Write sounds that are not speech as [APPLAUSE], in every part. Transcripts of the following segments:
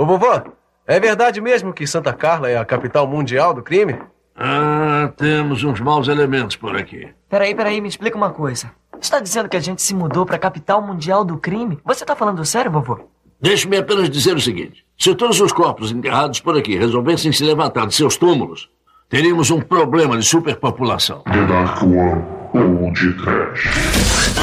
Ô, vovô, é verdade mesmo que Santa Carla é a capital mundial do crime? Ah, temos uns maus elementos por aqui. Peraí, peraí, me explica uma coisa. Está dizendo que a gente se mudou para a capital mundial do crime? Você tá falando sério, vovô? Deixe-me apenas dizer o seguinte: se todos os corpos enterrados por aqui resolvessem se levantar de seus túmulos, teríamos um problema de superpopulação. The Dark One ou de Trash.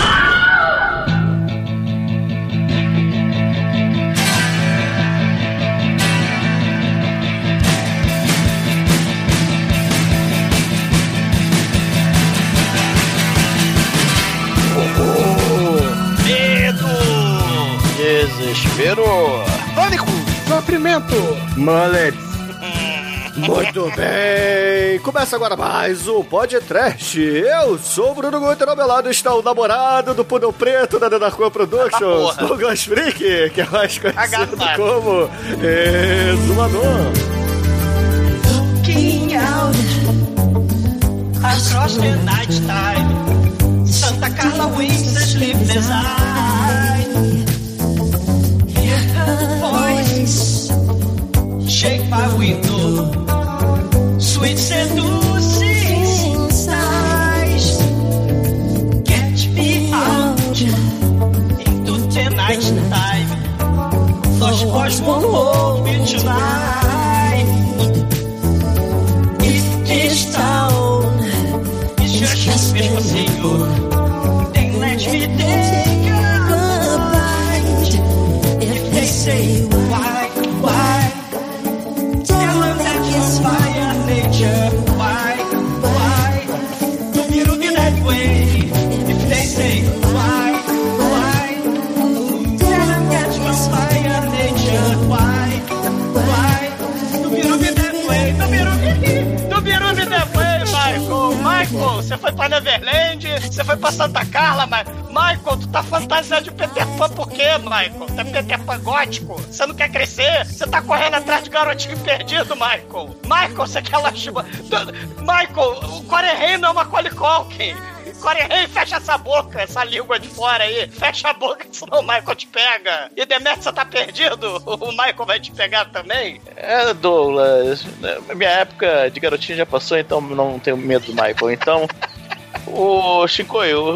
Desespero! Pânico! Sofrimento! Mullet. [LAUGHS] Muito bem, começa agora mais o Podcast. Eu sou o Bruno Guter, ao meu lado está o namorado do Pudel Preto da Denarcoa Productions, Porra. Douglas Freak, que é mais conhecido Agasalho. como Exumador. Looking out across the night time. Santa Carla waits the sleepless eye. Shake my window. Sweet seducing sighs. Get me out into the night time. Those boys won't hold me tonight. If this town is just mesmo senhor, then let me take a bite. If they say pra Neverland, você foi pra Santa Carla, mas. Michael, tu tá fantasiado de Peter Pan por quê, Michael? Tá Peter Pan gótico? Você não quer crescer? Você tá correndo atrás de garotinho perdido, Michael? Michael, você quer lastima. Tu- Michael, o Corey não é uma Macaulay Culkin. Corey fecha essa boca, essa língua de fora aí. Fecha a boca, senão o Michael te pega. E Demetrio, você tá perdido? [LAUGHS] O Michael vai te pegar também? É, Douglas, minha época de garotinho já passou, então não tenho medo do Michael. Então, o Shinkoi, o,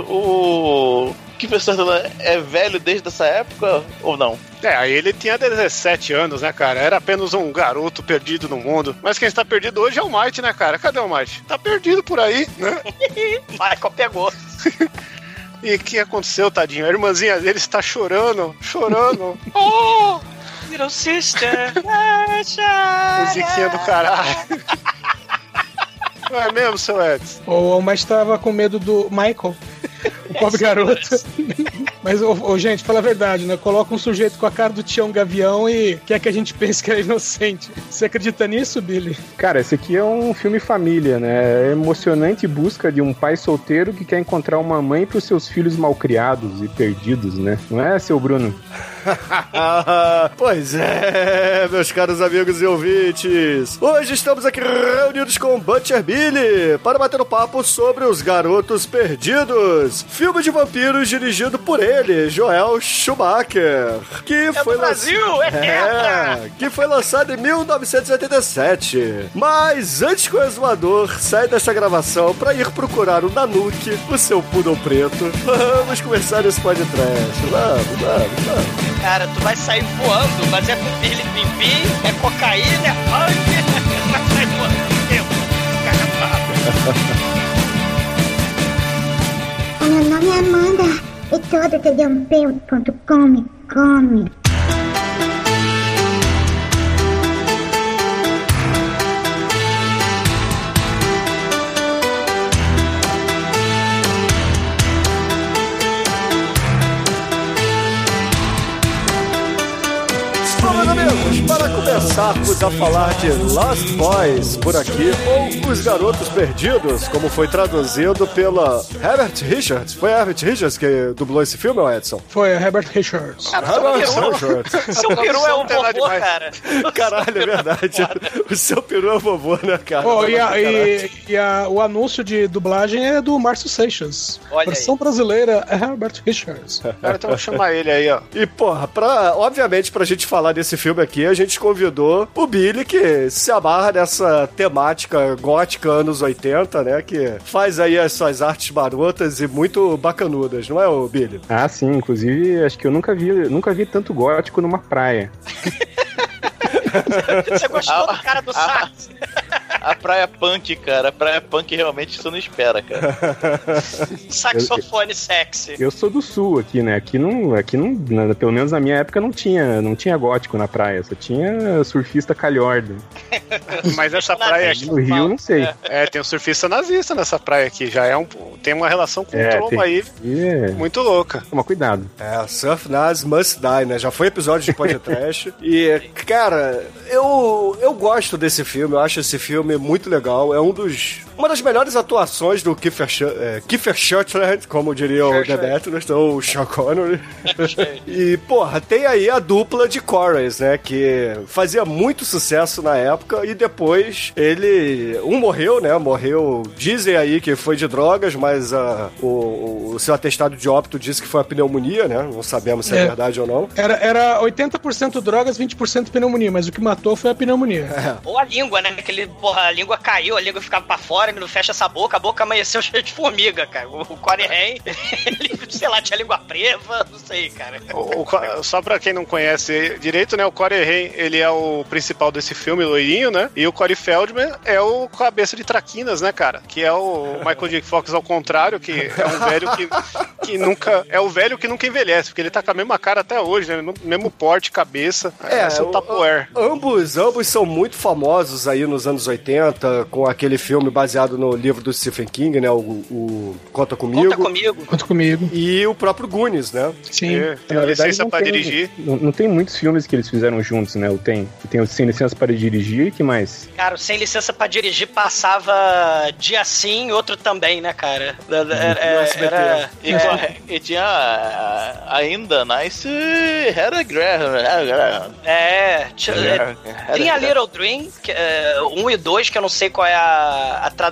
o Kiefer Sutherland é velho desde essa época ou não? É, aí ele tinha 17 anos, né, cara? Era apenas um garoto perdido no mundo. Mas quem está perdido hoje é o Might, né, cara? Cadê o Might? Tá perdido por aí, né? [LAUGHS] Michael pegou. [LAUGHS] E o que aconteceu, tadinho? A irmãzinha dele está chorando, chorando. [LAUGHS] Oh, little sister. Musiquinha do caralho. Não é mesmo, seu Edson? O Alma estava com medo do Michael, o pobre garoto. [LAUGHS] Mas, ô, ô, gente, fala a verdade, né? Coloca um sujeito com a cara do Tião Gavião e quer que a gente pense que é inocente. Você acredita nisso, Billy? Cara, esse aqui é um filme família, né? É emocionante busca de um pai solteiro que quer encontrar uma mãe para os seus filhos malcriados e perdidos, né? Não é, seu Bruno? [LAUGHS] Pois é, meus caros amigos e ouvintes. Hoje estamos aqui reunidos com Butcher Billy para bater um papo sobre Os Garotos Perdidos, filme de vampiros dirigido por ele, Joel Schumacher, que foi do Brasil, é [LAUGHS] é, que foi lançado em 1987. Mas antes que o exumador saia dessa gravação para ir procurar o Nanuki, o seu poodle preto, vamos começar esse podcast. Vamos, vamos, vamos. Cara, tu vai sair voando, mas é com Billy Pimpim, é cocaína, é funk, [LAUGHS] vai sair voando. Eu, meu nome é Amanda e todo tdump.com me come. Para começarmos a falar de Lost Boys por aqui, ou Os Garotos Perdidos, como foi traduzido pela Herbert Richards. Foi Herbert Richards que dublou esse filme, ou Edson? Foi a Herbert Richards. Herbert Richards. Seu peru é um vovô, cara. Caralho, é verdade. O seu peru é o vovô, né, cara? Oh, e a- e- e a- o anúncio de dublagem é do Márcio Seixas. Olha Versão brasileira é Herbert Richards. [LAUGHS] Cara, então vou chamar ele aí, ó. E, porra, pra, obviamente, pra gente falar desse filme aqui, a gente convidou o Billy, que se abarra nessa temática gótica anos 80, né? Que faz aí as suas artes marotas e muito bacanudas, não é, o Billy? Ah, sim, inclusive acho que eu nunca vi, nunca vi tanto gótico numa praia. [LAUGHS] Você gostou do cara do sax? [LAUGHS] A praia punk, cara. A praia punk realmente você não espera, cara. [LAUGHS] Saxofone sexy. Eu sou do sul aqui, né? Aqui não, aqui não, na- pelo menos na minha época não tinha, não tinha gótico na praia, só tinha surfista calhorda. [LAUGHS] Mas essa praia aqui. No Rio, não sei. É, tem um surfista nazista nessa praia aqui. Já é um. Tem uma relação com o É, Troma tem- aí é- muito louca. Toma cuidado. É, Surf Nas Must Die, né? Já foi episódio de podcast. [LAUGHS] e, cara, eu, eu gosto desse filme, eu acho esse filme muito legal. É um dos. Uma das melhores atuações do Kiefer, Sh é, Kiefer Sutherland, como diria o The Battlers, ou o Sean Connery. e, porra, tem aí a dupla de Chorus, né? Que fazia muito sucesso na época e depois ele. Um morreu, né? Morreu. Dizem aí que foi de drogas, mas ah, o, o seu atestado de óbito disse que foi a pneumonia, né? Não sabemos se é, É. verdade ou não. Era, era 80% drogas, 20% pneumonia, mas o que matou foi a pneumonia. Ou a língua, né? Aquele, porra, a língua caiu, a língua ficava pra fora, não fecha essa boca, a boca amanheceu [LAUGHS] cheia de formiga, cara. O, o Corey Haim, ele, sei lá, tinha língua presa, [LAUGHS] não sei, cara. O- o só pra quem não conhece direito, né? O Corey Haim, ele é o principal desse filme, loirinho, né? E o Corey Feldman é o cabeça de traquinas, né, cara? Que é o Michael J. Fox ao contrário, que é um velho que, que nunca... É o velho que nunca envelhece, porque ele tá com a mesma cara até hoje, né? Mesmo porte, cabeça. É, é o- Tupperware. Ambos, ambos são muito famosos aí nos anos 80, com aquele filme baseado no livro do Stephen King, né? O, o Conta Comigo. Conta comigo. Conta comigo. E o próprio Goonies, né? Sim. É, tem Na a verdade, licença tem- dirigir. Não, não tem muitos filmes que eles fizeram juntos, né? O tem. Tem o Sem Licença para Dirigir e que mais? Cara, o sem licença pra dirigir passava dia sim, outro também, né, cara? Era. era- SBT. era- E, é. e tinha ainda Nice Hera Graham. Graham. É, tinha, Little Dream, que, é, um e dois, que eu não sei qual é a, a tradução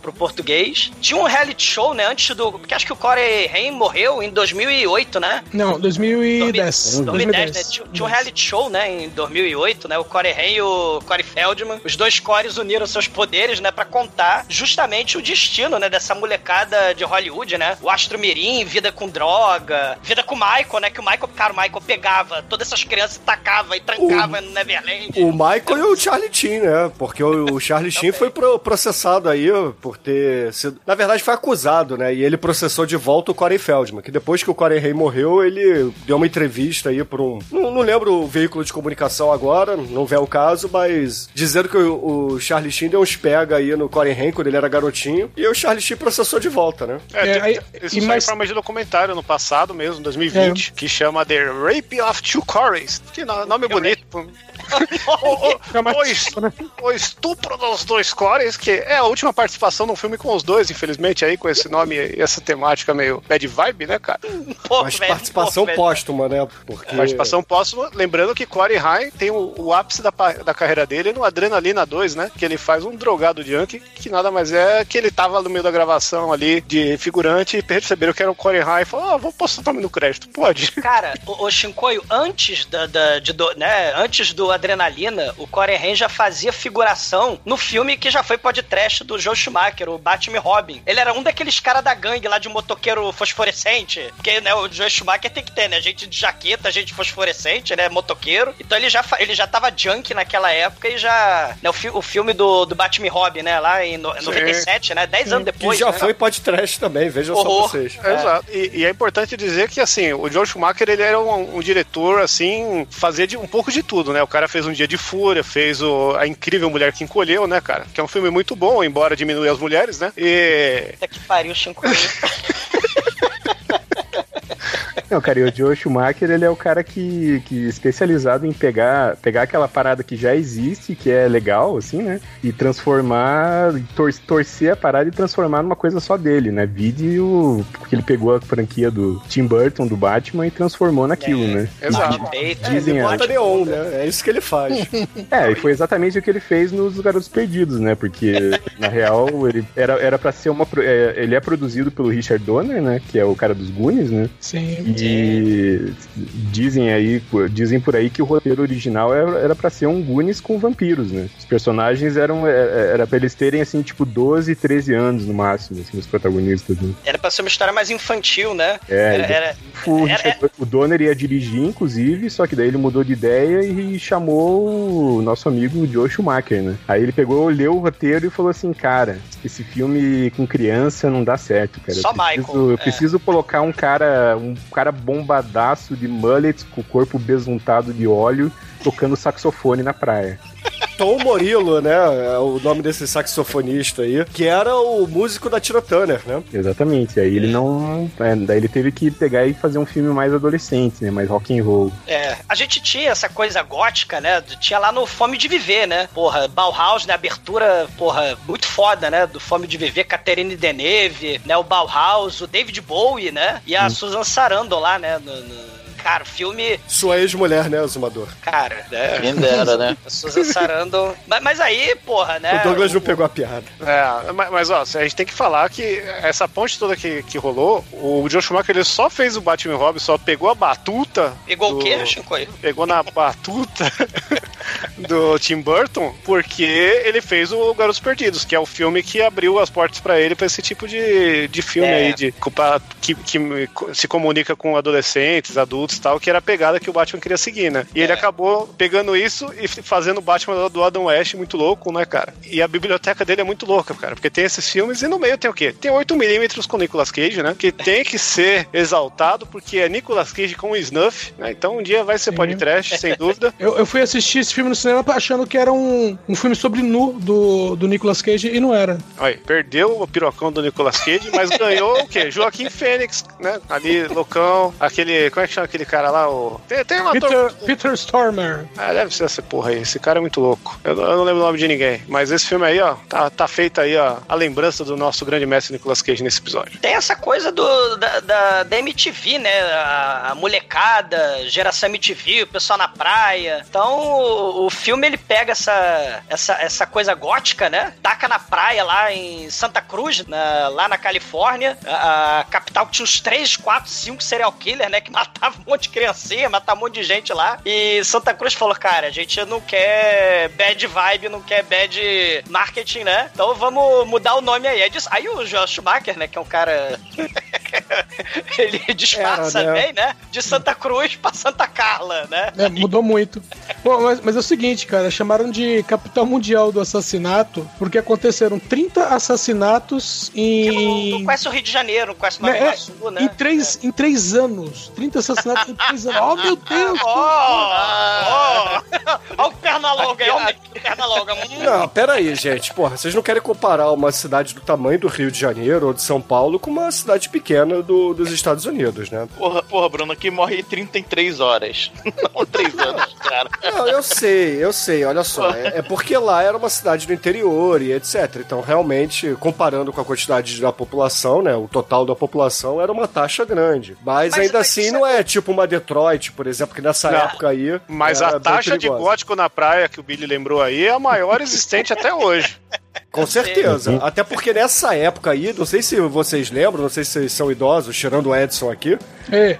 pro português. Tinha um reality show, né, antes do... Porque acho que o Corey Haim morreu em 2008, né? Não, 2010. 2010, né? Tinha, tinha um reality show, né, em 2008, né? O Corey Haim e o Corey Feldman. Os dois Corys uniram seus poderes, né, pra contar justamente o destino, né, dessa molecada de Hollywood, né? O Astro Mirim, vida com droga, vida com o Michael, né? Que o Michael, cara, o Michael pegava todas essas crianças e tacava e trancava no Neverland. O Michael e o Charlie Sheen, né? Porque o, o Charlie [LAUGHS] Sheen foi pro- processado aí por ter sido... Na verdade, foi acusado, né? E ele processou de volta o Corey Feldman, que depois que o Corey Haim morreu, ele deu uma entrevista aí por um... Não, não lembro o veículo de comunicação agora, não vê o caso, mas dizendo que o, o Charlie Sheen deu uns pega aí no Corey Haim quando ele era garotinho, e o Charlie Sheen processou de volta, né? É, É, tem- aí- isso e saiu mais- em forma de documentário no passado mesmo, 2020, que chama The Rape of Two Corys. Que no- nome bonito. [LAUGHS] o, o- o es- o estupro dos dois Corys, que é a última participação num filme com os dois, infelizmente, aí com esse nome e essa temática meio bad vibe, né, cara? Pô, Mas velho, participação pô, póstuma, né? Porque... Participação póstuma, lembrando que Corey Haim tem o, o ápice da, da carreira dele no Adrenalina 2, né? Que ele faz um drogado junkie, que nada mais é que ele tava no meio da gravação ali de figurante e perceberam que era o Corey Haim e falou: Ah, vou postar o nome no crédito. Pode. Cara, o, o Shinkoio, antes da, da- de do- né, antes do Adrenalina, o Corey Haim já fazia figuração no filme que já foi podcast do Joe Schumacher, o Batman Robin. Ele era um daqueles caras da gangue lá de motoqueiro fosforescente, porque né, o Joe Schumacher tem que ter, né, gente de jaqueta, gente fosforescente, né, motoqueiro. Então ele já, ele já tava junk naquela época e já, né, o, fi- o filme do, do Batman Robin, né, lá em no- 97, né, 10 anos Que depois. já né? foi podcast também, vejam só vocês. É, Exato. E, e é importante dizer que, assim, o Joe Schumacher, ele era um, um diretor, assim, fazia de, um pouco de tudo, né? O cara fez Um Dia de Fúria, fez o, A Incrível Mulher que Encolheu, né, cara? Que é um filme muito bom, embora diminua as mulheres, né? E... Puta que pariu, Shinkoio. [LAUGHS] Não, cara, e o Joe Schumacher, ele é o cara que, que é especializado em pegar, pegar aquela parada que já existe, que é legal, assim, né? E transformar, tor torcer a parada e transformar numa coisa só dele, né? Vide o. Porque ele pegou a franquia do Tim Burton, do Batman, e transformou naquilo, né? Exato. Dizem Bota a... neon, né? É isso que ele faz. [LAUGHS] É, e foi exatamente o que ele fez nos Garotos Perdidos, né? Porque, na real, ele era, era pra ser uma. é, ele é produzido pelo Richard Donner, né? Que é o cara dos Goonies, né? Sim. E dizem aí, dizem por aí que o roteiro original era, pra ser um Goonies com vampiros, né? Os personagens eram é, era pra eles terem assim, tipo 12, 13 anos no máximo, assim, os protagonistas. Né? Era pra ser uma história mais infantil, né? É, era, era- o, era- o Donner ia dirigir, inclusive, só que daí ele mudou de ideia e chamou o nosso amigo Joe Schumacher, né? Aí ele pegou, leu o roteiro e falou assim, cara, esse filme com criança não dá certo, cara. Só eu preciso, Michael, eu é. preciso colocar um cara, um cara bombadaço de mullets com o corpo besuntado de óleo tocando saxofone na praia. Tom Morilo, né? É o nome desse saxofonista aí, que era o músico da Tina Turner, né? Exatamente. Aí ele não, é, daí ele teve que pegar e fazer um filme mais adolescente, né? Mais rock and roll. É, a gente tinha essa coisa gótica, né? Tinha lá no Fome de Viver, né? Porra, Bauhaus, né? Abertura, porra, muito foda, né? Do Fome de Viver, Catherine Deneuve, né? O Bauhaus, o David Bowie, né? E a Hum. Susan Sarandon lá, né? No, no- Cara, o filme, Sua ex-mulher, né, Zumador? cara, né? Quem dera, né? [LAUGHS] A Susan Sarandon. mas, mas aí, porra, né? o Douglas não pegou a piada. É, mas, mas, ó, a gente tem que falar que essa ponte toda que, que rolou, o Joe Schumacher ele só fez o Batman Robin, só pegou a batuta. Pegou o do- quê, Shinkoi? Pegou na batuta [LAUGHS] do Tim Burton, porque ele fez o Garotos Perdidos, que é o filme que abriu as portas pra ele pra esse tipo de, de filme É. aí, de, que, que se comunica com adolescentes, adultos e tal, que era a pegada que o Batman queria seguir, né? E ele acabou pegando isso e fazendo o Batman do Adam West muito louco, né, cara? E a biblioteca dele é muito louca, cara, porque tem esses filmes e no meio tem o quê? Tem 8mm com Nicolas Cage, né? Que tem que ser exaltado porque é Nicolas Cage com o Snuff, né? Então um dia vai ser podcast, sem dúvida. [LAUGHS] Eu, eu fui assistir esse filme no cinema achando que era um, um filme sobre nu do, do Nicolas Cage e não era. Aí, perdeu o pirocão do Nicolas Cage, mas ganhou o quê? Joaquim Fênix, né? Ali, loucão. Aquele. Como é que chama aquele cara lá? O... Tem, tem um ator. Peter, Peter Stormer. Ah, deve ser essa porra aí. Esse cara é muito louco. Eu, eu não lembro o nome de ninguém. Mas esse filme aí, ó, tá, tá feita aí, ó, a lembrança do nosso grande mestre Nicolas Cage nesse episódio. Tem essa coisa do, da, da, da MTV, né? A, a molecada, geração MTV, o pessoal na praia. Então, o, o filme ele pega essa, essa, essa coisa gótica, né? Taca na praia lá em Santa Cruz, na- lá na Califórnia. A, a capital que tinha uns 3, 4, 5 serial killers, né? Que [LAUGHS] matavam um monte de criancinha, matavam um monte de gente lá. E Santa Cruz falou, cara, a gente não quer bad vibe, não quer bad marketing, né? Então vamos mudar o nome aí. É disso. Aí o Josh Schumacher, né? Que é um cara [LAUGHS] ele disfarça Era, né? bem, né? De Santa Cruz pra Santa Carla, né? É, mudou muito. Bom, mas, mas é o seguinte, cara, chamaram de capital mundial do assassinato porque aconteceram 30 assassinatos em. Não conhece o Rio de Janeiro, não conhece o Nova Né, é, Iguaçu, né? em, três, em três anos. 30 assassinatos em três anos. Oh, meu Deus! Ó, ó, ó o Pernalonga, é o Pernalonga. Hum. Não, pera aí, gente. Porra, vocês não querem comparar uma cidade do tamanho do Rio de Janeiro ou de São Paulo com uma cidade pequena do- dos Estados Unidos, né? Porra, porra, Bruno, aqui morre em 33 horas. [LAUGHS] Não 3 anos, cara. Não, eu sei, eu sei, olha só. É, é porque lá era uma cidade do interior e etc. Então, realmente, comparando com a quantidade da população, né? O total da população era uma taxa grande. Mas, Mas ainda assim não é tipo uma Detroit, por exemplo, que nessa Não. época aí. Mas era a bem taxa de gótico na praia que o Billy lembrou aí é a maior existente até hoje. [LAUGHS] Com certeza. Até porque nessa época aí, não sei se vocês lembram, não sei se vocês são idosos, tirando o Edson aqui. É.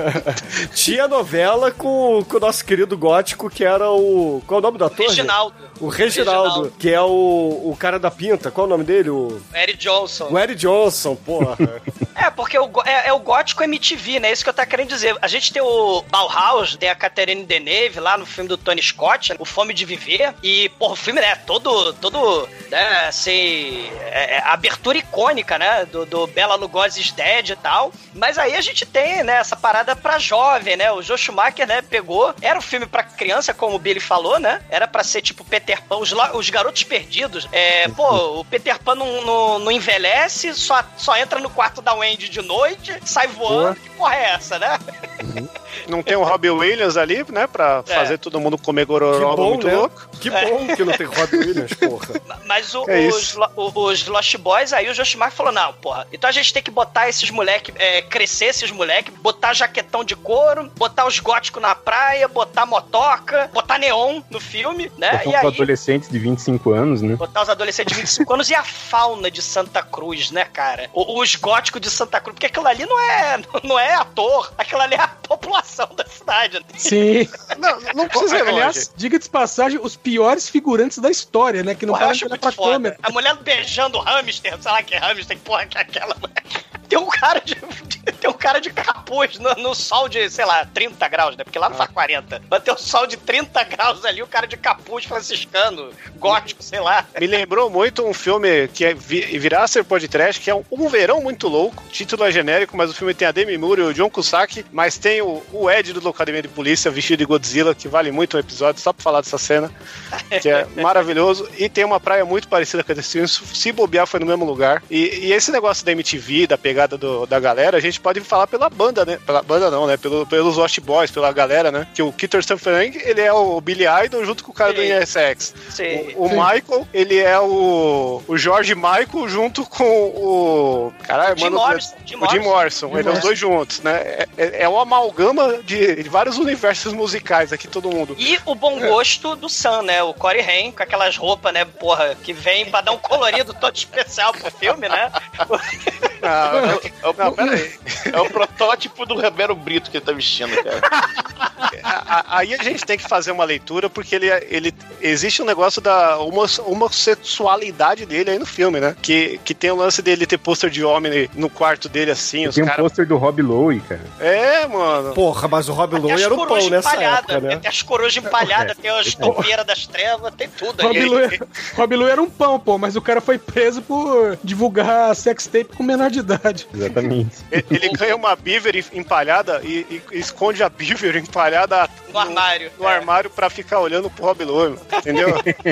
[LAUGHS] Tinha novela com, com o nosso querido gótico, que era o. Qual é o nome do ator? gente? Reginaldo. O Reginaldo, Reginaldo. que é o, o cara da pinta. Qual é o nome dele? O, Eric Johnson. o Eric Johnson, porra. [LAUGHS] É, porque o, é, é o gótico MTV, né? Isso que eu tava querendo dizer. A gente tem o Bauhaus, tem a Catherine Deneuve lá no filme do Tony Scott, né? o Fome de Viver. E, porra, o filme, né? Todo, todo, né? Assim, é, é abertura icônica, né? Do, do Bela Lugosi's Dead e tal. Mas aí a gente tem, né? Essa parada pra jovem, né? O Joe Schumacher, né? Pegou. Era um filme pra criança, como o Billy falou, né? Era pra ser tipo Peter Pan, os, os garotos perdidos. É, pô, o Peter Pan não, não, não envelhece, só, só entra no quarto da Wendy de noite, sai voando. Que porra é essa, né? Não tem o Robbie Williams ali, né? Pra É. fazer todo mundo comer gororoba muito né? louco. Que bom que não tem Robbie Williams, porra. Mas o- É os, o- os Lost Boys, aí o Josh Schumacher falou: não, porra, então a gente tem que botar esses moleque, é, crescer esses moleque, botar jaquetão de couro, botar os góticos na praia, botar motoca, botar neon no filme, né? Botar E aí. adolescentes de 25 anos, né? Botar os adolescentes de 25 anos e a fauna de Santa Cruz, né, cara? O- os góticos de Santa Cruz. Porque aquilo ali não é, [LAUGHS] não é ator, aquilo ali é a população da cidade. né? Sim. [LAUGHS] Não, não precisa ir longe. Aliás, diga de passagem, os piores figurantes da história, né? Que não param acho de olhar pra foda. câmera. A mulher beijando o hamster, sei lá que hamster, que porra que é aquela. [LAUGHS] Tem um cara de. [LAUGHS] Tem um cara de capuz no, no sol de, sei lá, 30 graus, né? Porque lá não faz 40. Mas tem um sol de 30 graus ali, o cara de capuz franciscano, gótico, sei lá. Me lembrou muito um filme que é vi- virar a ser podcast, que é um, um verão muito louco. O título é genérico, mas o filme tem a Demi Moore e o John Cusack, mas tem o, o Ed do Academia de Polícia vestido de Godzilla, que vale muito um episódio só pra falar dessa cena, que é [LAUGHS] maravilhoso. E tem uma praia muito parecida com a desse filme, se bobear foi no mesmo lugar. E, e esse negócio da MTV, da pegada do- da galera, a gente pode falar pela banda, né? Pela banda não, né? Pelo, pelos Lost Boys, pela galera, né? Que o Keith Stanfrank, ele é o Billy Idol junto com o cara do Sim. NSX. Sim. O, o Michael, ele é o, o George Michael junto com o. Caralho, Jim mano. Morrison, Jim o Jim Morrison. Morrison. Jim Ele é os dois juntos, né? É, é- é uma amalgama de, de vários universos musicais aqui, todo mundo. E o bom gosto do Sam, né? O Corey Haim, com aquelas roupas, né, porra, que vem pra dar um colorido todo especial pro filme, né? Ah, É [LAUGHS] o, não, peraí. É o protótipo do Romero Brito que ele tá vestindo, cara. Aí a gente tem que fazer uma leitura, porque ele, ele existe um negócio da homo- homossexualidade dele aí no filme, né? Que, que tem o lance dele ter pôster de homem no quarto dele, assim, os Tem um caras. pôster do Rob Lowe, cara. É, mano. Porra, mas o Rob Lowe era um pão nessa época, né? tem as corujas empalhadas, tem as topeiras das trevas, tem tudo Rob aí. Lowe, Rob Lowe era um pão, pô, mas o cara foi preso por divulgar sex tape com menor de idade. Exatamente. Ele- [LAUGHS] ganha uma beaver empalhada e, e esconde a beaver empalhada No armário. no armário pra ficar olhando pro Rob Lowe, entendeu?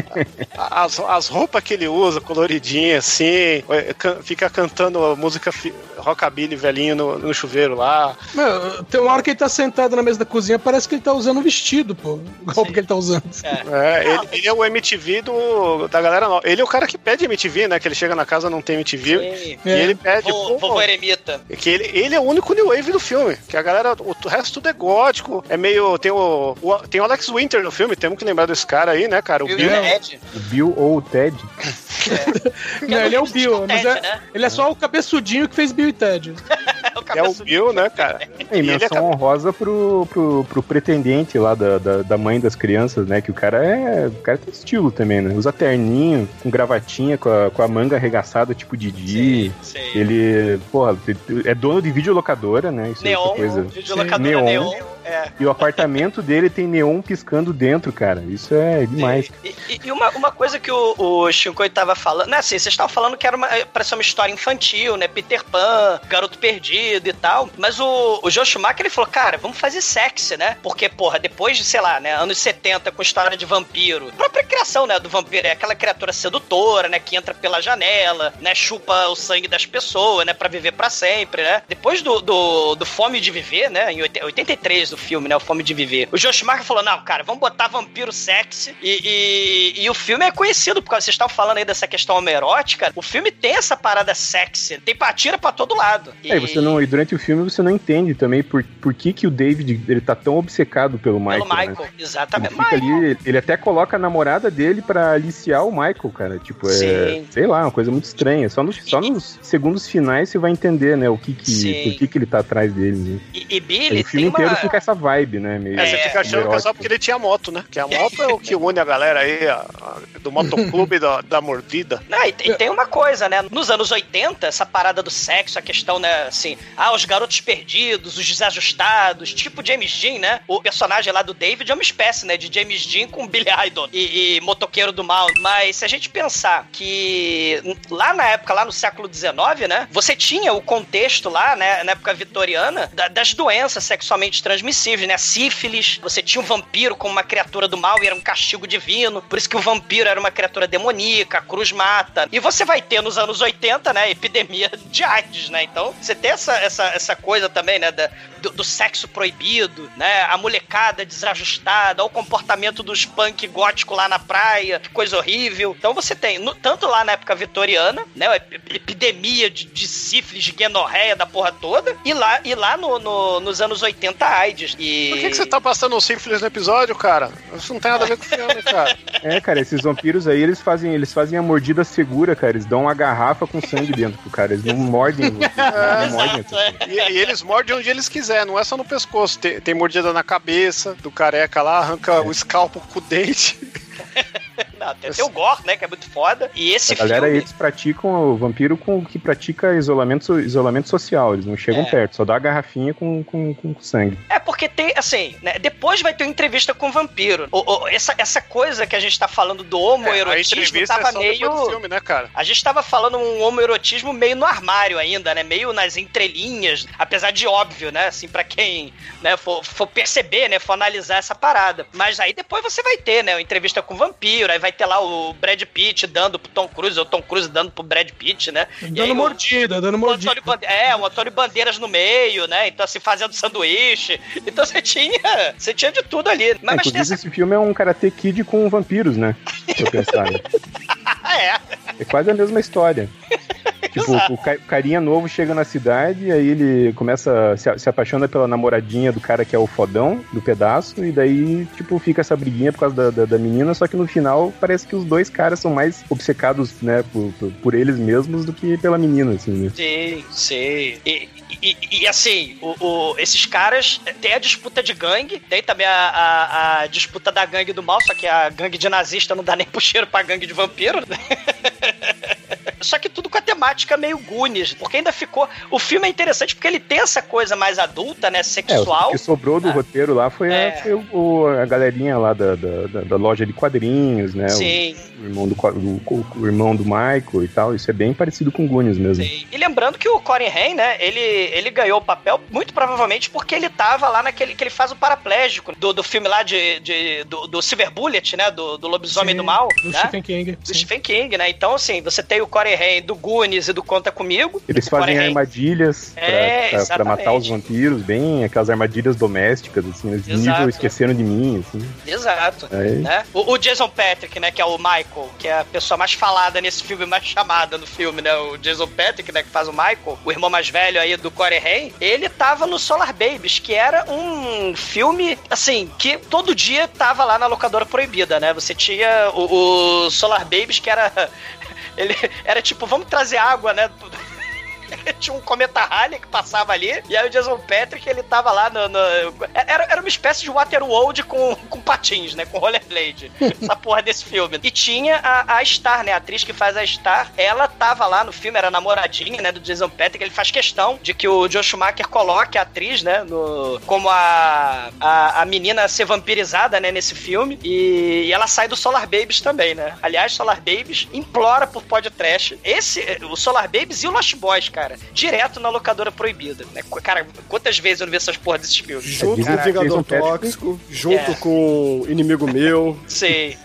[LAUGHS] as, as roupas que ele usa, coloridinhas assim, é, fica cantando a música rockabilly velhinho no, no chuveiro lá. Meu, tem uma hora que ele tá sentado na mesa da cozinha, parece que ele tá usando um vestido, pô. A roupa que ele tá usando. É, ele, ele é o MTV do, da galera nova. Ele é o cara que pede MTV, né? Que ele chega na casa não tem MTV. Sim. E ele pede. Pô, vovô Eremita. que ele, ele é o único New Wave do filme. Que a galera, o, o resto tudo é gótico. É meio. Tem o, o- tem o Alex Winter no filme, temos que lembrar desse cara aí, né, cara? O Bill Bill. Ted. O Bill ou o Ted. [LAUGHS] Não, ele é o Bill, mas é, né? ele é só o cabeçudinho que fez Bill e Ted. [LAUGHS] É o É o. Bill, né, cara? É, e ele é menção honrosa pro, pro, pro pretendente lá da, da, da mãe das crianças, né? Que o cara é. O cara tem estilo também, né? Usa terninho, com gravatinha, com a, com a manga arregaçada, tipo Didi. Sim. Ele, porra, é dono de videolocadora, né? Isso é Neon, outra coisa. videolocadora Neon. neon. É. E o apartamento dele tem neon piscando dentro, cara. Isso é demais. E, e- e uma, uma coisa que o, o Shinkoi tava falando, né, assim, vocês estavam falando que era uma, ser uma história infantil, né, Peter Pan, Garoto Perdido e tal, mas o, o Joe Schumacher, ele falou, cara, vamos fazer sexy, né, porque, porra, depois de, sei lá, né, anos 70, com história de vampiro, a própria criação, né, do vampiro é aquela criatura sedutora, né, que entra pela janela, né, chupa o sangue das pessoas, né, pra viver pra sempre, né, depois do, do, do Fome de Viver, né, em 80 83 do filme, né, o Fome de Viver, o Joe Schumacher falou, não, cara, vamos botar vampiro sexy e, e, e o filme é conhecido, porque vocês estavam falando aí dessa questão homerótica, o filme tem essa parada sexy, tem patira pra todo lado. É, e você não, e durante o filme você não entende também por, por que, que o David ele tá tão obcecado pelo Michael. Pelo né? Michael, Ele exatamente. fica ali, ele até coloca a namorada dele pra aliciar o Michael, cara. Tipo, é. Sim. Sei lá, uma coisa muito estranha. Só nos, só nos segundos finais você vai entender, né? O que que. Sim. Por que, que ele tá atrás dele, né? E, e Aí Billy o filme inteiro uma... fica essa vibe, né? Meio É, você fica achando que é só porque ele tinha moto, né? Que a moto é o que une a galera aí, a- a- do motoclube da, da mordida. Não, [LAUGHS] e, e tem uma coisa, né? Nos anos 80, essa parada do sexo, a questão, né, assim, ah, os garotos perdidos, os desajustados, tipo James Dean, né? O personagem lá do David é uma espécie, né, de James Dean com Billy Idol e, e motoqueiro do mal. Mas se a gente pensar que lá na época, lá no século XIX, né, você tinha o contexto lá, né, na época vitoriana, da- das doenças sexualmente transmissíveis, né? Sífilis, você tinha um vampiro como uma criatura do mal e era um castigo divino. Por isso que o vampiro era uma criatura demoníaca, a cruz mata. E você vai ter nos anos 80, né? Epidemia de AIDS, né? Então você tem essa, essa, essa coisa também, né? Da, do, do sexo proibido, né? A molecada desajustada, o comportamento dos punk gótico lá na praia, que coisa horrível. Então você tem, no- tanto lá na época vitoriana, né? Epidemia de, de sífilis, de guenorreia da porra toda, e lá, e lá no, no- nos anos 80, AIDS. E... Por que, que você tá passando o sífilis no episódio, cara? Isso não tem nada a ver com o filme, [LAUGHS] cara. É, cara, esses vampiros aí, eles fazem, eles fazem a mordida segura, cara. Eles dão uma garrafa com sangue dentro pro cara. Eles não mordem. [LAUGHS] eles não mordem essa E, e eles mordem onde eles quiserem, não é só no pescoço. Tem, tem mordida na cabeça do careca lá, arranca o escalpo com o dente. [LAUGHS] Não, tem, o Gore, né? Que é muito foda. E esse A galera, filme. eles praticam o vampiro com que pratica isolamento, so- isolamento social. Eles não chegam É. perto, só dá a garrafinha com, com, com sangue. É porque tem, assim, né, depois vai ter uma entrevista com o vampiro. O- o- essa, essa coisa que a gente tá falando do a homoerotismo é tava só depois meio. filme, né, cara? A gente tava falando um homoerotismo meio no armário ainda, né? Meio nas entrelinhas, apesar de óbvio, né? Assim, pra quem né, for, for perceber, né? For analisar essa parada. Mas aí depois você vai ter, né? Uma entrevista com o vampiro, aí vai ter lá o Brad Pitt dando pro Tom Cruise, ou Tom Cruise dando pro Brad Pitt, né? E aí Dando o- mordida, dando o mordida. Antônio Bande- é, o Antônio Bandeiras no meio, né? Então, assim, fazendo sanduíche. Então você tinha. Você tinha de tudo ali. Mas, É, mas essa. esse filme é um Karate Kid com vampiros, né? Se eu pensar. né? [LAUGHS] É. É quase a mesma história. [LAUGHS] Tipo, o ca- o carinha novo chega na cidade, aí ele começa, se, se apaixona pela namoradinha do cara que é o fodão do pedaço, e daí, tipo, fica essa briguinha por causa da, da, da menina, só que no final parece que os dois caras são mais obcecados, né, por, por, por eles mesmos do que pela menina, assim, né? Sim, sim. E, e- e, assim, o, o- esses caras tem a disputa de gangue, tem também a, a- a disputa da gangue do mal, só que a gangue de nazista não dá nem [LAUGHS] pro cheiro pra gangue de vampiro, né? [LAUGHS] Só que tudo com a temática meio Goonies, porque ainda ficou. O filme é interessante porque ele tem essa coisa mais adulta, né? É, Sexual. o que sobrou do roteiro lá foi, É. a, foi o- o- a galerinha lá da, da, da- da loja de quadrinhos, né? O- Sim. O, irmão do, o, o irmão do Michael e tal. Isso é bem parecido com Goonies mesmo. E lembrando que o Corey Haim, né, ele, ele ganhou o papel muito provavelmente porque ele tava lá naquele que ele faz o paraplégico do, do filme lá de, de- do, do Silver Bullet, né, do, do Lobisomem Sim, do Mal, do né? Stephen King. Do Stephen King, né? Então, assim, você tem o Corey Haim do Goonies e do Conta Comigo. Eles fazem armadilhas pra- É, pra, pra, matar os vampiros, bem aquelas armadilhas domésticas, assim, nível esqueceram de mim, assim. Exato. Aí. Né? O, o Jason Patrick, né, que é o Michael, que é a pessoa mais falada nesse filme, mais chamada no filme, né? O Jason Patrick, né, que faz o Michael, o irmão mais velho aí do Corey Haim, ele tava no Solar Babies, que era um filme, assim, que todo dia tava lá na locadora proibida, né? Você tinha o, o Solar Babies, que era... [LAUGHS] Ele era tipo, vamos trazer água, né? [LAUGHS] Tinha um cometa Halley que passava ali, e aí o Jason Patrick, ele tava lá no. no- era, era uma espécie de Waterworld com, com patins, né? Com rollerblade. [LAUGHS] essa porra desse filme. E tinha a, a Star, né? A atriz que faz a Star, ela tava lá no filme, era namoradinha, né? Do Jason Patrick. Ele faz questão de que o Joe Schumacher coloque a atriz, né? No, como a, a, a menina ser vampirizada, né? Nesse filme. E, e ela sai do Solar Babies também, né? Aliás, Solar Babies implora por podcast. Esse, o Solar Babies e o Lost Boys, cara. Direto na locadora proibida. Né? Cara, quantas vezes eu não vi essas porra desses filmes? Junto com o Vingador Patrick- Tóxico, junto É. com o Inimigo Meu. Sei.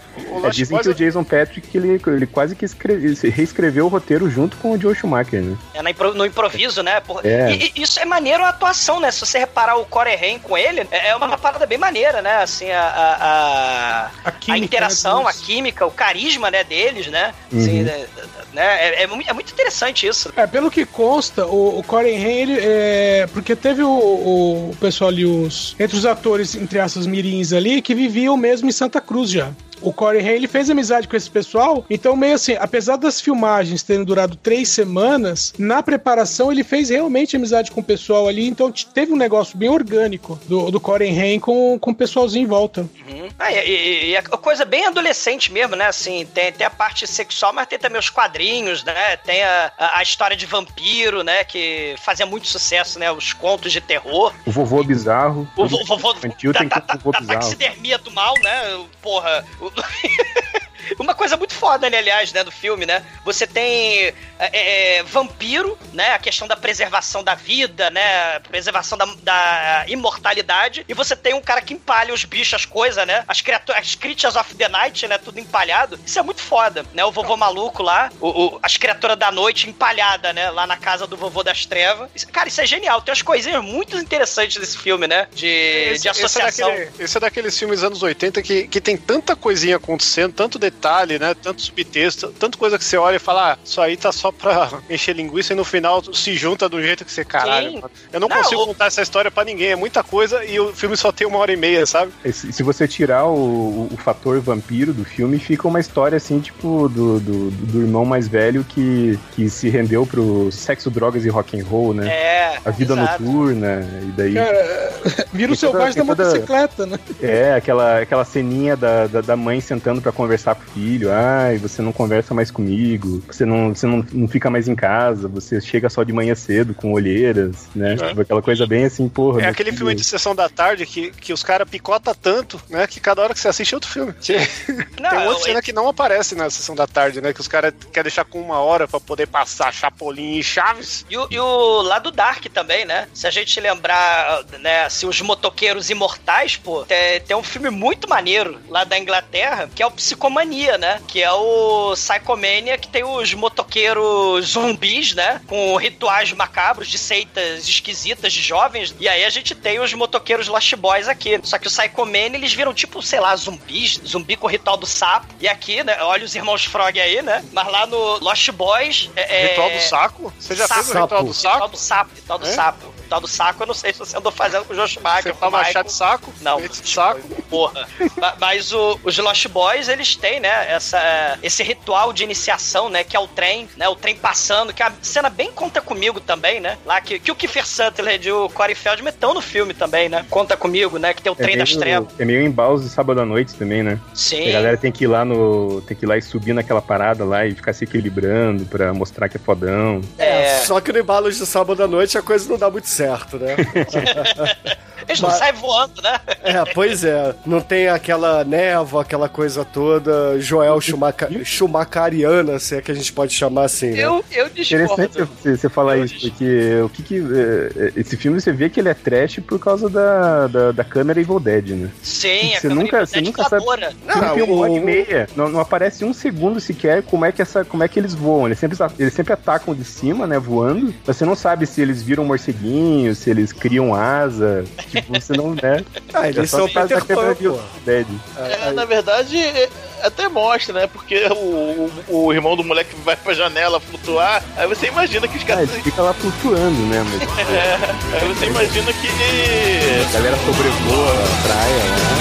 É, dizem que o Jason Patrick, ele, ele quase que escreve- reescreveu o roteiro junto com o Joe Schumacher, né? É na impro- no improviso, né? Por- É. E, e isso é maneiro a atuação, né? Se você reparar o Corey Haim com ele, é é uma parada bem maneira, né? Assim, a, a, a, a interação, né, a química, o carisma, né, deles, né? Assim, Uhum. né, né? É, é é muito interessante isso. É, pelo que consta, o, o Corey Haim, ele, é, porque teve o, o pessoal ali, os, entre os atores, entre aspas, mirins ali, que viviam mesmo em Santa Cruz já. O Corey Haim, ele fez amizade com esse pessoal, então meio assim, apesar das filmagens terem durado três semanas, na preparação ele fez realmente amizade com o pessoal ali, então teve um negócio bem orgânico do, do Corey Haim com, com o pessoalzinho em volta. Uhum. Ah, e, e- e a coisa bem adolescente mesmo, né? Assim, tem, tem a parte sexual, mas tem também os quadrinhos, né? Tem a, a, a história de vampiro, né? Que fazia muito sucesso, né? Os contos de terror. O vovô bizarro. O vo- vovô infantil da, tem [LAUGHS] da, um vovô da [LAUGHS] bizarro. taxidermia do mal, né? Porra. o- segundo. [LAUGHS] Uma coisa muito foda, né, aliás, né, do filme, né? Você tem é, é, vampiro, né? A questão da preservação da vida, né? Preservação da, da imortalidade. E você tem um cara que empalha os bichos, as coisas, né? As criaturas, as creatures of the night, né? Tudo empalhado. Isso é muito foda, né? O vovô maluco lá, o, o- as criaturas da noite empalhada, né? Lá na casa do vovô das trevas. Isso- cara, isso é genial. Tem umas coisinhas muito interessantes desse filme, né? De, Esse, de associação. Esse é, daquele- esse é daqueles filmes anos 80 que, que tem tanta coisinha acontecendo, tanto detalhe, né? Tanto subtexto, tanta coisa que você olha e fala, ah, isso aí tá só pra [LAUGHS] encher linguiça e no final se junta do jeito que você caralho. Sim. Eu não, Não, consigo contar essa história pra ninguém, é muita coisa e o filme só tem uma hora e meia, sabe? Se se você tirar o, o fator vampiro do filme, fica uma história assim, tipo, do, do, do irmão mais velho que, que se rendeu pro sexo, drogas e rock and roll, né? É, A vida exato. noturna, e daí. Cara, vira o selvagem da motocicleta, né? É, aquela, aquela ceninha da, da, da mãe sentando pra conversar com o filho. Ai, você não conversa mais comigo, você não, você não, não fica mais em casa, você chega só de manhã cedo com olheiras, né? É. Tipo, aquela coisa bem assim, porra. É aquele filho- filme de sessão da tarde que, que os caras picota tanto, né? Que cada hora que você assiste é outro filme. [LAUGHS] Não, Tem outra cena que não aparece na sessão da tarde, né? Que os caras querem deixar com uma hora pra poder passar Chapolin e Chaves. E o, e o lado Dark também, né? Se a gente lembrar, né, se os motoqueiros imortais, pô, tem, tem um filme muito maneiro lá da Inglaterra, que é o Psicomania, né? Que é o Psychomania, que tem os motoqueiros zumbis, né? Com rituais macabros de seitas esquisitas de jovens. E aí a gente tem os motoqueiros Lost Boys aqui. Só que o Psychomania, eles viram tipo, sei lá, zumbis, zumbi com o ritual do sapo. E aqui, né, olha os irmãos Frog aí, né? Mas lá no Lost Boys... É, é- Ritual do saco? Você já fez o Sapo. ritual do saco? Ritual do sapo, ritual do É? sapo. Ritual do saco, eu não sei se você andou fazendo com o Josh Schumacher. Você toma com o chá de saco? Não. De saco? Porra. Ma- Mas o- os Lost Boys, eles têm, né, essa, esse ritual de iniciação, né, que é o trem, né, o trem passando, que é a cena bem conta comigo também, né, lá que, que o Kiefer Sutherland e o Corey Feldman estão no filme também, né, conta comigo, né, que tem o É trem das trevas. é meio embalo de sábado à noite também, né? Sim. A galera tem que ir lá no. Tem que ir lá e subir naquela parada lá e ficar se equilibrando pra mostrar que é fodão. É. Só que no embalo de sábado à noite a coisa não dá muito certo, né? [LAUGHS] Eles não Mas- saem voando, né? É, pois é. Não tem aquela névoa, aquela coisa toda, Joel Schumacher, Schumacheriana, se é que a gente pode chamar assim, né? Eu, eu Interessante discordo. você, você falar isso, porque o que que. é, é, esse filme você vê que ele é trash por causa da, da, da câmera Evil Dead, né? Sim, a Você câmera nunca- Evil você Dead nunca sabe-. Não, tem uma hora e meia, não, não aparece um segundo sequer como é que, essa, como é que eles voam. Eles sempre, eles sempre atacam de cima, né, voando. Mas você não sabe se eles viram morceguinhos, se eles criam asa. Tipo, você não, né? Ah, eles É só são Peter Pan, pô. Dead. É, na verdade, é- até mostra, né? Porque o, o, o irmão do moleque vai pra janela flutuar, aí você imagina que os Ah, caras. ele fica lá flutuando, né? Mas [LAUGHS] É, aí você imagina que. a galera sobrevoa a praia lá. né?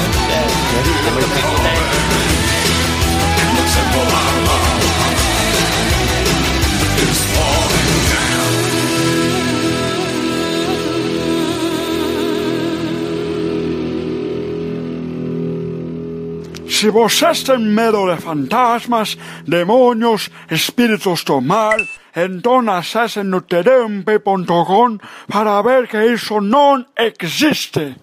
Si vos ten medo de fantasmas, demonios, espíritus do mal, entón acesen no terempe.com para ver que iso non existe.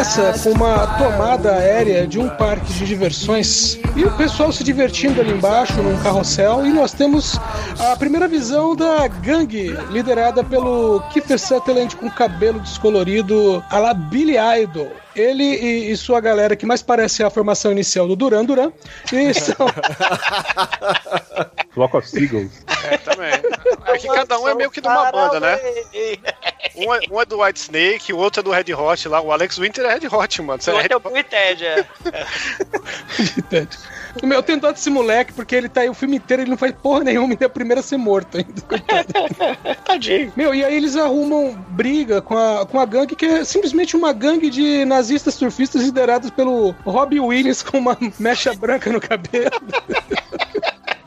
Começa com uma tomada aérea de um parque de diversões e o pessoal se divertindo ali embaixo num carrossel e nós temos a primeira visão da gangue liderada pelo Kiefer Sutherland com cabelo descolorido a la Billy Idol. Ele e, e sua galera que mais parece a formação inicial do Duran Duran e [LAUGHS] são [LAUGHS] Flock of Seagulls. É, também. É que cada um é meio que de uma banda, né? Um é, um é do White Snake, o outro é do Red Hot lá. O Alex Winter é Red Hot, mano. Você O é outro Red é o Ted, é. Meu, eu tenho dó desse moleque, porque ele tá aí o filme inteiro, ele não faz porra nenhuma, ele é o primeiro a ser morto ainda. [LAUGHS] Tadinho. Meu, e aí eles arrumam briga com a, com a gangue, que é simplesmente uma gangue de nazistas surfistas liderados pelo Robbie Williams com uma mecha branca no cabelo. [LAUGHS]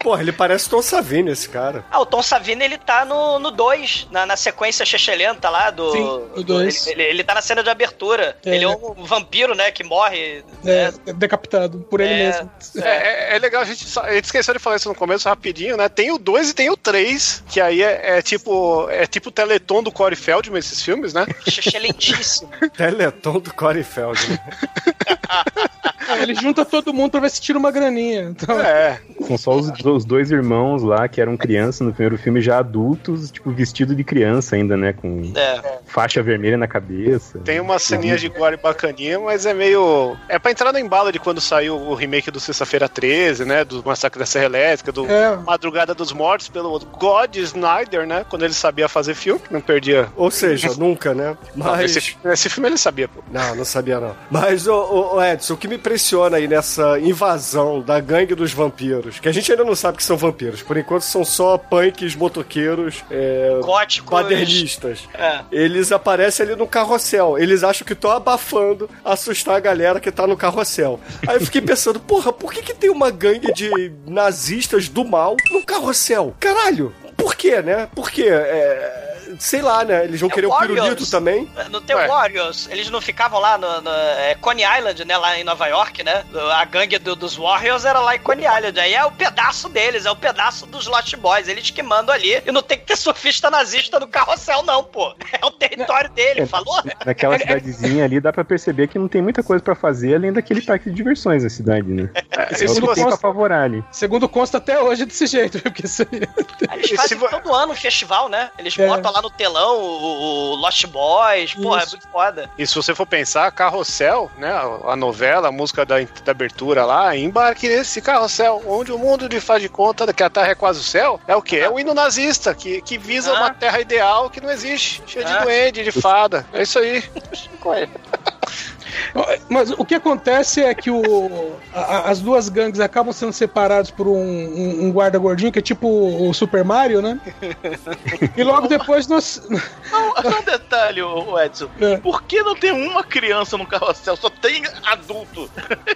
Porra, ele parece Tom Savini, esse cara. Ah, o Tom Savini, ele tá no 2, na, na sequência chechelenta lá do... Sim, o dois. Ele, ele, ele tá na cena de abertura. É. Ele é um vampiro, né, que morre... É, decapitado por ele É. mesmo. É, é- é legal, a gente, só- a gente esqueceu de falar isso no começo rapidinho, né? Tem o 2 e tem o 3, que aí é, é tipo é tipo o Teleton do Corey Feldman, esses filmes, né? [LAUGHS] Chechelentíssimo. Teleton do Corey Feldman. Ele junta todo mundo pra ver se tira uma graninha. Então, É. São só os, os dois irmãos lá que eram crianças no primeiro filme, já adultos, tipo, vestido de criança ainda, né? Com É. faixa vermelha na cabeça. Tem umas ceninhas de gore bacaninha, mas é meio. É pra entrar no embalo de quando saiu o remake do Sexta-feira 13, né? Do Massacre da Serra Elétrica, do É. Madrugada dos Mortos, pelo God Snyder, né? Quando ele sabia fazer filme, não perdia. Ou seja, [LAUGHS] nunca, né? Não, Mas. esse, esse filme ele sabia, pô. Não, não sabia não. Mas, ô, ô, Edson, o que me impressiona aí nessa invasão da gangue dos vampiros, que a gente ainda não sabe que são vampiros, por enquanto são só punks, motoqueiros, é, Góticos. badernistas. É. Eles aparecem ali no carrossel. Eles acham que estão abafando, assustar a galera que tá no carrossel. Aí eu fiquei [LAUGHS] pensando, porra, por que, que tem uma gangue de nazistas do mal no carrossel? Caralho! Por quê, né? Por quê? É, sei lá, né? Eles vão É querer o Warriors. pirulito também? No The Ué. Warriors, eles não ficavam lá no, no é, Coney Island, né? Lá em Nova York, né? A gangue do- dos Warriors era lá em Coney Island. Aí é o pedaço deles, é o pedaço dos Lost Boys. Eles que mandam ali. E não tem que ter surfista nazista no carrossel, não, pô. [LAUGHS] É o território dele, falou? Naquela [LAUGHS] cidadezinha ali dá pra perceber que não tem muita coisa pra fazer além daquele parque de diversões na cidade, né? É, se o que você- tem pra apavorar ali. Segundo consta até hoje é desse jeito, [LAUGHS] porque. Aí Eles fazem se vo- todo ano um festival, né? Eles É. botam lá no telão o, o Lost Boys. Pô, é muito foda. E se você for pensar, Carrossel, né? A a novela, a música da, da abertura lá, embarque nesse carrossel, onde o mundo lhe faz de conta que a terra é quase o céu, é o quê? É o hino nazista, que, que visa Ah. uma terra ideal que não existe, cheia de Ah. duende, de fada. É isso aí. Mas o que acontece é que o, a- as duas gangues acabam sendo separadas por um, um- um guarda gordinho, que é tipo o Super Mario, né? [LAUGHS] E logo depois nós. Não, só um detalhe, Edson. É. Por que não tem uma criança no carrossel? Só tem adulto.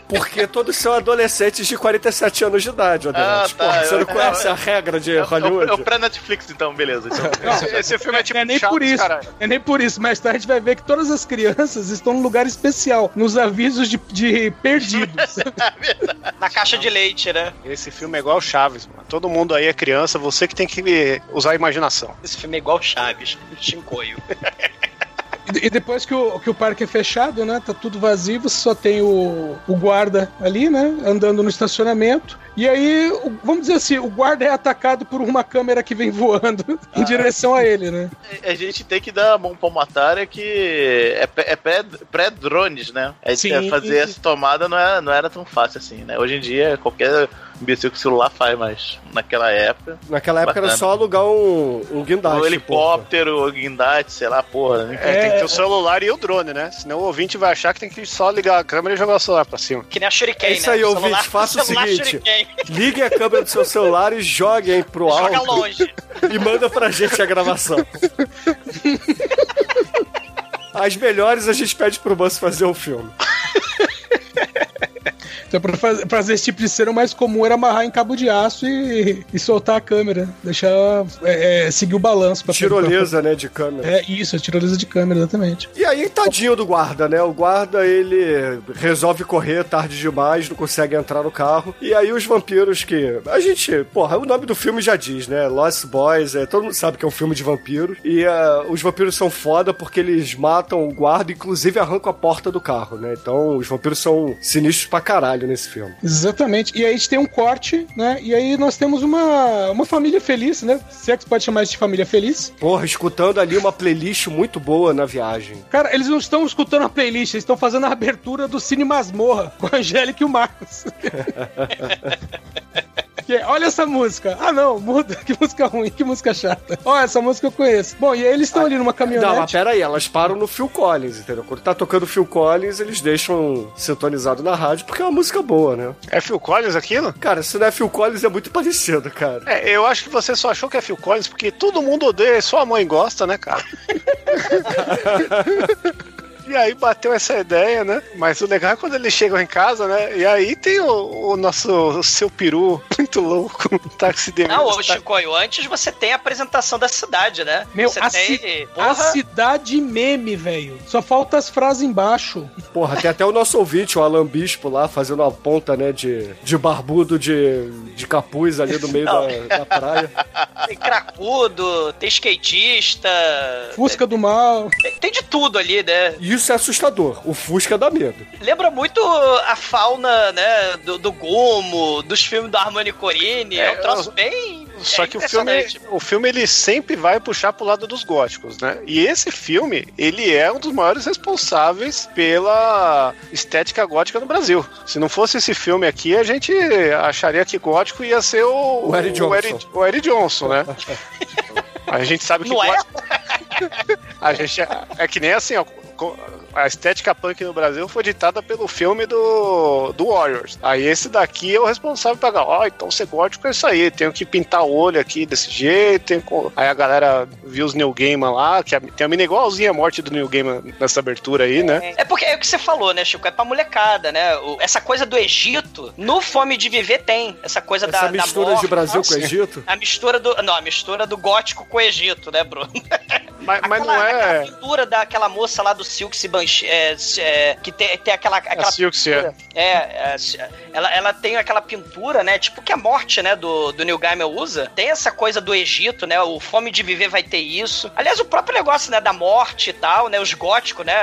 Porque todos são adolescentes de 47 anos de idade, Adelante. Ah, tá. Porra, você não Eu- conhece eu- a regra de É, o- Hollywood? é o pré-Netflix, então, beleza. Então. Esse, esse filme é tipo Não é nem Chaves, por isso. caralho. É nem por isso. Mais tarde a gente vai ver que todas as crianças estão num lugar especial, nos avisos de, de perdidos. [LAUGHS] Na caixa de leite, né? Esse filme é igual Chaves, mano. Todo mundo aí é criança, você que tem que usar a imaginação. Esse filme é igual Chaves, Chincoio. [LAUGHS] E, e depois que o, que o parque é fechado, né? Tá tudo vazio, você só tem o, o guarda ali, né? Andando no estacionamento. E aí, o- vamos dizer assim, o guarda é atacado por uma câmera que vem [LAUGHS] voando em direção a ele, né? A gente tem que dar a mão palmatária que é, é pré- pré-drones, né? A gente Sim. fazer essa tomada não era, não era tão fácil assim, né? Hoje em dia, qualquer imbecil com celular faz, mas naquela época. Naquela época era Bacana. só alugar um, um guindaste. o helicóptero, o guindaste, sei lá, porra. Né? É, tem que ter o celular e o drone, né? Senão o ouvinte vai achar que tem que só ligar a câmera e jogar o celular pra cima. Que nem a Shuriken, É isso né? aí, O ouvinte, celular- faça o [LAUGHS] seguinte. Shuriken. Liguem a câmera do seu celular e joguem pro alto. Joga longe. [LAUGHS] e manda pra gente a gravação. [LAUGHS] As melhores a gente pede pro Bus fazer o filme. Então, pra faz- fazer esse tipo de cena, o mais comum era amarrar em cabo de aço e, e soltar a câmera. Deixar é, é, seguir o balanço. Pra Tirolesa, né, de câmera. É isso, a tirolesa de câmera, exatamente. E aí, tadinho do guarda, né? O guarda, ele resolve correr tarde demais, não consegue entrar no carro. E aí os vampiros que... A gente... Porra, o nome do filme já diz, né? Lost Boys, é, todo mundo sabe que é um filme de vampiros. E ah, os vampiros são foda porque eles matam o guarda, inclusive arrancam a porta do carro, né? Então os vampiros são sinistros pra caralho nesse filme. Exatamente. E aí a gente tem um corte, né? E aí nós temos uma, uma família feliz, né? Se é que pode chamar isso de família feliz. Porra, escutando ali uma playlist muito boa na viagem. Cara, eles não estão escutando a playlist, eles estão fazendo a abertura do Cine Masmorra com a Angélica e o Marcos. [LAUGHS] Que é, olha essa música. Ah, não, muda. [LAUGHS] Que música ruim, que música chata. Ó, essa música eu conheço. Bom, e aí eles estão ali numa caminhonete. Não, mas pera aí, elas param no Phil Collins, entendeu? Quando tá tocando Phil Collins, eles deixam sintonizado na rádio, porque é uma música boa, né? É Phil Collins aquilo? Cara, se não é Phil Collins, é muito parecido, cara. É, eu acho que você só achou que é Phil Collins porque todo mundo odeia e só a mãe gosta, né, cara? [LAUGHS] E aí bateu essa ideia, né? Mas o legal é quando eles chegam em casa, né? E aí tem o, o nosso o seu peru [LAUGHS] muito louco, um taxidermista. Não, ô Chicoio, antes você tem a apresentação da cidade, né? Meu, você a, tem. ci- Porra, a cidade meme, velho. Só falta as frases embaixo. Porra, tem até o nosso ouvinte, o Alan Bispo lá, fazendo uma ponta, né, de, de barbudo de, de capuz ali no meio da, da praia. tem cracudo, tem skatista. Fusca do mal. Tem, tem de tudo ali, né? Isso é assustador. O Fusca dá medo. Lembra muito a fauna, né? Do, do Gumo, dos filmes do Armani Corini. É, um troço bem. Só é que o filme, o filme ele sempre vai puxar pro lado dos góticos, né? E esse filme, ele é um dos maiores responsáveis pela estética gótica no Brasil. Se não fosse esse filme aqui, a gente acharia que gótico ia ser o, O Eric Johnson. o Eric, o Eric Johnson, né? [LAUGHS] A gente sabe que Não é? [LAUGHS] a gente é, é que nem assim, ó. A estética punk no Brasil foi ditada pelo filme do, do Warriors. Aí esse daqui é o responsável pra ó, então ser gótico é isso aí. Tenho que pintar o olho aqui desse jeito. tenho Aí a galera viu os New Gaiman lá, que a- tem a mina igualzinha a morte do New Gaiman nessa abertura aí, né? É porque é o que você falou, né, Chico? É pra molecada, né? O- essa coisa do Egito, no Fome de Viver tem. Essa coisa Essa da, da mistura morte, de Brasil nossa. com Egito. A mistura do. Não, a mistura do gótico com o Egito, né, Bruno? [LAUGHS] Mas, mas não Aquela- é. Aquela pintura daquela moça lá do Silk Banshee, é, é, que tem, tem aquela. aquela A Silks, é. é, é, ela, ela tem aquela pintura, né? Tipo que a morte, né, do, do Neil Gaiman usa. Tem essa coisa do Egito, né? O Fome de Viver vai ter isso. Aliás, o próprio negócio, né, da morte e tal, né? Os góticos, né?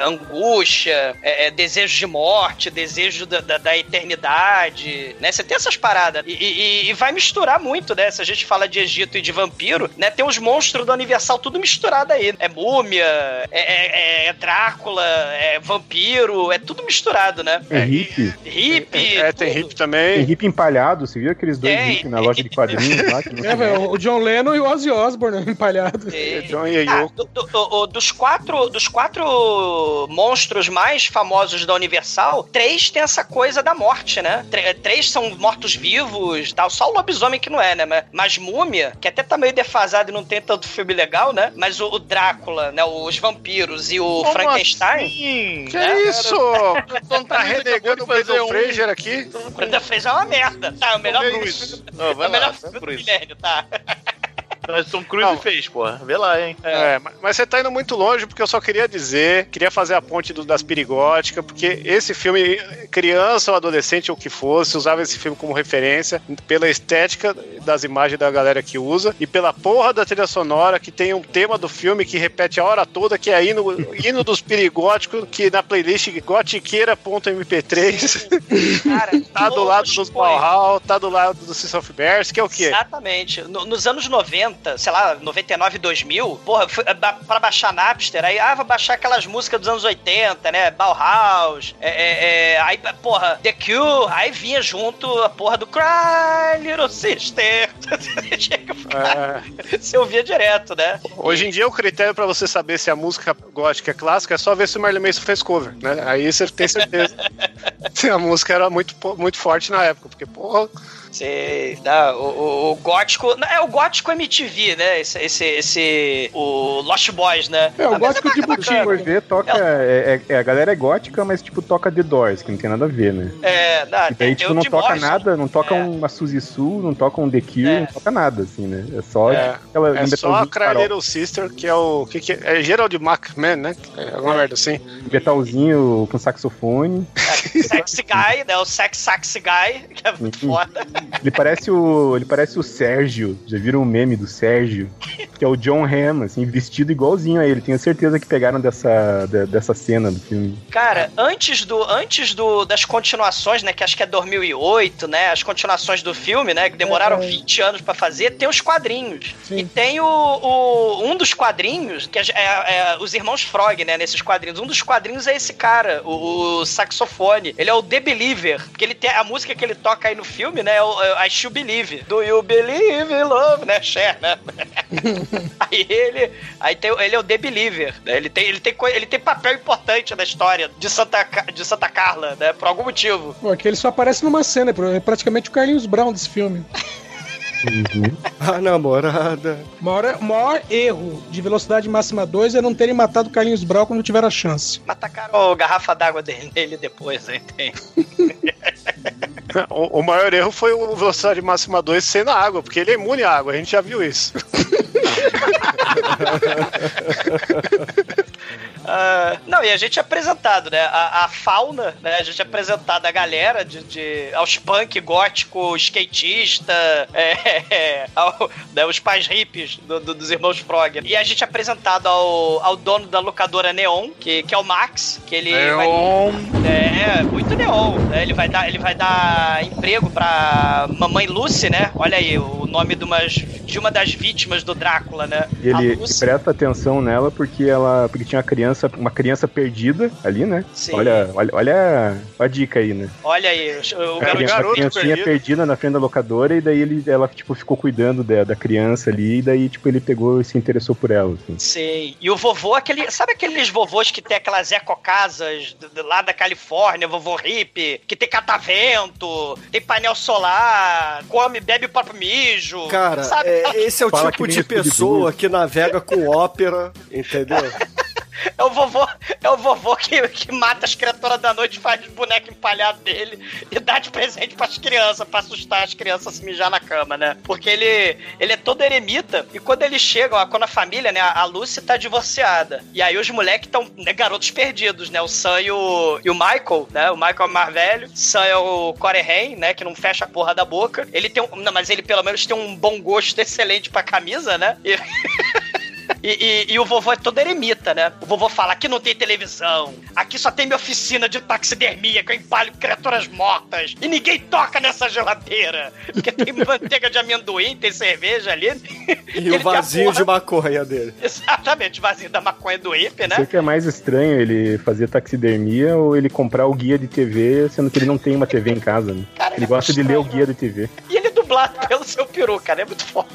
Angústia, é, é, desejo de morte, desejo da, da, da eternidade, né? Você tem essas paradas. E, e- e vai misturar muito, né? Se a gente fala de Egito e de vampiro, né? Tem os monstros da Universal tudo misturado aí. É múmia, é, é- é Drácula, é vampiro, é tudo misturado, né? É hippie. Hippie. É, tem hippie também. Tem hippie empalhado, você viu aqueles dois hippie na loja de quadrinhos lá? [LAUGHS] É, velho, o John Lennon e o Ozzy Osbourne né, empalhado. E- John e Ah, do- do- do- dos, quatro, dos quatro monstros mais famosos da Universal, três tem essa coisa da morte, né? Tr- três são mortos-vivos tal. Só o lobisomem que não é, né? Mas, mas Múmia, que até tá meio defasado e não tem tanto filme legal, né? Mas o, o Drácula, né? Os vampiros e o Como Frankenstein. Sim. Que né? isso? [LAUGHS] Não tá renegando o Brendan Fraser aqui? O Brenda fez é uma merda. Tá, é o melhor Como é É o melhor Cruise. milênio, tá? Mas Tom Cruise Não. fez, porra. Vê lá, hein. É, mas- mas você tá indo muito longe, porque eu só queria dizer, queria fazer a ponte do- das perigóticas, porque esse filme, criança ou adolescente ou o que fosse, usava esse filme como referência pela estética das imagens da galera que usa e pela porra da trilha sonora que tem um tema do filme que repete a hora toda, que é hino, hino dos perigóticos, que na playlist gotiqueira.mp3 [LAUGHS] Cara, [LAUGHS] tá do lado dos. Valhalla, tá do lado do Six of Bears, que é o quê? Exatamente. No- nos anos 90, sei lá, 99, 2000, porra, fui, ba- pra baixar Napster, aí, ah, vou baixar aquelas músicas dos anos 80, né? Bauhaus, é, é, é, aí, porra, The Cure, aí vinha junto a porra do Cry, Little Sister. [LAUGHS] É. Você ouvia direto, né? Hoje em dia, o critério pra você saber se a música gótica é clássica é só ver se o Marilyn Manson fez cover, né? Aí você tem certeza [LAUGHS] se a música era muito, muito forte na época, porque, porra, Sei, tá, o, o, o gótico. É o gótico MTV, né? Esse. esse, esse o Lost Boys, né? É, o Ah, mas gótico é de bacana. por ver, toca. É, é- é- a galera é gótica, mas tipo, toca The Doors, que não tem nada a ver, né? É, não, E daí, tem, tipo, não toca Morrison. nada, não toca É. uma Suzy Su, não toca um The Cure, É. não toca nada, assim, né? É só É, aquela é só a Cry Little Sister, que é o. Que, que é? é Gerald McMahon, né? É alguma merda assim. metalzinho com saxofone. Sexy Guy, né? O Sex Sax Guy, que é muito foda. Ele parece o. Ele parece o Sérgio. Já viram o meme do Sérgio? Que é o John Hamm, assim, vestido igualzinho a ele. Tenho certeza que pegaram dessa, da- dessa cena do filme. Cara, antes do antes do das continuações, né, que acho que é 2008, né, as continuações do filme, né, que demoraram É. 20 anos pra fazer, tem os quadrinhos. E tem o, o- um dos quadrinhos, que é, é- é os irmãos Frog, né, nesses quadrinhos. Um dos quadrinhos é esse cara, o, o saxofone. Ele é o The Believer, porque ele tem a música que ele toca aí no filme, né, é o- I Still Believe. Do You Believe in Love, né? Cher, né? [LAUGHS] aí ele, aí tem, ele é o The Believer, né? Ele tem, ele tem, ele tem papel importante na história de Santa, de Santa Carla, né? Por algum motivo. Pô, aqui ele só aparece numa cena, é praticamente o Carlinhos Brown desse filme. [LAUGHS] A namorada. O maior, maior erro de velocidade máxima 2 é não terem matado o Carlinhos Brown quando tiveram a chance. Mas tacaram a garrafa d'água dele nele depois, hein? [LAUGHS] O maior erro foi o velocidade máxima 2 ser na água, porque ele é imune à água, a gente já viu isso. [LAUGHS] Ah, não, e a gente é apresentado, né? A, a fauna, né? A gente é apresentado a galera de, de- aos punk gótico, skatista, é, [LAUGHS] é, ao- né, os pais hippies do- do- dos irmãos Frog. E a gente é apresentado ao, ao dono da locadora Neon, que, que é o Max, que ele Neon. vai. É, muito neon. né? Ele vai dar, ele vai dar emprego pra mamãe Lucy, né? Olha aí, o nome de, umas, de uma das vítimas do Drácula, né? E ele Lucy. presta atenção nela porque ela porque tinha uma criança, uma criança perdida ali, né? Sim. Olha, olha, olha a dica aí, né? Olha aí, o, o a criança, a criancinha perdida na frente da locadora e daí ele, ela tipo ficou cuidando da, da criança ali e daí tipo ele pegou e se interessou por ela. Assim. Sim. E o vovô, aquele. Sabe aqueles vovôs que tem aquelas ecocasas lá da Califórnia, vovô hippie, que tem catavento, tem painel solar, come, bebe o próprio mijo. Cara, sabe? é, esse é o Fala tipo de pessoa que navega com ópera, entendeu? [LAUGHS] É o vovô, é o vovô que, que mata as criaturas da noite, faz boneco empalhado dele e dá de presente pras crianças, pra assustar as crianças se mijar na cama, né? Porque ele, ele é todo eremita e quando eles chegam, quando a família, né, a Lucy tá divorciada. E aí os moleques estão né, garotos perdidos, né? O Sam e o, e o Michael, né? O Michael é mais velho, Sam é o Corey Haim, né? Que não fecha a porra da boca. Ele tem um, não, mas ele pelo menos tem um bom gosto excelente pra camisa, né? E... [LAUGHS] E, e- e o vovô é todo eremita, né? O vovô fala: aqui não tem televisão, aqui só tem minha oficina de taxidermia que eu empalho criaturas mortas e ninguém toca nessa geladeira. Porque tem [LAUGHS] manteiga de amendoim, tem cerveja ali. E [LAUGHS] o porra- de maconha dele. Exatamente, o vasinho da maconha do hippie, sei né? o que é mais estranho, ele fazer taxidermia ou ele comprar o guia de TV, sendo que ele não tem uma TV em casa, né? Cara, ele é gosta de ler o guia de TV. E ele é dublado pelo seu peru, cara, é muito foda.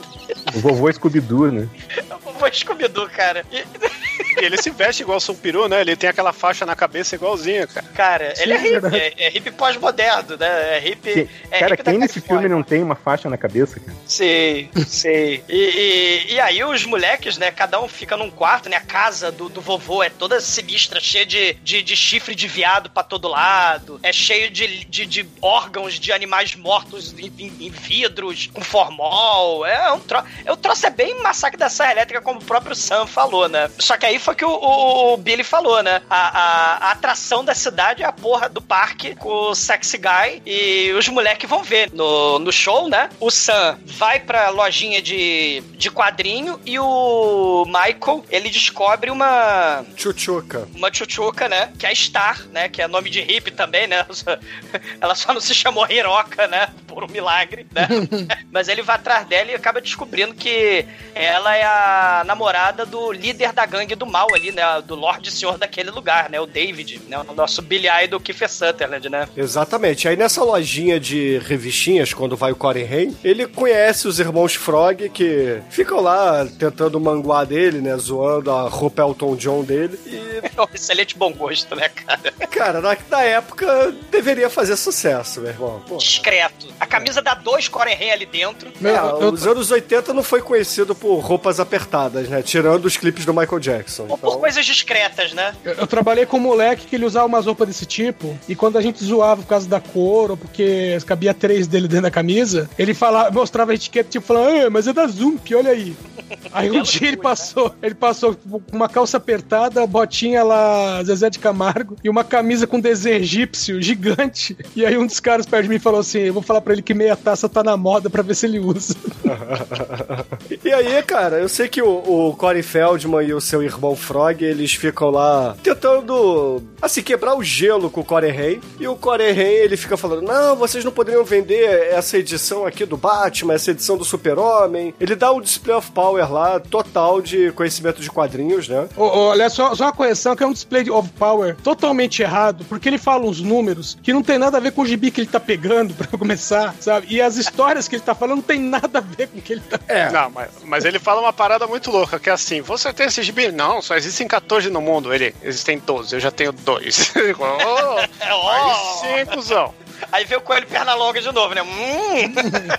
O vovô Scooby-Doo, né? [LAUGHS] Vovô Scooby-Doo, cara. E [LAUGHS] ele se veste igual o seu peru, né? Ele tem aquela faixa na cabeça igualzinha, cara. Cara, ele é Sim, hippie, é, é hippie pós-moderno, né? É hippie. Quem- é cara, hippie quem nesse filme não tem uma faixa na cabeça, cara? Sei, sei. E, e, e aí os moleques, né, cada um fica num quarto, né? A casa do, do vovô é toda sinistra, cheia de, de, de chifre de viado pra todo lado. É cheio de, de, de órgãos de animais mortos em, em- em vidros, com formol. É um troço. O troço é bem massacre da Serra Elétrica, como o próprio Sam falou, né? Só que aí foi que o, o- o Billy falou, né? A, a- a atração da cidade é a porra do parque com o sexy guy e os moleques vão ver no, no show, né? O Sam vai pra lojinha de, de quadrinho e o Michael, ele descobre uma Chuchuca. uma tchutchuca, né? Que é Star, né? Que é nome de hippie também, né? [LAUGHS] Ela só não se chamou Hiroka, né? Por um milagre, né? [LAUGHS] Mas ele vai atrás dela e acaba descobrindo que ela é a namorada do líder da gangue do mal ali, né? Do Lorde Senhor daquele lugar, né? O David, né? O nosso Billy Idol Kiefer Sutherland, né? Exatamente. Aí nessa lojinha de revistinhas, quando vai o Corey Haim, ele conhece os irmãos Frog que ficam lá tentando manguar dele, né? Zoando a roupa Elton John dele. E, [LAUGHS] É um excelente bom gosto, né, cara? cara, na, na época deveria fazer sucesso, meu irmão. Pô. Discreto. A camisa dá dois Corey Haim ali dentro. Meu, É, eu- os anos 80 não foi conhecido por roupas apertadas, né? Tirando os clipes do Michael Jackson. Ou por Então, coisas discretas, né? Eu, eu trabalhei com um moleque que ele usava umas roupas desse tipo, e quando a gente zoava por causa da cor, ou porque cabia três dele dentro da camisa, ele falava, mostrava a etiqueta, tipo, falando, ah, mas é da Zump, olha aí. [LAUGHS] Aí um dia ele passou, ele passou com uma calça apertada, botinha lá, Zezé de Camargo, e uma camisa com desenho egípcio gigante. E aí um dos caras perto de mim falou assim: Eu vou falar pra ele que meia taça tá na moda pra ver se ele usa. [LAUGHS] E aí, cara, eu sei que o, o Corey Feldman e o seu irmão Frog, eles ficam lá tentando, assim, quebrar o gelo com o Corey Haim. E o Corey Haim, ele fica falando, não, vocês não poderiam vender essa edição aqui do Batman, essa edição do Super-Homem. Ele dá um display of power lá, total de conhecimento de quadrinhos, né? Ô, ô, Olha, só, só uma correção que é um display of power totalmente errado, porque ele fala uns números que não tem nada a ver com o gibi que ele tá pegando [LAUGHS] pra começar, sabe? E as histórias que ele tá falando não tem nada a ver com o que ele tá É. Não, mas, mas ele fala uma parada muito louca, que é assim, você tem esse gibi? Não, só existem 14 no mundo. Ele, existem 12, eu já tenho dois. [LAUGHS] oh, [LAUGHS] aí sim, cuzão. Aí vê o coelho perna longa de novo, né? Hum,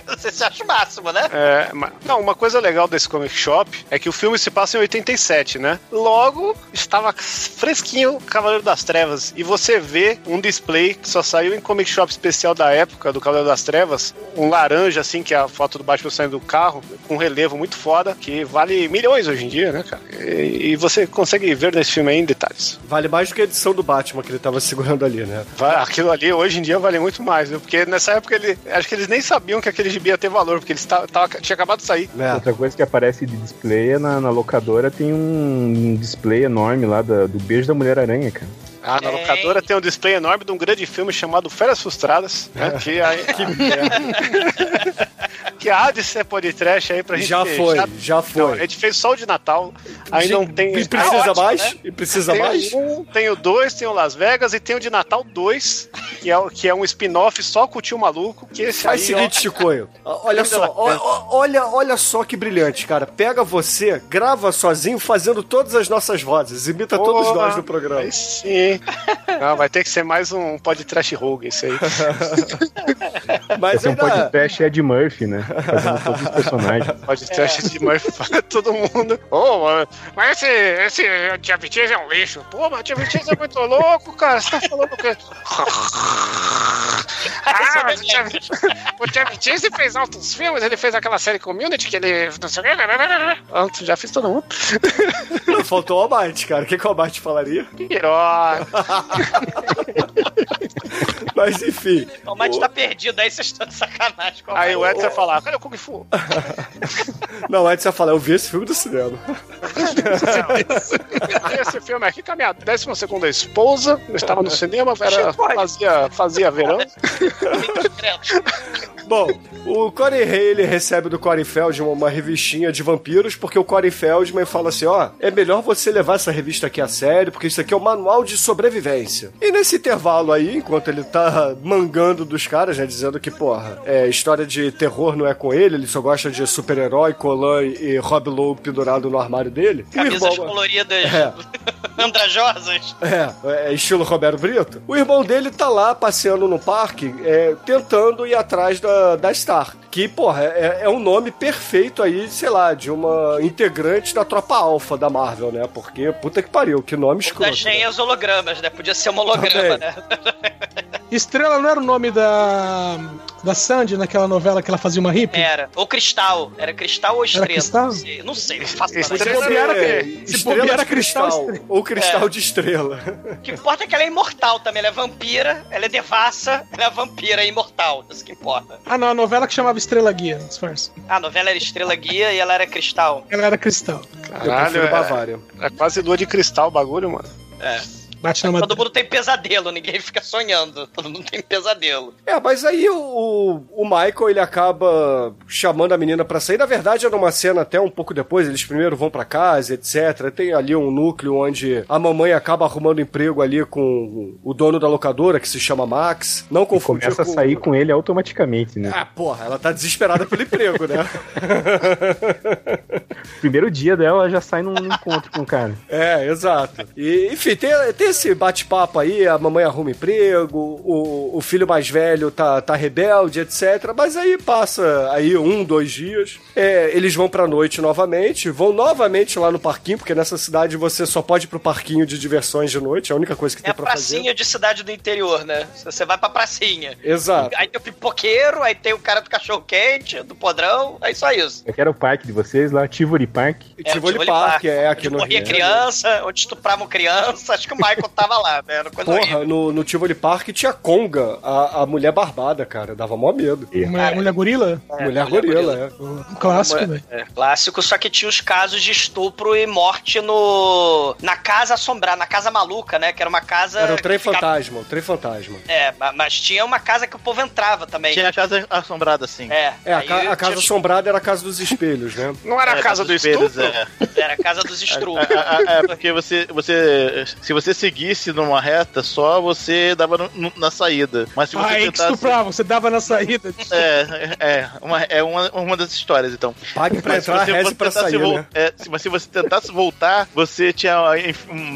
[LAUGHS] você se acha o máximo, né? É, ma- não, uma coisa legal desse comic shop é que o filme se passa em 87, né? Logo, estava fresquinho o Cavaleiro das Trevas. E você vê um display que só saiu em comic shop especial da época do Cavaleiro das Trevas, um laranja, assim, que é a foto do Batman saindo do carro, com um relevo muito foda, que vale milhões hoje em dia, né, cara? E, e você consegue ver nesse filme aí em detalhes. Vale mais do que a edição do Batman que ele tava segurando ali, né? Aquilo ali hoje em dia vale muito mais, viu? Porque nessa época ele. Acho que eles nem sabiam que aquele gibi ia ter valor, porque tava, tinha acabado de sair. Outra coisa que aparece de display é na, na locadora tem um display enorme lá da- do beijo da Mulher-Aranha, cara. Ah, na locadora tem um display enorme de um grande filme chamado Férias Frustradas, né? Que, aí, [LAUGHS] que, que há de ser podcast aí pra gente Já ter. foi, já foi. Não, a gente fez só o de Natal, aí não tem. E precisa Ah, ótimo, mais? né? E precisa tem mais? Um, tem o 2, tem o Las Vegas e tem o de Natal 2, que é, que é um spin-off só com o tio maluco. Que esse Faz o aí, seguinte, [LAUGHS] ó, Chicoio. Olha Ainda só, olha, olha só que brilhante, cara. Pega você, grava sozinho, fazendo todas as nossas vozes. Imita todos Porra, nós no programa. aí sim. Não, vai ter que ser mais um podcast rogue [LAUGHS] esse aí. Vai ser um podcast Ed Murphy, né? Fazendo todos os personagens. Podcast de Murphy para todo mundo. Mano, mas esse, esse Tia Vitiz é um lixo. Pô, mas o Tia Vitiz é muito louco, cara. Você tá falando o quê? [LAUGHS] ah, mas o Tia, o Tia Vitiz fez altos filmes, ele fez aquela série Community que ele. Não sei o quê. Ah, já fiz todo mundo. Não, faltou o Almighty, cara. O que, que o Almighty falaria? Piroca. [LAUGHS] Mas enfim. O Mate tá perdido, aí vocês estão de sacanagem com Aí o. Edson vai falar: cadê o Kung Fu? [LAUGHS] Não, o Edson ia falar, eu vi esse filme do cinema. Esse filme aqui com a minha 12 segunda esposa. Eu estava no cinema, era, fazia, fazia verão. [LAUGHS] Bom, o Corey Hay, ele recebe do Corey Feldman uma revistinha de vampiros, porque o Corey Feldman fala assim, ó, é melhor você levar essa revista aqui a sério, porque isso aqui é o manual de sobrevivência. E nesse intervalo aí, enquanto ele tá mangando dos caras, né, dizendo que, porra, é, história de terror não é com ele, ele só gosta de super-herói, Colan e Rob Lowe pendurado no armário dele. Camisas irmão- coloridas É. [LAUGHS] andrajosas. É, é estilo Roberto Brito. O irmão dele tá lá passeando no parque, é, tentando ir atrás da, da Star. Que, porra, é, é um nome perfeito aí, sei lá, de uma integrante da tropa alfa da Marvel, né? Porque, puta que pariu, que nome escroto. gêmeas hologramas, né? Podia ser um holograma, Também. né? [LAUGHS] Estrela não era o nome da. da Sandy naquela novela que ela fazia uma hippie? Era. Ou cristal. Era cristal ou estrela? cristal? Não sei, não sei. Não faço Podia nada. ser bobear, é, se estrela bobear, era cristal cristal, estrela. ou cristal É. de estrela. O que importa é que ela é imortal também. Ela é vampira, ela é devassa, ela é vampira, é imortal. Isso que importa. Ah, não, a novela que chamava Estrela Guia, disfarce. A novela era estrela guia e ela era cristal. Ela era cristal. Caralho, prefiro é, Bavária. é quase lua de cristal o bagulho, mano. É. Bate na Todo madeira. mundo tem pesadelo, ninguém fica sonhando. Todo mundo tem pesadelo. É, mas aí o, o Michael, ele acaba chamando a menina pra sair. Na verdade, era uma cena até um pouco depois, eles primeiro vão pra casa, etc. Tem ali um núcleo onde a mamãe acaba arrumando emprego ali com o dono da locadora, que se chama Max. Não confundir Começa a com... sair com ele automaticamente, né? Ah, porra, ela tá desesperada pelo emprego, né? [LAUGHS] Primeiro dia dela já sai num encontro com o cara. É, exato. E, enfim, tem, tem esse bate-papo aí, a mamãe arruma emprego, o, o filho mais velho tá, tá rebelde, etc. Mas aí passa aí um, dois dias. É, eles vão pra noite novamente, vão novamente lá no parquinho, porque nessa cidade você só pode ir pro parquinho de diversões de noite, é a única coisa que É tem pra fazer. pracinha de cidade do interior, né? Você vai pra pracinha. Exato. Aí tem o pipoqueiro, aí tem o cara do cachorro quente, do podrão, aí só isso. Eu quero o parque de vocês lá, Tivoli Park. É, Tivoli Tivoli Park, Park, é aqui Onde no morria Rio. criança, onde estupravam criança. [LAUGHS] Acho que o Michael Michael tava lá, né? Era coisa horrível. Porra, no, no Tivoli Park tinha Conga, a, a mulher barbada, cara. Dava mó medo. Mulher, mulher gorila? mulher gorila, é. Um clássico, velho. É, clássico, só que tinha os casos de estupro e morte no. na casa assombrada, na casa maluca, né? Que era uma casa. Era o trem ficava- fantasma, o trem fantasma. É, ma- mas tinha uma casa que o povo entrava também. Tinha a casa assombrada, sim. É, É, a, ca- a tinha casa os- assombrada era a casa dos espelhos, né? [LAUGHS] Não era a É, casa do espelhos, estupro? é. Era a casa dos [LAUGHS] estrupos. É, é, porque você, você. Se você seguisse numa reta só, você dava no- no- na saída. Mas se você que tentasse. estuprava, você dava na saída. [LAUGHS] É, é, uma, é uma, uma das histórias, então. Pague pra Mas se entrar, você reze pra tentasse sair, vol- né? é, mas se você tentasse voltar, você tinha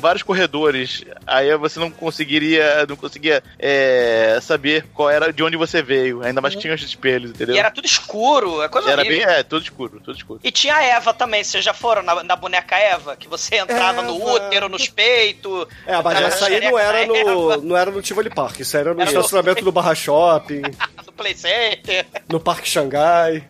vários corredores. Aí você não conseguiria, não conseguia é, saber qual era de onde você veio. Ainda mais que tinha os espelhos, entendeu? E era tudo escuro, é coisa Era bem, horrível. é, tudo escuro, tudo escuro. E tinha a Eva também, vocês já foram na, na boneca Eva? Que você entrava no Eva. útero, nos peitos. É, mas essa aí não era no, não era no Tivoli Park, isso era no Era no- estacionamento do Barra Shopping, [LAUGHS] no Play Center. no Parque Xangai.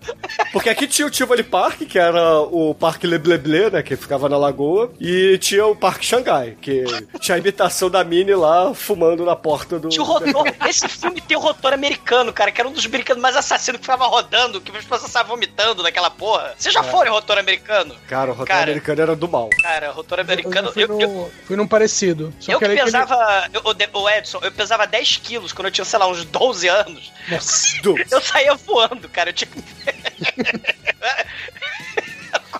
Porque aqui tinha o Tivoli Park, que era o Parque Lebleble, né, que ficava na lagoa, e tinha o Parque Xangai, que tinha a imitação da Minnie lá fumando na porta do... Tinha o rotor. Esse filme tem o rotor americano, cara, que era um dos brinquedos mais assassinos que ficava rodando, que as pessoas estavam vomitando naquela porra. Vocês já É. foram em rotor americano? Cara, o roteiro Cara. americano era do mal. Cara, rotor Eu americano. fui, Eu, eu, fui num parecido. Só eu que aquele- pesava. eu- o Edson, eu pesava 10 quilos quando eu tinha, sei lá, uns 12 anos. Eu saía voando, cara. Eu tinha. [LAUGHS]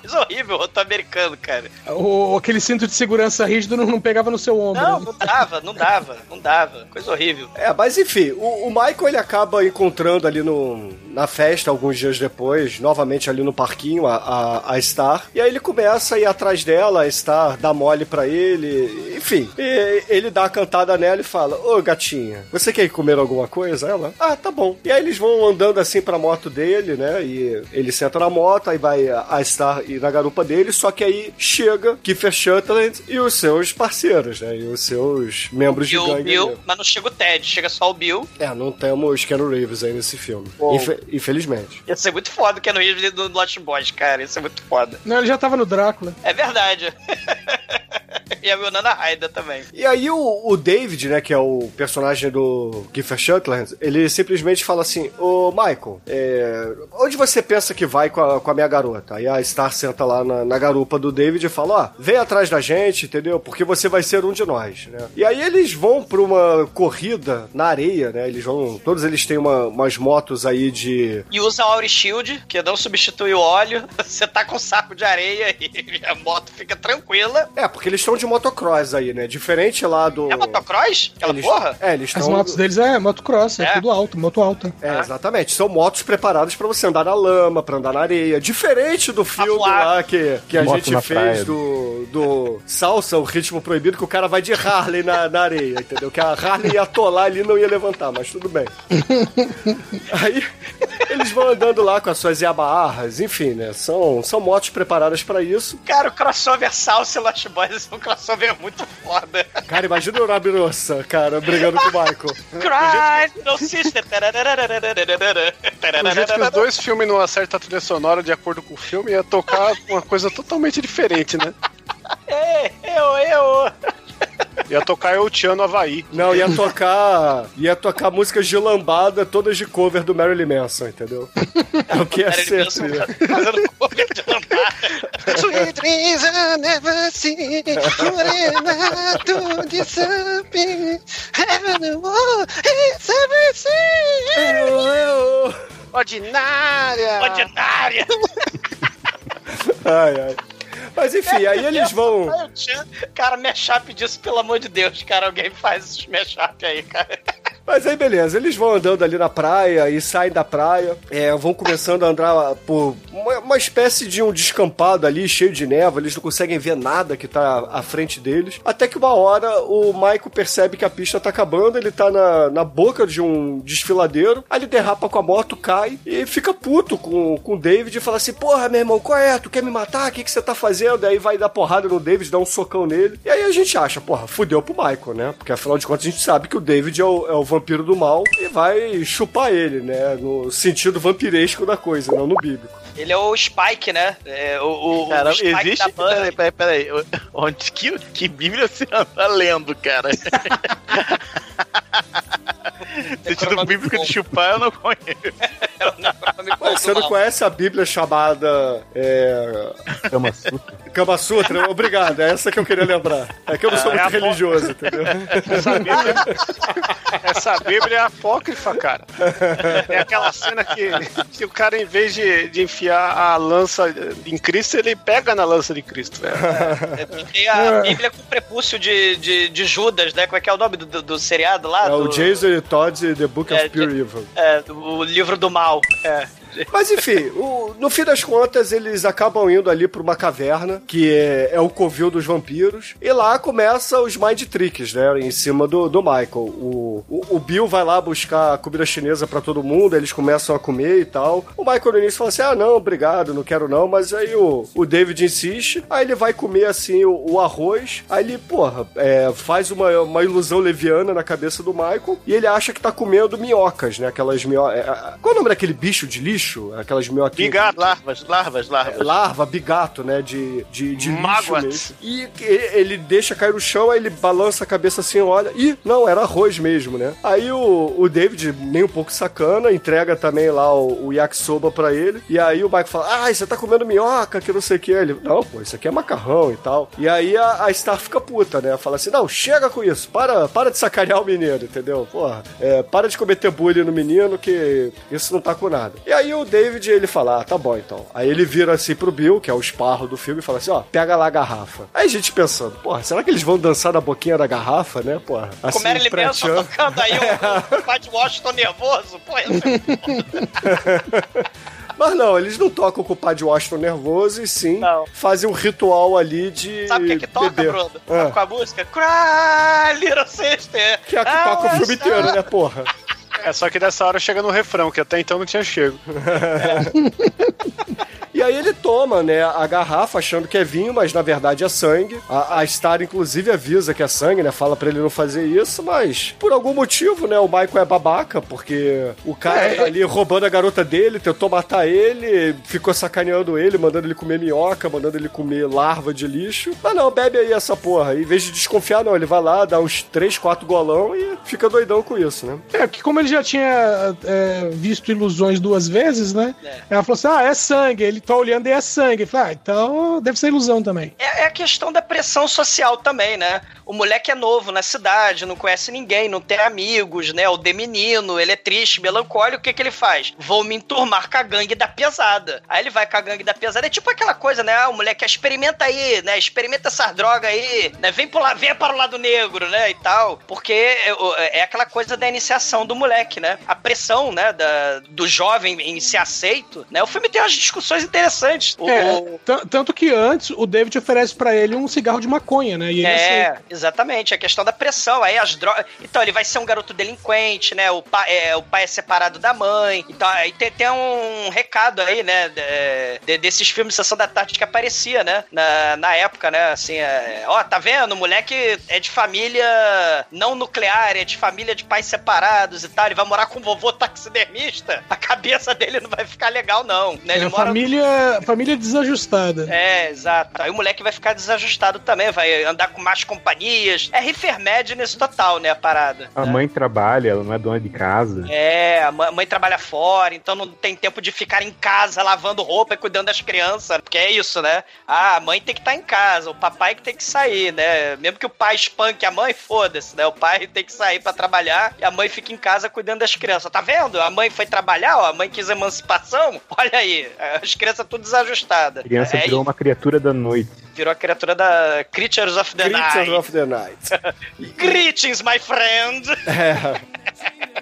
Coisa horrível, o rotor americano, cara. O, aquele cinto de segurança rígido não, não pegava no seu ombro. Não, né? não dava, não dava, não dava. Coisa horrível. É, mas enfim, o, o Michael ele acaba encontrando ali no, na festa, alguns dias depois, novamente ali no parquinho, a, a, a Star. E aí ele começa a ir atrás dela, a Star dá mole pra ele, enfim. E ele dá a cantada nela e fala: Ô gatinha, você quer comer alguma coisa? Ela, ah, tá bom. E aí eles vão andando assim pra moto dele, né? E ele senta na moto, aí vai a Star ir na garupa dele, só que aí chega Kiefer Sutherland e os seus parceiros, né? E os seus membros de E o gangue. Bill, ali. mas não chega o Ted, chega só o Bill. É, não temos Keanu Reeves aí nesse filme. Infe- infelizmente. Ia ser muito foda o Keanu Reeves do Lost Boys, cara. Ia ser muito foda. Não, ele já tava no Drácula. É verdade. [LAUGHS] e a Winona Ryder também. E aí o, o David, né, que é o personagem do Kiefer Sutherland, ele simplesmente fala assim, ô Michael, é, onde você pensa que vai com a, com a minha garota? Aí a Star senta lá na, na garupa do David e fala, ó, vem atrás da gente, entendeu? Porque você vai ser um de nós, né? E aí eles vão pra uma corrida na areia, né? Eles vão, todos eles têm uma- umas motos aí de... E usa o Auri Shield, que não substitui o óleo. [LAUGHS] Você tá com um saco de areia e [LAUGHS] a moto fica tranquila. É, porque eles estão de motocross aí, né? Diferente lá do... É motocross? Aquela Eles- porra? É, eles As estão... motos deles é motocross, é, É. tudo alto, moto alta. É, exatamente. São motos preparadas pra você andar na lama, pra andar na areia. Diferente do filme. Lá que, que a Moto gente fez praia. do, do Salsa, o ritmo proibido, que o cara vai de Harley na, na areia, entendeu? Que a Harley ia atolar ali e não ia levantar, mas tudo bem. [LAUGHS] Aí eles vão andando lá com as suas Yamahas, enfim, né? São, são motos preparadas pra isso. Cara, o crossover Salsa e Lost Boys é um crossover muito foda. Cara, imagina o Rabirossa, cara, brigando com o Michael. Cry, no sister. Do jeito que os dois filmes não acertam a trilha sonora de acordo com o filme, ia tocar uma coisa totalmente diferente, né? Ei, [LAUGHS] eu, eu. Ia tocar Eu Te Amo Havaí. Não, ia tocar. Ia tocar músicas de lambada, todas de cover do Marilyn Manson, entendeu? É o que ia Marilyn ser. Manson trilha. fazendo cover de lambada. Sweet dreams I never see, to disappear. Heaven and war, it's everything. Eu, eu. Ordinária. Ordinária. Ai, ai. Mas enfim, aí eles vão. Cara, mashup disso, pelo amor de Deus, cara. Alguém faz esses mashup aí, cara. Mas aí beleza, eles vão andando ali na praia e saem da praia, é, vão começando a andar por uma, uma espécie de um descampado ali, cheio de névoa, eles não conseguem ver nada que tá à frente deles. Até que uma hora o Michael percebe que a pista tá acabando, ele tá na, na boca de um desfiladeiro, aí ele derrapa com a moto, cai e fica puto com, com o David e fala assim: Porra, meu irmão, qual é? Tu quer me matar? O que, que você tá fazendo? Aí vai dar porrada no David, dá um socão nele. E aí a gente acha, porra, fudeu pro Michael, né? Porque afinal de contas a gente sabe que o David é o, é o vampiro do mal e vai chupar ele, né? No sentido vampiresco da coisa, não no bíblico. Ele é o Spike, né? É, o, o, Cara, o Spike existe. Peraí, peraí, peraí. Onde que, que Bíblia você anda [LAUGHS] lendo, cara? [LAUGHS] [LAUGHS] Sentido bíblico de chupar eu não conheço. [LAUGHS] Mas você não conhece a Bíblia chamada. É... Kama Sutra. Kama Sutra? Obrigado, é essa que eu queria lembrar. É que eu não sou É muito a fo- religioso, entendeu? [LAUGHS] Essa Bíblia, essa Bíblia é apócrifa, cara. É aquela cena que, que o cara, em vez de, de enfiar a lança em Cristo, ele pega na lança de Cristo. velho. Tem a Bíblia com o prepúcio de, de, de Judas, né? Como é que é o nome do, do, do seriado lá? É do, o Jason Todd e The Book of É, Pure Evil. É, o livro do mal. É. Mas enfim, o- no fim das contas, eles acabam indo ali pra uma caverna, que é, é o covil dos vampiros, e lá começa os mind tricks, né? Em cima do, do Michael. O, o, o Bill vai lá buscar comida chinesa pra todo mundo, eles começam a comer e tal. O Michael no início fala assim: ah, não, obrigado, não quero não. Mas aí o, o David insiste, aí ele vai comer assim o, o arroz, aí ele, porra, é, faz uma, uma ilusão leviana na cabeça do Michael, e ele acha que tá comendo minhocas, né? Aquelas minhocas. qual é o nome daquele bicho de lixo? Aquelas minhoquinhas. Bigato. Larvas, larvas, larvas. Larva, bigato, né? De, de, de lixo. E ele deixa cair no chão, aí ele balança a cabeça assim, olha. Ih, não, era arroz mesmo, né? Aí o, o David, nem um pouco sacana, entrega também lá o, o yakisoba pra ele. E aí o Mike fala: Ah, você tá comendo minhoca, que não sei o que. Ele, não, pô, isso aqui é macarrão e tal. E aí a, a Star fica puta, né? Fala assim: Não, chega com isso, para, para de sacanear o menino, entendeu? Porra, é, para de cometer bullying no menino, que isso não tá com nada. E aí o David, ele fala, ah, tá bom então. Aí ele vira assim pro Bill, que é o esparro do filme, e fala assim, ó, pega lá a garrafa. Aí a gente pensando, porra, será que eles vão dançar na boquinha da garrafa, né, porra? Assim, Como era ele mesmo, tocando aí o, [LAUGHS] o Pat Washington nervoso. Pô, [LAUGHS] Mas não, eles não tocam com o Padre Washington nervoso, e sim fazem um ritual ali de sabe o que é que toca, beber. Bruno? Ah, com a música? Cry, Little Sister. que é a que Ah, toca o filme inteiro, né, porra? É só que dessa hora chega no refrão, que até então não tinha chego. [LAUGHS] E aí ele toma, né, a garrafa achando que é vinho, mas na verdade é sangue. A, a Star, inclusive, avisa que é sangue, né? Fala pra ele não fazer isso, mas por algum motivo, né, o Michael é babaca, porque o cara É. tá ali roubando a garota dele, tentou matar ele, ficou sacaneando ele, mandando ele comer minhoca, mandando ele comer larva de lixo. Mas não, bebe aí essa porra. Em vez de desconfiar, não, ele vai lá, dá uns 3, 4 golão e fica doidão com isso, né? É, que como ele já tinha é, visto ilusões duas vezes, né? Ela falou assim: ah, é sangue. Ele tá olhando e é sangue. Eu falei, ah, então deve ser ilusão também. É, é a questão da pressão social também, né? O moleque é novo na cidade, não conhece ninguém, não tem amigos, né? O de menino, ele é triste, melancólico, o que que ele faz? Vou me enturmar com a gangue da pesada. Aí ele vai com a gangue da pesada, é tipo aquela coisa, né? Ah, o moleque, experimenta aí, né? Experimenta essas drogas aí, né? Vem, pro vem para o lado negro, né? E tal. Porque é, é aquela coisa da iniciação do moleque, né? A pressão, né? Da, do jovem em ser aceito, né? O filme tem umas discussões interessantes. O- É, o- tan- tanto que antes o David oferece pra ele um cigarro de maconha, né? E ele É, aceita. exatamente. A questão da pressão. Aí as drogas. Então, ele vai ser um garoto delinquente, né? O pai é, o pai é separado da mãe. Então, aí tem, tem um recado aí, né? de- de- desses filmes de Sessão da Tarde que aparecia, né? Na, na época, né? Assim, é, ó, tá vendo? O moleque é de família não nuclear, é de família de pais separados e tal. Ele vai morar com o vovô taxidermista. A cabeça dele não vai ficar legal, não. Né? Ele É, mora família, família desajustada. é, exato. Aí o moleque vai ficar desajustado também, vai andar com más companhias. É Reefer Madness total, né, a parada. A mãe trabalha, ela não é dona de casa. É, a mãe trabalha fora, então não tem tempo de ficar em casa lavando roupa e cuidando das crianças, porque é isso, né? Ah, a mãe tem que estar em casa, o papai que tem que sair, né? Mesmo que o pai espanque a mãe, foda-se, né? O pai tem que sair pra trabalhar e a mãe fica em casa cuidando das crianças. Tá vendo? A mãe foi trabalhar, ó, a mãe quis emancipação. [LAUGHS] Olha aí, as crianças tudo desajustadas. A criança é, virou uma criatura da noite. Virou a criatura da Creatures of the Creatures Night. of the Night. [LAUGHS] Greetings, my friend! É.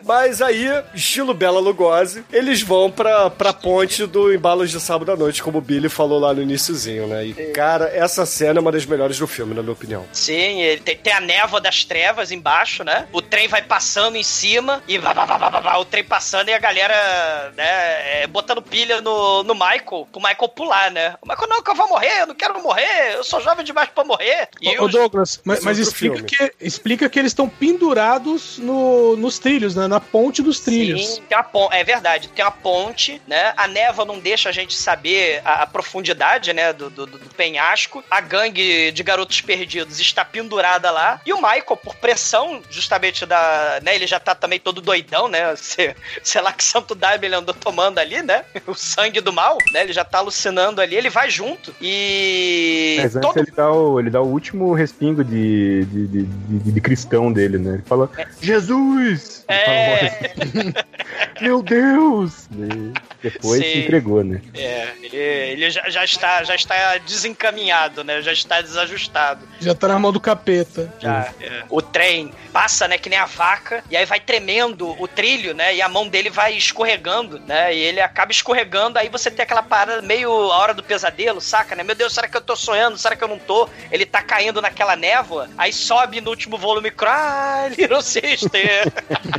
Mas aí, estilo Bela Lugosi, eles vão pra, pra ponte do Embalos de Sábado à Noite, como o Billy falou lá no iníciozinho, né? E, cara, essa cena é uma das melhores do filme, na minha opinião. Sim, ele tem, tem a névoa das trevas embaixo, né? O trem vai passando em cima e vá, vá, vá, vá, vá, vá, o trem passando e a galera, né, é, botando pilha no, no Michael, pro Michael pular, né? O Michael, não, que eu vou morrer, eu não quero morrer, eu sou jovem demais pra morrer. E Ô, ô, os- Douglas, mas, mas é outro explica, filme. que, explica que eles estão pendurados no- nos trilhos, né? Na ponte dos trilhos. Sim, tem uma ponte, é verdade, tem uma ponte, né? A névoa não deixa a gente saber a, a profundidade, né, do, do, do penhasco. A gangue de garotos perdidos está pendurada lá. E o Michael, por pressão, justamente da. né, ele já tá também todo doidão, né? [LAUGHS] Sei, sei lá que santo daime ele andou tomando ali, né? [LAUGHS] O sangue do mal, né? Ele já tá alucinando ali, ele vai junto. E. Mas antes ele dá, o, ele dá o último respingo de, de, de, de- de cristão dele, né? Ele fala, Jesus! Peace. É. [LAUGHS] Meu Deus! E depois Sim. se entregou, né? É, ele, ele já, já está, já está desencaminhado, né? Já está desajustado. Já tá na mão do capeta. Já, é. O trem passa, né, que nem a vaca, e aí vai tremendo o trilho, né? E a mão dele vai escorregando, né? E ele acaba escorregando, aí você tem aquela parada meio a hora do pesadelo, saca, né? Meu Deus, será que eu tô sonhando? Será que eu não tô? Ele tá caindo naquela névoa, aí sobe no último volume, Cry, [LAUGHS] Little Sister. [LAUGHS]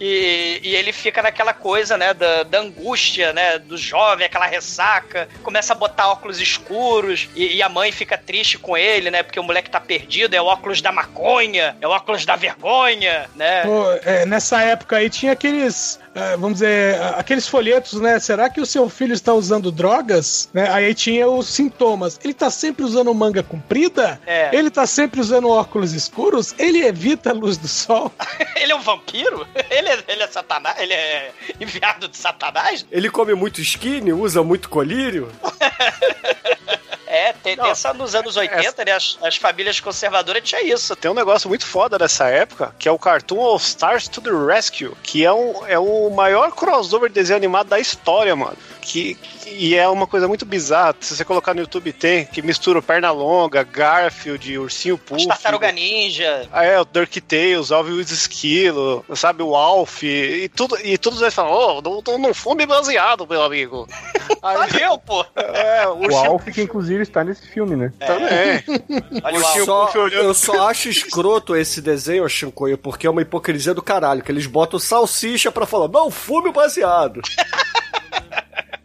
E, e ele fica naquela coisa, né, da, da angústia, né, do jovem, aquela ressaca, começa a botar óculos escuros e, e a mãe fica triste com ele, né, porque o moleque tá perdido, é o óculos da maconha, é o óculos da vergonha, né. Pô, é, nessa época aí tinha aqueles, ah, vamos dizer, aqueles folhetos, né? Será que o seu filho está usando drogas? Né? Aí tinha os sintomas. Ele tá sempre usando manga comprida? É. Ele tá sempre usando óculos escuros? Ele evita a luz do sol? [LAUGHS] ele é um vampiro? Ele é, [LAUGHS] ele é satanás? Ele é enviado de satanás? Ele come muito skinny, usa muito colírio. [LAUGHS] É, tem, tem essa nos anos 80, né, as, as famílias conservadoras tinha isso. Tem um negócio muito foda dessa época, que é o Cartoon All Stars to the Rescue, que é, um, é o maior crossover de desenho animado da história, mano. Que, e é uma coisa muito bizarra. Se você colocar no YouTube, tem, que mistura perna longa, Garfield, Ursinho Puff. Tartaruga Ninja. Ah, é, o Dirk Tales, Alves Esquilo, sabe, o Alf, e tudo, e todos eles falam, oh, não, não, não fume baseado, meu amigo. [LAUGHS] Valeu, pô! É, o O Alf, que inclusive está nesse filme, né? também. [LAUGHS] Olha Eu o só, Puff olhando. eu só acho escroto esse desenho, Shinkoio, porque é uma hipocrisia do caralho, que eles botam salsicha pra falar, não fume o baseado. [LAUGHS]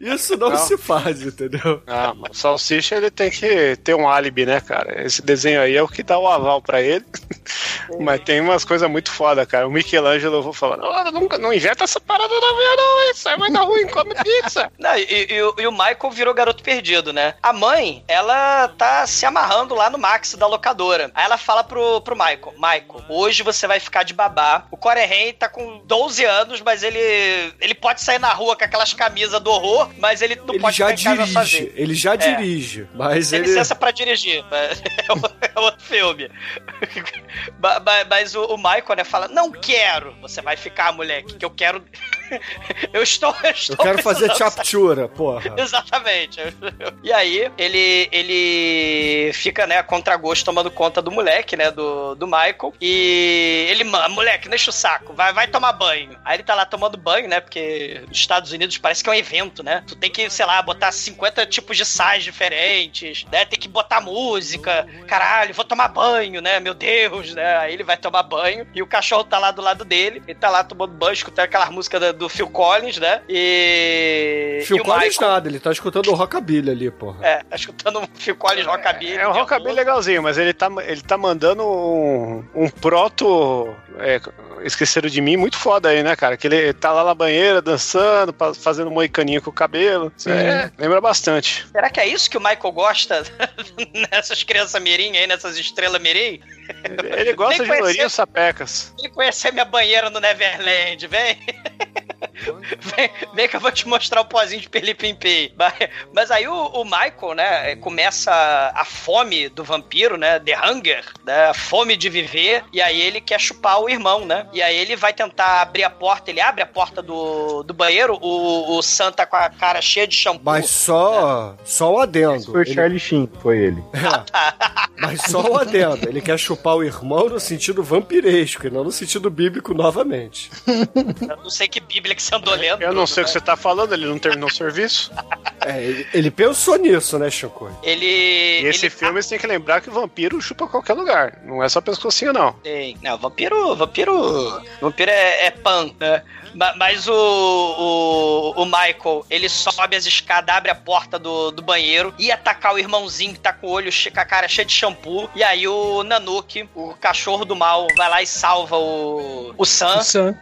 Isso não, Não. se faz, entendeu? Ah, mas o Salsicha ele tem que ter um álibi, né, cara? Esse desenho aí é o que dá o aval pra ele. [LAUGHS] mas tem umas coisas muito foda, cara. O Michelangelo, eu vou falar, não, nunca, não injeta essa parada na minha não, isso aí vai dar ruim, come pizza. [LAUGHS] Não, e, e o- e o Michael virou garoto perdido, né? A mãe, ela tá se amarrando lá no Max da locadora. Aí ela fala pro, pro Michael: Michael, hoje você vai ficar de babá. O Corey Haim tá com 12 anos, mas ele, ele pode sair na rua com aquelas camisas do horror, mas ele não Ele pode já ficar em casa dirige, sozinho. ele já É. dirige, mas Tem ele... licença pra dirigir, [LAUGHS] é outro filme. Ba- Mas o, o Michael, né, fala: Não quero. Você vai ficar, moleque, que eu quero. Eu estou. Eu, estou Eu quero fazer chaptura, porra. [LAUGHS] Exatamente. E aí, ele, ele fica, né, a contragosto tomando conta do moleque, né, do, do Michael. E ele, moleque, deixa o saco, vai, vai tomar banho. Aí ele tá lá tomando banho, né, porque nos Estados Unidos parece que é um evento, né? Tu tem que, sei lá, botar 50 tipos de sais diferentes, né? Tem que botar música. Caralho, vou tomar banho, né? Meu Deus, né? Aí ele vai tomar banho e o cachorro tá lá do lado dele. Ele tá lá tomando banho, escutando aquela música da- do Phil Collins, né? E. Phil e o Collins Michael- nada, ele tá escutando o Rockabilly ali, porra. é, tá escutando um [LAUGHS] Phil Collins Rockabilly. É um rockabilly legalzinho, mas ele tá, ele tá mandando um, um proto. É, esqueceram de mim, muito foda aí, né, cara? Que ele tá lá na banheira dançando, fazendo moicaninho com o cabelo. É, lembra bastante. Será que é isso que o Michael gosta [LAUGHS] nessas crianças mirim aí, nessas estrelas mirim? Ele gosta de loirinhos sapecas. Ele conhecer minha banheira no Neverland, vem? Vem, vem que eu vou te mostrar o pozinho de perlipimpim. Mas, mas aí o, o Michael, né, começa a fome do vampiro, né, the hunger, né, a fome de viver, e aí ele quer chupar o irmão, né? E aí ele vai tentar abrir a porta, ele abre a porta do, do banheiro, o, o Sam tá com a cara cheia de shampoo. Mas só, só um adendo. Foi o Ele- Charlie Sheen, foi ele. [LAUGHS] Mas só um adendo. Ele quer chupar o irmão no sentido vampiresco e não no sentido bíblico novamente. Eu não sei que bíblia que você andou lendo. Eu não sei o que você tá falando, ele não terminou o serviço. É, ele, ele pensou nisso, né, Chico? Ele. E esse ele filme você tem que lembrar que o vampiro chupa qualquer lugar. Não é só pescocinho, não. Tem. Não, vampiro. Vampiro. Vampiro é, é pan, né? Ma- Mas o, o, o Michael, ele sobe as escadas, abre a porta do, do banheiro e atacar o irmãozinho que tá com o olho, com a cara cheia de shampoo. E aí o Nanuki, o cachorro do mal, vai lá e salva o, o Sam. O Sam.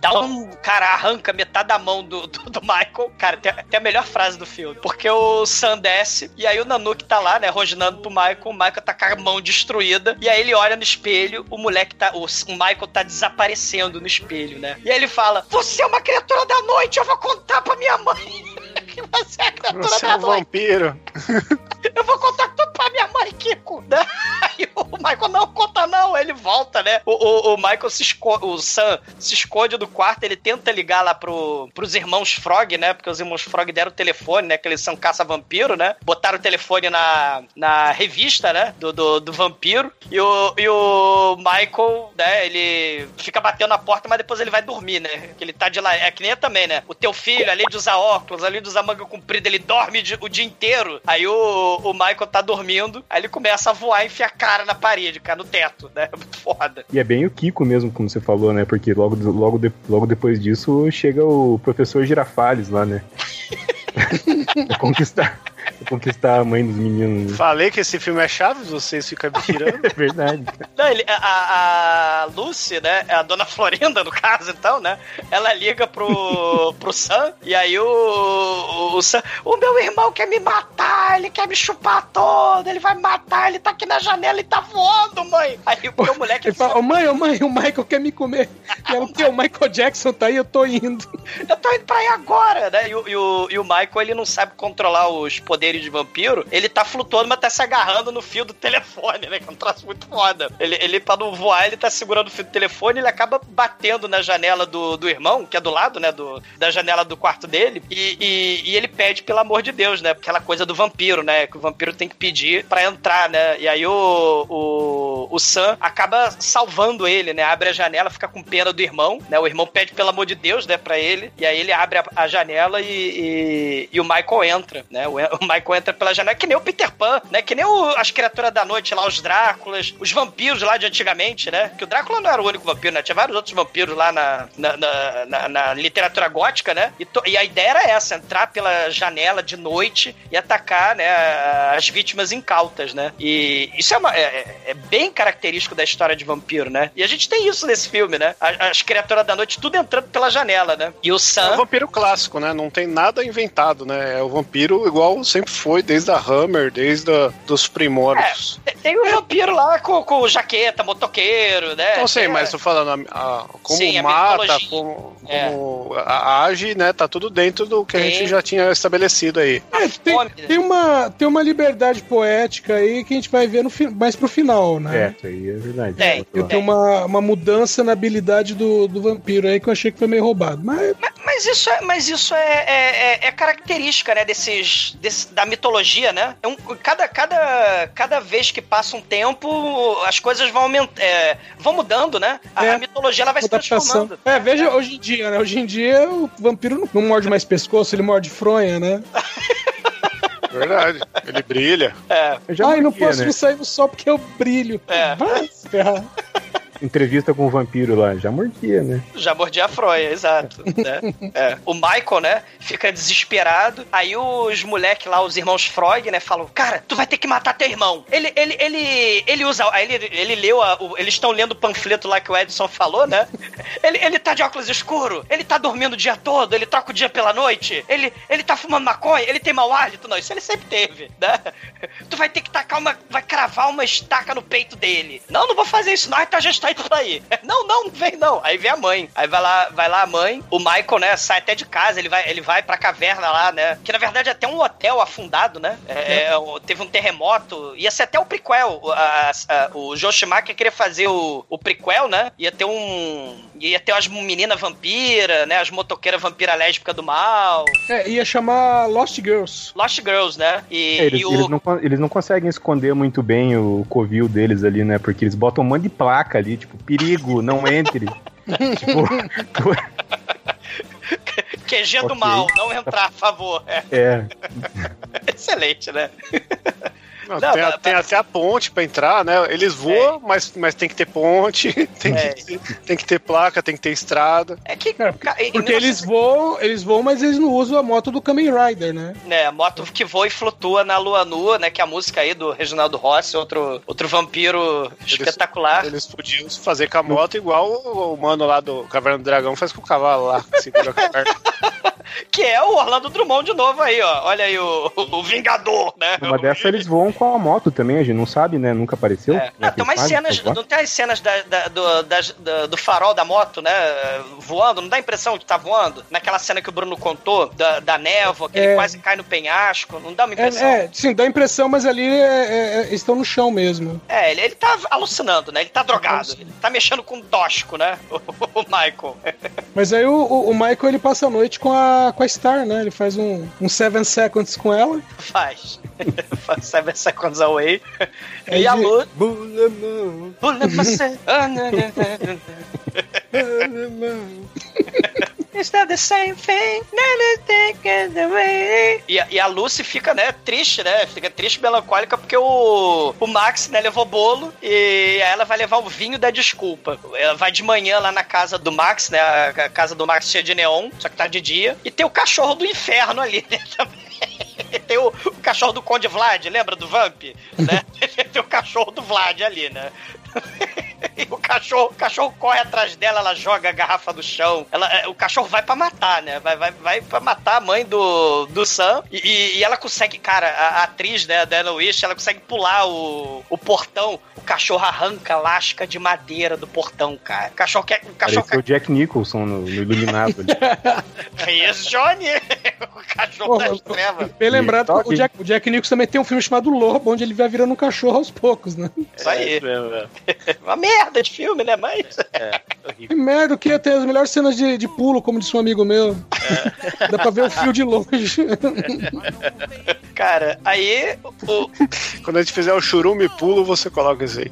Dá um. Cara, arranca metade da mão do, do, do Michael. Cara, tem, tem a melhor frase do filme. Porque o Sam desce e aí o Nanuki tá lá, né, rosnando pro Michael. O Michael tá com a mão destruída. E aí ele olha no espelho, o moleque tá. O, o Michael tá desaparecendo no espelho, né? E aí ele fala: Você é uma criatura da noite, eu vou contar pra minha mãe. [LAUGHS] Que você é a criatura Você é um noite. vampiro. [LAUGHS] Eu vou contar tudo pra minha mãe, Kiko. [LAUGHS] Né? O Michael, não conta não. Ele volta, né? O, o, o Michael se esconde, o Sam se esconde do quarto, ele tenta ligar lá pro, pros irmãos Frog, né? Porque os irmãos Frog deram o telefone, né? Que eles são caça-vampiro, né? Botaram o telefone na, na revista, né? Do, do, do vampiro. E o, e o Michael, né? Ele fica batendo na porta, mas depois ele vai dormir, né? Que ele tá de lá. É que nem também, né? O teu filho, além de usar óculos, além de usar manga comprida, ele dorme o dia inteiro. Aí o, o Michael tá dormindo, aí ele começa a voar e enfia a cara na parede, cara, no teto, né? Muito [LAUGHS] foda. E é bem o Kiko mesmo, como você falou, né? Porque logo, logo, de- logo depois disso chega o professor Girafales lá, né? pra [LAUGHS] [LAUGHS] conquistar, conquistar a mãe dos meninos. Falei que esse filme é chave, vocês ficam me tirando. [LAUGHS] É verdade. Não, ele, a, a Lucy, né? A dona Florinda, no caso, então, né? Ela liga pro, pro Sam, e aí o, o, o Sam. O meu irmão quer me matar, ele quer me chupar todo, ele vai me matar, ele tá aqui na janela e tá voando, mãe. Aí o meu moleque. Ele fala, ô mãe, ô mãe, o Michael quer me comer. E ela, o quê? O Michael Jackson tá aí, eu tô indo. Eu tô indo pra aí agora, né? E, o- e o, e o Michael, ele não sabe controlar os poderes de vampiro. Ele tá flutuando, mas tá se agarrando no fio do telefone, né? Que é um troço muito foda. Ele, ele pra não voar, ele tá segurando o fio do telefone, ele acaba batendo na janela do, do irmão, que é do lado, né? Do, da janela do quarto dele. E, e, e ele pede, pelo amor de Deus, né? Aquela coisa do vampiro, né? Que o vampiro tem que pedir pra entrar, né? E aí o, o, o Sam acaba salvando ele, né? Abre a janela, fica com pena do irmão, né? O irmão pede, pelo amor de Deus, né? Pra ele. E aí ele abre a, a janela e, e, e o Michael entra, né? O, [LAUGHS] o Michael entra pela janela, que nem o Peter Pan, né? Que nem o- as criaturas da noite lá, os Dráculas, os vampiros lá de antigamente, né? Que o Drácula não era o único vampiro, né? Tinha vários outros vampiros lá na, na, na- na- na literatura gótica, né? E, to- e a ideia era essa, entrar pela janela de noite e atacar, né? As vítimas incautas, né? E isso é, uma- é- é- é bem característico da história de vampiro, né? E a gente tem isso nesse filme, né? As, as criaturas da noite tudo entrando pela janela, né? E o É o Sam... vampiro clássico, né? Não tem nada inventado, né? É o vampiro igual sempre foi, desde a Hammer, desde a, dos primórdios. Tem- Tem o vampiro lá com, com jaqueta, motoqueiro, né? Não sei, Tem a- mas tô falando a- a- como Sim, a mata, como, É. como a- age, né? Tá tudo dentro do que a Tem. gente já tinha estabelecido aí. É, tem, tem uma, tem uma liberdade poética aí que a gente vai ver no, fi- mais pro final, É, né? isso aí é verdade. Tem, Eu tenho uma, uma mudança na habilidade do, do vampiro aí que eu achei que foi meio roubado. Mas Mas isso é, mas isso é, é, é- é característica, né, desses, desse- da mitologia, né? É um- cada, cada, cada vez que passa um tempo, as coisas vão aumentando, vão mudando, né? A, É. a mitologia ela vai se transformando. É, veja hoje em dia, né? Hoje em dia o vampiro não, não morde mais pescoço, ele morde fronha, né? [LAUGHS] Verdade. Ele brilha. É. Eu já Ai, não posso né? me sair no sol porque eu brilho. É. Vai se ferrar. Entrevista com o vampiro lá, já mordia, né? Já mordi a fronha, exato. [LAUGHS] né? É. O Michael, né, fica desesperado. Aí os moleques lá, os irmãos Frog, né, falam: Cara, tu vai ter que matar teu irmão. Ele, ele, ele, ele usa. Aí ele, ele leu. a- o- eles estão lendo o panfleto lá que o Edson falou, né? [LAUGHS] Ele, ele tá de óculos escuro, ele tá dormindo o dia todo, ele troca o dia pela noite, ele, ele tá fumando maconha, ele tem mau hálito. Não, isso ele sempre teve, né? [LAUGHS] Tu vai ter que tacar uma. Vai cravar uma estaca no peito dele. Não, não vou fazer isso, não. Então a gente tá sai daí. [LAUGHS] Não, não, não vem não. Aí vem a mãe. Aí vai lá, vai lá a mãe. O Michael, né, sai até de casa. Ele vai, ele vai pra caverna lá, né? Que na verdade é até um hotel afundado, né? É, é, o- teve um terremoto. Ia ser até o prequel. O, a- a- o Joe Schumacher queria fazer o, o prequel, né? Ia ter um. Ia ter umas meninas vampiras, né? As motoqueiras vampira lésbica do mal. É, ia chamar Lost Girls. Lost Girls, né? E, É, eles, e o. eles não, eles não conseguem esconder muito bem o covil deles ali, né? Porque eles botam um monte de placa ali, tipo, perigo, não entre. [LAUGHS] tipo, [LAUGHS] QG do Ok. mal, não entrar, a favor. É. é. [LAUGHS] Excelente, né? Não, Não, tem, mas- tem até a ponte pra entrar, né? Eles voam, mas, mas tem que ter ponte, [LAUGHS] tem, É. que, tem que ter placa, tem que ter estrada. É que. Porque eles voam, eles voam, mas eles não usam a moto do Kamen Rider, né? né, moto que voa e flutua na lua nua, né? Que é a música aí do Reginaldo Rossi, outro, outro vampiro espetacular. Eles podiam fazer com a moto igual o, o mano lá do Caverna do Dragão faz com o cavalo lá, que segura a caverna. [LAUGHS] Que é o Orlando Drummond de novo aí, ó. Olha aí o, o Vingador, né? Uma dessa eles voam com a moto também, a gente não sabe, né? Nunca apareceu. É. Que tem umas cenas, não tem as cenas da- da- do, das- da- do farol da moto, né? Voando, não dá a impressão que tá voando? Naquela cena que o Bruno contou, da, da névoa, que ele É. quase cai no penhasco, não dá uma É, impressão? é, sim, dá a impressão, mas ali é, é, é, estão no chão mesmo. É, ele, ele tá alucinando, né? Ele tá drogado. Ele tá mexendo com um tóxico, né? [LAUGHS] O, Michael. Mas aí o, o- o Michael ele passa a noite com a, com a Star, né? Ele faz um, um Seven Seconds com ela. Faz. [LAUGHS] Faz Seven [LAUGHS] Seconds Away. Aí E a Lu... It's not the same thing, away. E, a- e a Lucy fica, né, triste, né? Fica triste, melancólica, porque o, o Max, né, levou bolo e ela vai levar o vinho da desculpa. Ela vai de manhã lá na casa do Max, né? A, a casa do Max cheia de neon, só que tá de dia. E tem o cachorro do inferno ali, né? Também. [LAUGHS] Tem o, o cachorro do Conde Vlad, lembra do Vamp? Né? [LAUGHS] Tem o cachorro do Vlad ali, né? [LAUGHS] O cachorro, o cachorro corre atrás dela, ela joga a garrafa no chão. Ela, é, o cachorro vai pra matar, né? Vai, vai, vai pra matar a mãe do, do Sam. E, e- ela consegue, cara, a, a atriz, né, da Anna Wish, ela consegue pular o, o portão. O cachorro arranca a lasca de madeira do portão, cara. O cachorro quer. O cachorro Pareceu o Jack Nicholson no, no Iluminado ali. quer. [LAUGHS] Isso, Johnny! [LAUGHS] o cachorro Porra, das trevas. Bem lembrado, o Jack, o Jack Nicholson também tem um filme chamado Lobo, onde ele vai virando um cachorro aos poucos, né? Isso aí. É, [LAUGHS] Uma merda de filme, né? Mas. Que merda, o que ia ter as melhores cenas de, de pulo, como disse um amigo meu. Dá pra ver o fio de longe. Cara, aí. O, Quando a gente fizer o churume pulo, você coloca isso aí.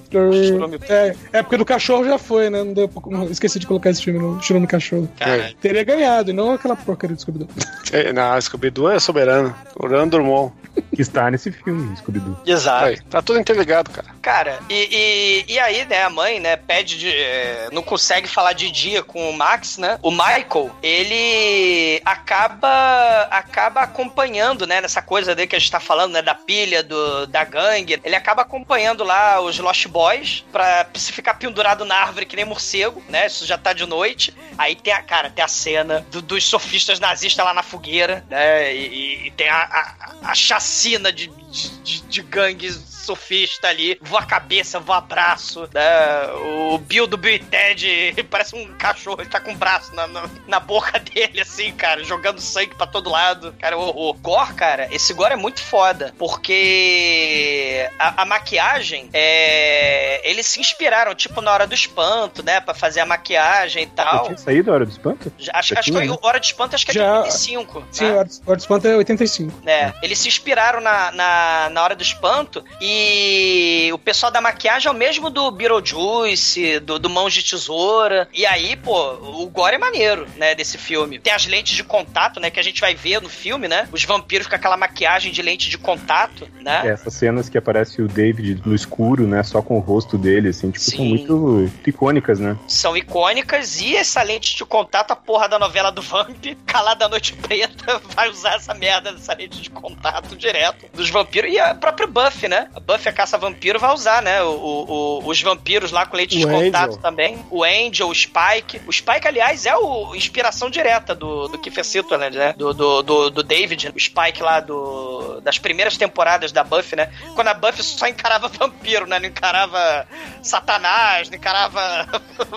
É, é porque do cachorro já foi, né? Não deu, esqueci de colocar esse filme no Churume Cachorro. Cara. Teria ganhado, e não aquela porcaria do Scooby-Doo. É, Não, Scooby-Doo é soberano. Orlando Drummond. Que está nesse filme, Scooby-Doo. Exato. Aí, tá tudo interligado, cara. Cara, e, e, e aí, né, a mãe, né, pede de. é, não consegue falar de dia com o Max, né? O Michael, ele acaba acaba acompanhando, né, nessa coisa dele que a gente tá falando, né, da pilha, do, da gangue. Ele acaba acompanhando lá os Lost Boys pra se ficar pendurado na árvore que nem morcego, né? Isso já tá de noite. Aí tem a, cara, tem a cena do- dos sofistas nazistas lá na fogueira, né? E, e- e tem a, a, a chacina de, de, de, de sofista ali, voa a cabeça, voa braço, né? O Bill do Bill e Ted [LAUGHS] parece um cachorro, ele tá com o braço na, na, na boca [LAUGHS] dele, assim, cara, jogando sangue pra todo lado. Cara, o, o Gore, cara, esse Gore é muito foda, porque a, a maquiagem, é, eles se inspiraram, tipo, na Hora do Espanto, né, pra fazer a maquiagem e Já tal. tinha saído a Hora do Espanto? Já- Acho, Já acho tinha, que né? Hora de Espanto acho que é de Já- 85. Sim, né? Hora de Espanto é 85. né? Eles se inspiraram na, na, na hora do espanto e o pessoal da maquiagem é o mesmo do Beetlejuice, do, do Mãos de Tesoura. E aí, pô, o gore é maneiro, né, desse filme. Tem as lentes de contato, né, que a gente vai ver no filme, né? Os vampiros com aquela maquiagem de lente de contato, né? É, essas cenas que aparece o David no escuro, né? Só com o rosto dele, assim, tipo, Sim. são muito, icônicas, né? São icônicas e essa lente de contato, a porra da novela do Vamp, [LAUGHS] Calada da Noite Preta, [LAUGHS] vai usar essa merda dessa lente de contato direto dos vampiros vampiro. E a própria Buffy, né? A Buffy, a caça-vampiro, vai usar, né? O, o- o- os vampiros lá com leite de O contato Angel. também. O Angel, o Spike. O Spike, aliás, é o inspiração direta do, do Kiefer Sutherland, né? Do, do, do, do David, o Spike lá do, das primeiras temporadas da Buffy, né? Quando a Buffy só encarava [LAUGHS] vampiro, né? Não encarava Satanás, não encarava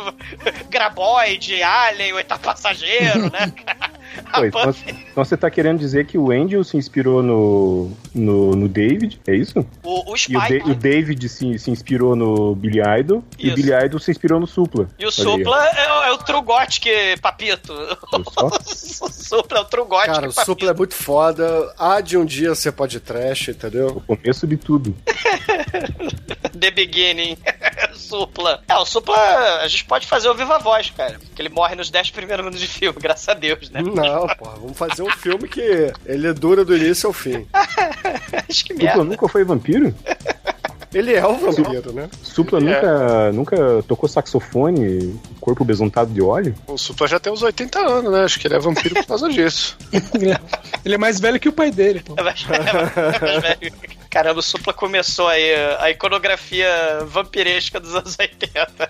[LAUGHS] Graboide, Alien, oitavo passageiro, né? [LAUGHS] A Pô, então, então você tá querendo dizer que o Angel se inspirou no, no, no David, é isso? o, o E o, Da- o David se, se inspirou no Billy Idol e o Isso. Billy Idol se inspirou no Supla. E o Olha aí. [LAUGHS] Supla é, o- é o True Gothic, papito. o Supla é o True Gothic, Cara, o papito. Supla é muito foda. Há de um dia ser pode trash, entendeu? O começo de tudo. [LAUGHS] The Beginning. [LAUGHS] Supla. É, o Supla, a gente pode fazer o Viva Voz, cara. Que ele morre nos 10 primeiros minutos de filme, graças a Deus, né? Não, porra, vamos fazer um filme que ele dura do início ao fim. [LAUGHS] Acho que Supla merda. nunca foi vampiro? Ele é o vampiro, né? Supla Ele nunca, nunca tocou saxofone, corpo besuntado de óleo? O Supla já tem uns 80 anos, né? Acho que ele é vampiro por causa disso. [LAUGHS] Ele é- Ele é mais velho que o pai dele, pô. Caramba, o Supla começou aí a iconografia vampiresca dos anos 80.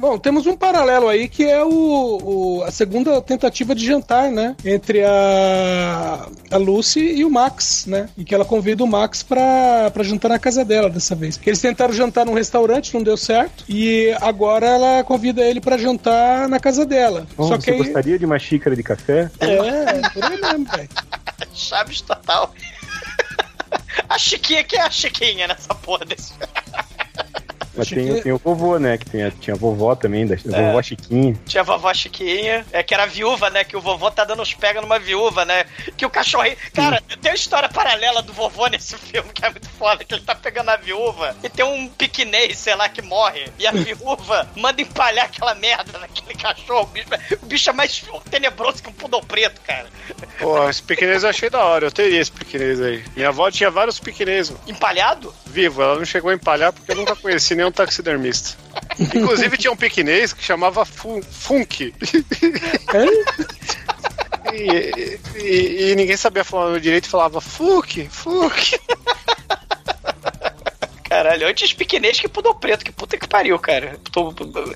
Bom, temos um paralelo aí que é o, o- a segunda tentativa de jantar, né? Entre a, a Lucy e o Max, né? E que ela convida o Max pra, pra jantar na casa dela dessa vez. Eles tentaram jantar num restaurante, não deu certo. E agora ela convida ele pra jantar na casa dela. Oh, Só você que aí. gostaria de uma xícara de café? É, por aí mesmo, velho. [LAUGHS] Chaves total. [LAUGHS] A Chiquinha, que é a Chiquinha nessa porra desse. [LAUGHS] Mas Achei tem, tem o vovô, né? Que tem a, tinha a vovó também, da, É. vovó Chiquinha. Tinha a vovó Chiquinha, é, que era viúva, né? Que o vovô tá dando uns pega numa viúva, né? Que o cachorrinho. Cara, tem uma história paralela do vovô nesse [LAUGHS] filme que é muito foda, que ele tá pegando a viúva e tem um piquenês, sei lá, que morre. E a [LAUGHS] viúva manda empalhar aquela merda naquele cachorro. O bicho, o bicho é mais tenebroso que um pudor preto, cara. Pô, esse pequenês eu achei da hora. Eu teria esse pequenês aí. Minha avó tinha vários pequenês Empalhado? vivo. Ela não chegou a empalhar porque eu nunca conheci nenhum taxidermista. Inclusive tinha um pequenês que chamava Fun- Funk. E, e- e ninguém sabia falar direito e falava Fuk, Fuk. Caralho, antes piquenês que pudor preto, que puta que pariu, cara.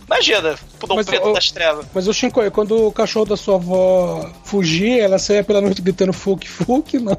Imagina, pudor Mas, preto das trevas. Mas o Shinko, quando o cachorro da sua avó fugia, ela saía pela noite gritando fuque, fuque, não.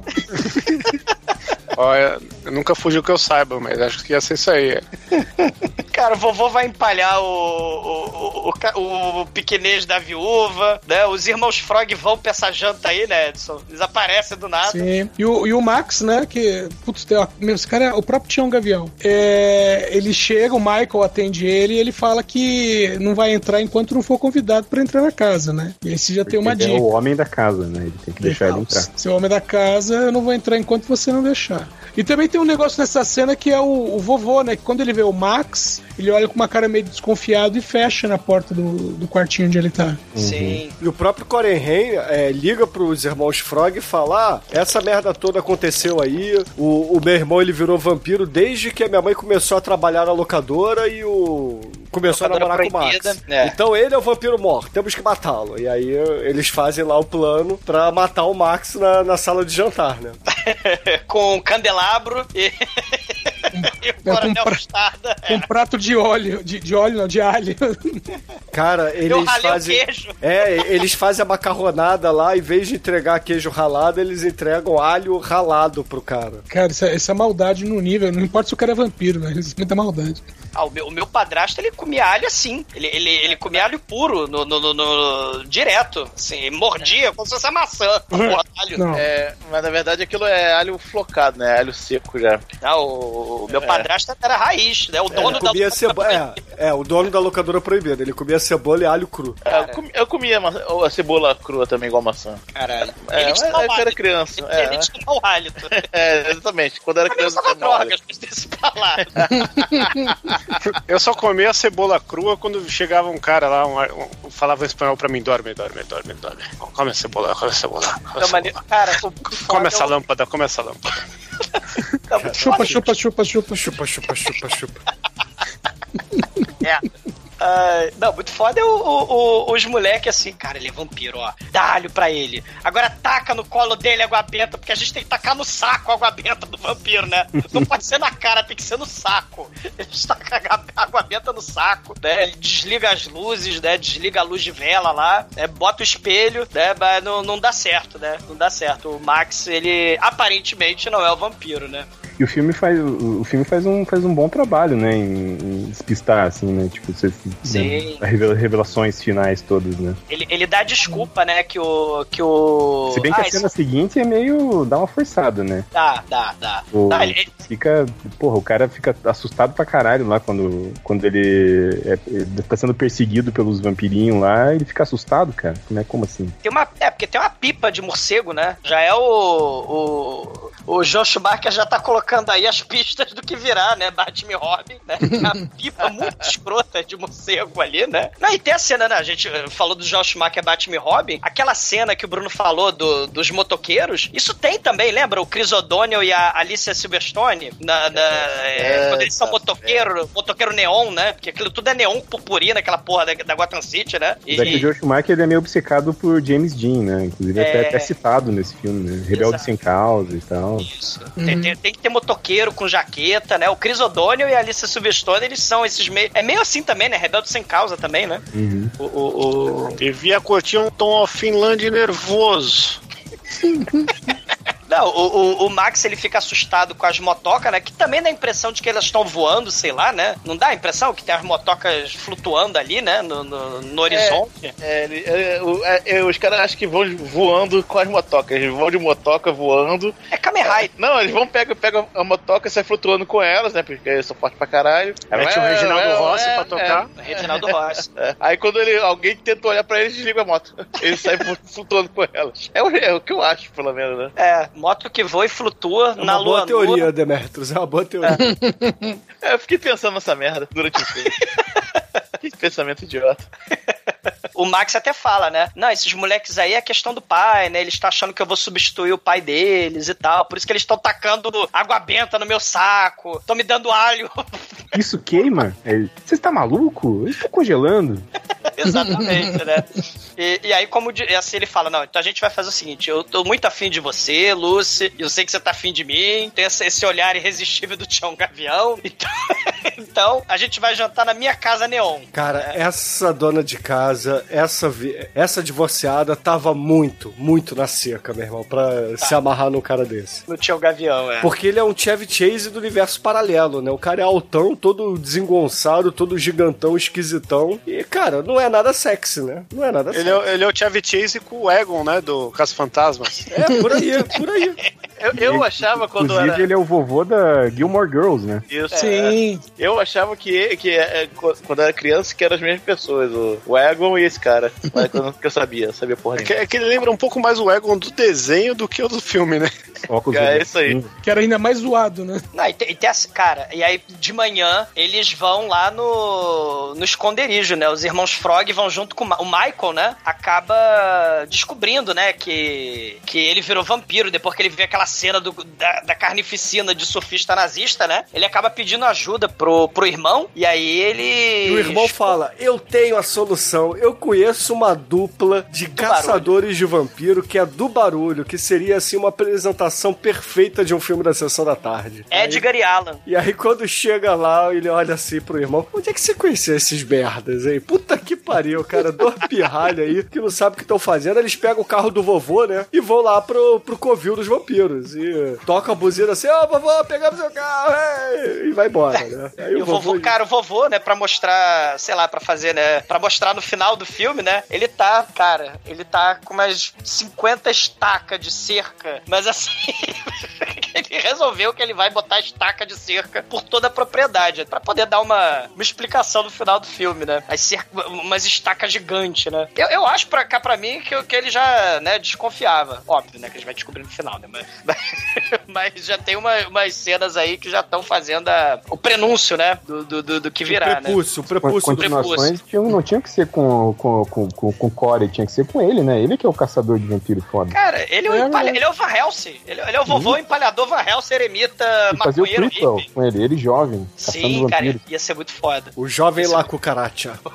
[LAUGHS] Olha, nunca fugi o que eu saiba, mas acho que ia ser isso aí. [LAUGHS] Cara, o vovô vai empalhar o, o, o, o, o pequenês da viúva, né? Os irmãos Frog vão pra essa janta aí, né, Edson? Eles aparecem do nada. Sim. E o, e o Max, né, que. Putz, tem, ó, meu, esse cara é o próprio Tião Gavião. É, ele chega, o Michael atende ele e ele fala que não vai entrar enquanto não for convidado pra entrar na casa, né? E esse já tem uma Ele é dica. o homem da casa, né? Ele tem que deixar ele entrar. Seu homem da casa, eu não vou entrar enquanto você não deixar. E também tem um negócio nessa cena que é o, o vovô, né? Que quando ele vê o Max, ele olha com uma cara meio desconfiado e fecha na porta do, do quartinho onde ele tá. Sim. E o próprio Coren Rain é, liga pros irmãos Frog e fala: ah, essa merda toda aconteceu aí. O, o meu irmão ele virou vampiro desde que a minha mãe começou a trabalhar na locadora e o. Começou a namorar com o Max. é. Então ele é o vampiro morto, temos que matá-lo. E aí eles fazem lá o plano pra matar o Max na, na sala de jantar, né? [LAUGHS] com candelabro e, [LAUGHS] [LAUGHS] e o com coronel pra- Mostarda. Com um prato de óleo, de, de óleo não, de alho. [LAUGHS] Cara, eles fazem. queijo. É, eles fazem a macarronada lá, em vez de entregar queijo ralado, eles entregam alho ralado pro cara. Cara, isso é, isso é maldade no nível. Não importa se o cara é vampiro, né? Isso é muita maldade. Ah, o, meu, o meu padrasto, ele comia alho assim. Ele, ele, ele comia alho puro, no, no, no- no- direto. Assim, mordia como se fosse a maçã. a porra alho. Não. É, mas na verdade aquilo é alho flocado, né? Alho seco já. Ah, o, o meu É. padrasto era raiz, né? O Ele dono da comia cebola. É, é, o dono da locadora proibida. Ele comia cebola e alho cru. É, eu, comi- eu comia ma- a cebola crua também, igual maçã. Caralho. É, Ele é eu era criança. Ele, É, ele tinha mau hálito. [LAUGHS] é, exatamente. Quando era criança. eu drogas, desse. [LAUGHS] Eu só comia cebola crua quando chegava um cara lá, um, um- falava em espanhol pra mim: dorme, dorme, dorme, dorme. Come a cebola, come a cebola. Come, a Então, cebola. cara, come essa é lâmpada, come essa lâmpada. Chupa, chupa, chupa, chupa. Chupa, chupa, chupa, chupa. Ai, não, muito foda é o, o- o- os moleques assim, cara, ele é vampiro, ó. Dá alho pra ele. Agora taca no colo dele água benta, porque a gente tem que tacar no saco a água benta do vampiro, né? Não [LAUGHS] pode ser na cara, tem que ser no saco. Eles tacam a água benta no saco, né? Ele desliga as luzes, né? Desliga a luz de vela lá, né? bota o espelho, né? Mas não, não dá certo, né? Não dá certo. O Max, ele aparentemente não é o vampiro, né? E o filme faz, o, o filme faz, um, faz um bom trabalho, né? Em, em despistar, assim, né? Tipo, você, Sim. né, revela- revelações finais todas, né? Ele, ele dá desculpa, né? Que o. Que o... Se bem que Ah, a cena esse- seguinte é meio. dá uma forçada, né? Dá, dá, dá. O, Dá, ele- Fica. Porra, o cara fica assustado pra caralho lá quando, quando ele é, tá sendo perseguido pelos vampirinhos lá, ele fica assustado, cara. Como é como assim? Tem uma, é, porque tem uma pipa de morcego, né? Já é o. O, o João Schumacher já tá colocando aí as pistas do que virá, né? Batman Robin, né? Tem uma pipa muito escrota de morcego ali, né? Não, e tem a cena, né? A gente eh, falou do João Schumacher Batman Robin. Aquela cena que o Bruno falou do- dos motoqueiros. Isso tem também, lembra? O Chris O'Donnell e a Alicia Silverstone. Na, na- é, quando eles são motoqueiro, motoqueiro neon, né? Porque aquilo tudo é neon purpurina, aquela porra da, da Gotham City, né? E- é que o Joe Schumacher ele é meio obcecado por James Dean, né? Inclusive É. até, até citado nesse filme, né? Rebelde Exato. sem causa e tal. Isso. Tem, tem- tem que ter motoqueiro com jaqueta, né? O Chris O'Donnell e a Alicia Silverstone, eles são esses meio. É meio assim também, né? Rebelde sem causa também, né? Uhum. O, o, o- Devia curtir um Tom of Finland nervoso. [LAUGHS] Não, o, o, o Max ele fica assustado com as motocas, né? Que também dá a impressão de que elas estão voando, sei lá, né? Não dá a impressão que tem as motocas flutuando ali, né? No, no, no horizonte. É, é, o- é, é, os caras acham que vão voando com as motocas. Eles vão de motoca voando. É Kamen Rider. Não, eles vão pegar pega a motoca e sai flutuando com elas, né? Porque eles são fortes pra caralho. Mete o É, Reginaldo é, Rossi é, pra tocar. é. Reginaldo Rossi. É. Aí quando ele, alguém tenta olhar pra eles, desliga a moto. Ele sai [LAUGHS] flutuando com elas. É o, é o que eu acho, pelo menos, né? É, moto que voa e flutua É uma na lua boa teoria, Demetrius. É uma boa teoria. [LAUGHS] É, eu fiquei pensando nessa merda durante o filme. [LAUGHS] que pensamento idiota. O Max até fala, né? Não, esses moleques aí é questão do pai, né? Eles estão achando que eu vou substituir o pai deles e tal. Por isso que eles estão tacando água benta no meu saco. Estão me dando alho. [LAUGHS] Isso queima? Ele, Você está maluco? Eu estou congelando. Exatamente, né? E, e aí, como assim, ele fala: Não, então a gente vai fazer o seguinte: eu tô muito afim de você, Lucy. Eu sei que você tá afim de mim. Tem esse, esse olhar irresistível do Tião Gavião. [LAUGHS] Então, então, a gente vai jantar na minha casa neon. Cara, essa dona de casa, essa, essa divorciada tava muito, muito na seca, meu irmão, pra se amarrar num cara desse. No Tião Gavião, é. Porque ele é um Chevy Chase do universo paralelo, né? O cara é altão, todo desengonçado, todo gigantão, esquisitão. E, cara, não é nada sexy, né? Não é nada Ele sexy. é, o- ele é o Chevy Chase com o Egon, né? Do Caça Fantasmas. É, por aí, por aí. Eu, eu achava quando Inclusive, era. ele é o vovô da Gilmore Girls, né? Isso, Sim. é. Eu achava que, que é, co- quando era criança que eram as mesmas pessoas, o, o Egon e esse cara. Mas quando que eu sabia, eu sabia porra É que, nenhuma. é que ele lembra um pouco mais o Egon do desenho do que o do filme, né? Óculos É isso aí. Que era ainda mais zoado, né? Não, e tem, e tem essa, cara, e aí de manhã eles vão lá no, no esconderijo, né? Os irmãos Frog vão junto com o Michael, né? Acaba descobrindo, né, que, que ele virou vampiro depois que ele vê aquela cena do, da, da carnificina de surfista nazista, né? Ele acaba pedindo ajuda pro, pro irmão, e aí ele. E o irmão fala: Eu tenho a solução. Eu conheço uma dupla de caçadores de vampiro que é do barulho, que seria assim uma apresentação perfeita de um filme da sessão da tarde. Edgar e Alan. E aí, quando chega lá, ele olha assim pro irmão: Onde é que você conheceu esses merdas, hein? Puta que pariu, cara. Dois pirralha aí que não sabe o que estão fazendo. Eles pegam o carro do vovô, né? E vão lá pro, pro covil dos vampiros. E toca a buzina assim: Ó, vovô, pegamos seu carro! E vai embora, né? [LAUGHS] Aí E o vovô, cara, o vovô, né, pra mostrar, sei lá, pra fazer, né, pra mostrar no final do filme, né, ele tá, cara, ele tá com umas 50 estacas de cerca, mas assim, [LAUGHS] ele resolveu que ele vai botar estaca de cerca por toda a propriedade, pra poder dar uma, uma explicação no final do filme, né, as cerca, umas estacas gigantes, né. Eu, eu acho pra cá, pra mim, que, que ele já, né, desconfiava, óbvio, né, que a gente vai descobrir no final, né, mas, [LAUGHS] mas já tem uma, umas cenas aí que já estão fazendo a- o prenúncio, né? Do, do, do, do que virá, né? prepúcio, o As prepúcio continuações tinham, não tinham que ser com, com, com, com, com o Corey, tinha que ser com ele, né? Ele que é o caçador de vampiro foda. Cara, ele é, o É, empalha... né? ele é o Van Helsing. Ele, ele é o vovô empalhador Van Helsing eremita, E fazer o maconheiro hippie. com ele, ele jovem, caçando Sim, cara, vampiros. ia ser muito foda. O jovem lá com cucaracha. [LAUGHS]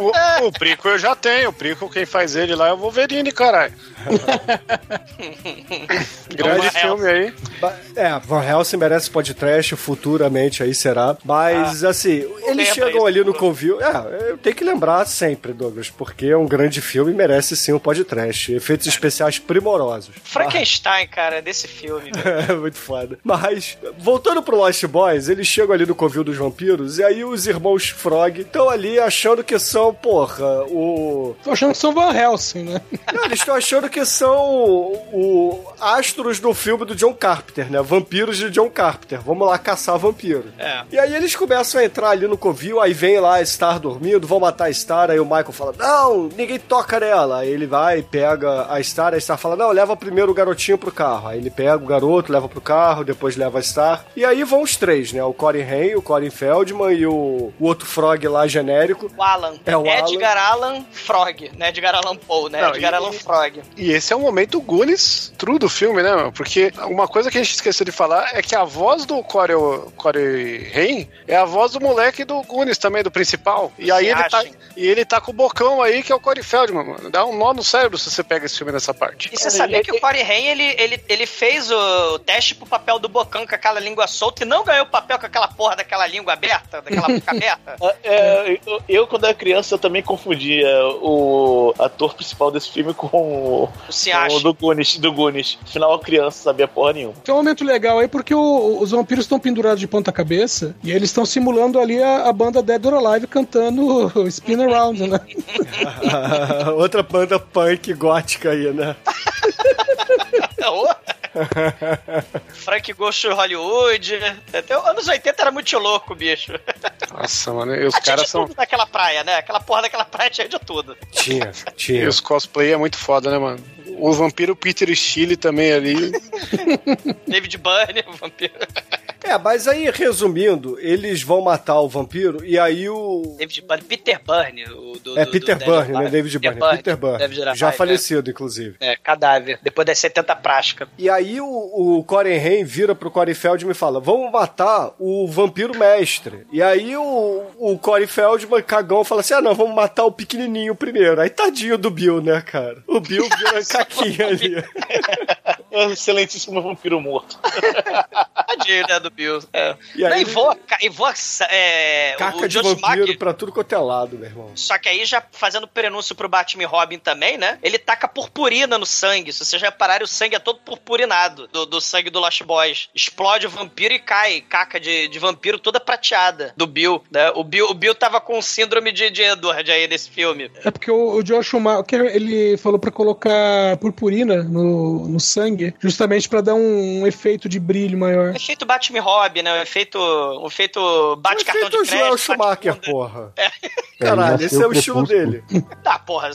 O, o Prico eu já tenho. O Prico, quem faz ele lá é o Wolverine, caralho. [LAUGHS] Grande Van filme aí. É, Van Helsing merece podcast, futuramente aí será. Mas, assim, eles chegam isso, ali no Covil. É, eu tenho que lembrar sempre, Douglas, porque é um grande filme e merece sim um podcast. Efeitos especiais primorosos. Frankenstein, cara, desse filme. [LAUGHS] É muito foda. Mas, voltando pro Lost Boys, eles chegam ali no Covil dos Vampiros e aí os irmãos Frog estão ali achando que são, porra, o. Tô achando que são Van Helsing, né? Não, eles estão achando que são o astros do filme do John Carpenter, né? Vampiros de John Carpenter. Vamos lá caçar vampiro. É. E aí eles começam a entrar ali no covil, aí vem lá a Star dormindo, vão matar a Star, aí o Michael fala, não, ninguém toca nela. Aí ele vai, pega a Star, a Star fala, não, leva primeiro o garotinho pro carro. Aí ele pega o garoto, leva pro carro, depois leva a Star. E aí vão os três, né? O Corey Haim, o Corey Feldman e o, o outro Frog lá, genérico. O Alan. É o Edgar Allan Frog, né? Edgar Allan Poe, né? Não, Edgar e- Allan Frog. E esse é o momento Goonies true do filme, né? meu? Porque uma coisa que a gente esqueceu de falar é que a voz do Corey, Corey Haim é a voz do moleque do Goonies também, do principal. E aí ele tá, acha? e ele tá com o bocão aí, que é o Corey Feldman, mano. Dá um nó no cérebro se você pega esse filme nessa parte. E você sabia que o Corey Haim, ele, ele, ele fez o teste pro papel do Bocão com aquela língua solta e não ganhou o papel com aquela porra daquela língua aberta, daquela boca aberta? [LAUGHS] É, eu, eu, quando era criança, eu também confundia o ator principal desse filme com o, Ciache. com o do Goonies, do Goonies. Afinal, a criança sabia porra nenhuma. Tem um momento legal aí porque o- os vampiros estão pendurados de ponta cabeça e eles estão simulando ali a, a banda Dead or Alive cantando Spin Around, né? [LAUGHS] Outra banda punk gótica aí, né? [LAUGHS] Ô. Frank Ghost Hollywood. Até os anos 80 era muito louco, bicho. Nossa, mano, e os caras são. tudo naquela praia, né? Aquela porra daquela praia tinha de tudo. Tinha, E tinha. os cosplay é muito foda, né, mano? O vampiro Peter Steele também ali. [LAUGHS] David Byrne, o vampiro. É, mas aí, resumindo, eles vão matar o vampiro e aí o. David Byrne, Peter Byrne. O, do, É do- Peter do Byrne, né? David Byrne. Peter Byrne. David Já Byrne, falecido, inclusive. É, cadáver. Depois das 70 práticas. E aí o, o Corey Haim vira pro Corey Feldman e fala: Vamos matar o vampiro mestre. E aí o, o Corey Feldman, cagão, fala assim: Ah, não, vamos matar o pequenininho primeiro. Aí tadinho do Bill, né, cara? O Bill [LAUGHS] vira caquinha ali. [LAUGHS] É excelentíssimo vampiro morto. [LAUGHS] Tadinho, né, do É. E aí- Não, invoca, invoca é, Caca o de Joe vampiro Schumacher. pra tudo quanto é lado, meu irmão. Só que aí, já fazendo prenúncio pro Batman e Robin também, né? Ele taca purpurina no sangue. Se vocês repararem, o sangue é todo purpurinado do, do sangue do Lost Boys. Explode o vampiro e cai. Caca de, de vampiro toda prateada do Bill, né? O Bill, o Bill tava com síndrome de, de Edward aí nesse filme. É porque o, o Joe Schumacher, ele falou pra colocar purpurina no, no sangue, justamente pra dar um, efeito de brilho maior. Efeito Batman Robin, né? O efeito, o efeito bate cartão de Feito o crédito. Joel Schumacher, bunda. porra. É. Caralho, Ele esse é o estilo dele. Tá, porra.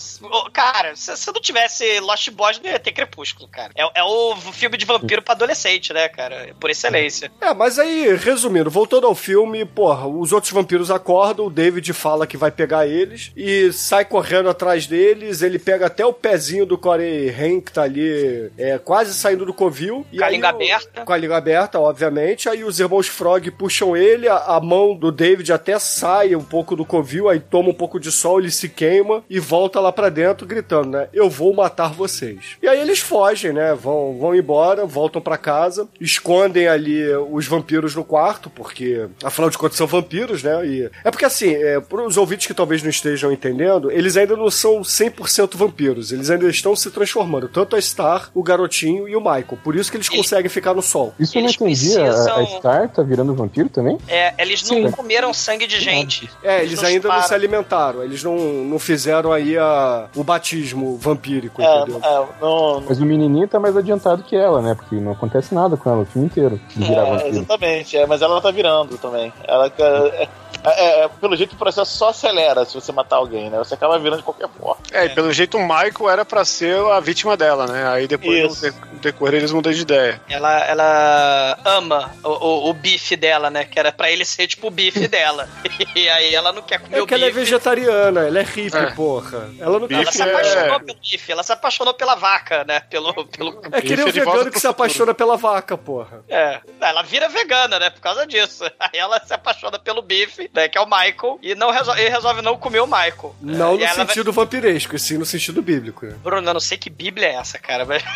Cara, se, se não tivesse Lost Boys, não ia ter Crepúsculo, cara. É, é o filme de vampiro pra adolescente, né, cara? Por excelência. É, mas aí, resumindo, voltando ao filme, porra, os outros vampiros acordam, o David fala que vai pegar eles e sai correndo atrás deles, ele pega até o pezinho do Corey Haim, que tá ali é, quase saindo do covil. E Com a aí língua aberta. Com a língua aberta, obviamente. Aí os irmãos Frog puxam ele, a, a mão do David até sai um pouco do covil, aí toma um pouco de sol, ele se queima e volta lá pra dentro gritando, né? Eu vou matar vocês. E aí eles fogem, né? Vão, vão embora, voltam pra casa, escondem ali os vampiros no quarto, porque afinal de contas são vampiros, né? E é porque assim, é, para os ouvintes que talvez não estejam entendendo, eles ainda não são 100% vampiros, eles ainda estão se transformando, tanto a Star, o garotinho e o Michael. Por isso que eles conseguem ficar no sol. Isso eu não Eles entendi. A, precisam- Star tá virando vampiro também? É, eles não Sim. comeram sangue de gente. É, eles não ainda não se alimentaram, eles não, não fizeram aí a, o batismo vampírico, É, entendeu? é, não, Mas o menininho tá mais adiantado que ela, né? Porque não acontece nada com ela o filme inteiro de virar É, vampiro. exatamente, é, mas ela tá virando também. Ela é, É, é, pelo jeito o processo só acelera se você matar alguém, né? Você acaba virando de qualquer forma. É, e pelo jeito o Michael era pra ser a vítima dela, né? Aí depois, no de- no decorrer, eles mudam de ideia. Ela, ela ama o, o, o bife dela, né? Que era pra ele ser tipo o bife [LAUGHS] dela. E aí ela não quer comer É o que ela é bife. vegetariana, ela é hippie, É. porra. Ela não Ela Bife se é- apaixonou pelo bife, ela se apaixonou pela vaca, né? Pelo. pelo... É que nem o Bife vegano que se apaixona pela vaca, porra. É, ela vira vegana, né? Por causa disso. [LAUGHS] Aí ela se apaixona pelo bife, né? Que é o Michael, e, não resol- e resolve não comer o Michael. Não no ela vai- sentido vampiresco, e sim no sentido bíblico. né? Bruno, eu não sei que Bíblia é essa, cara, mas. [LAUGHS]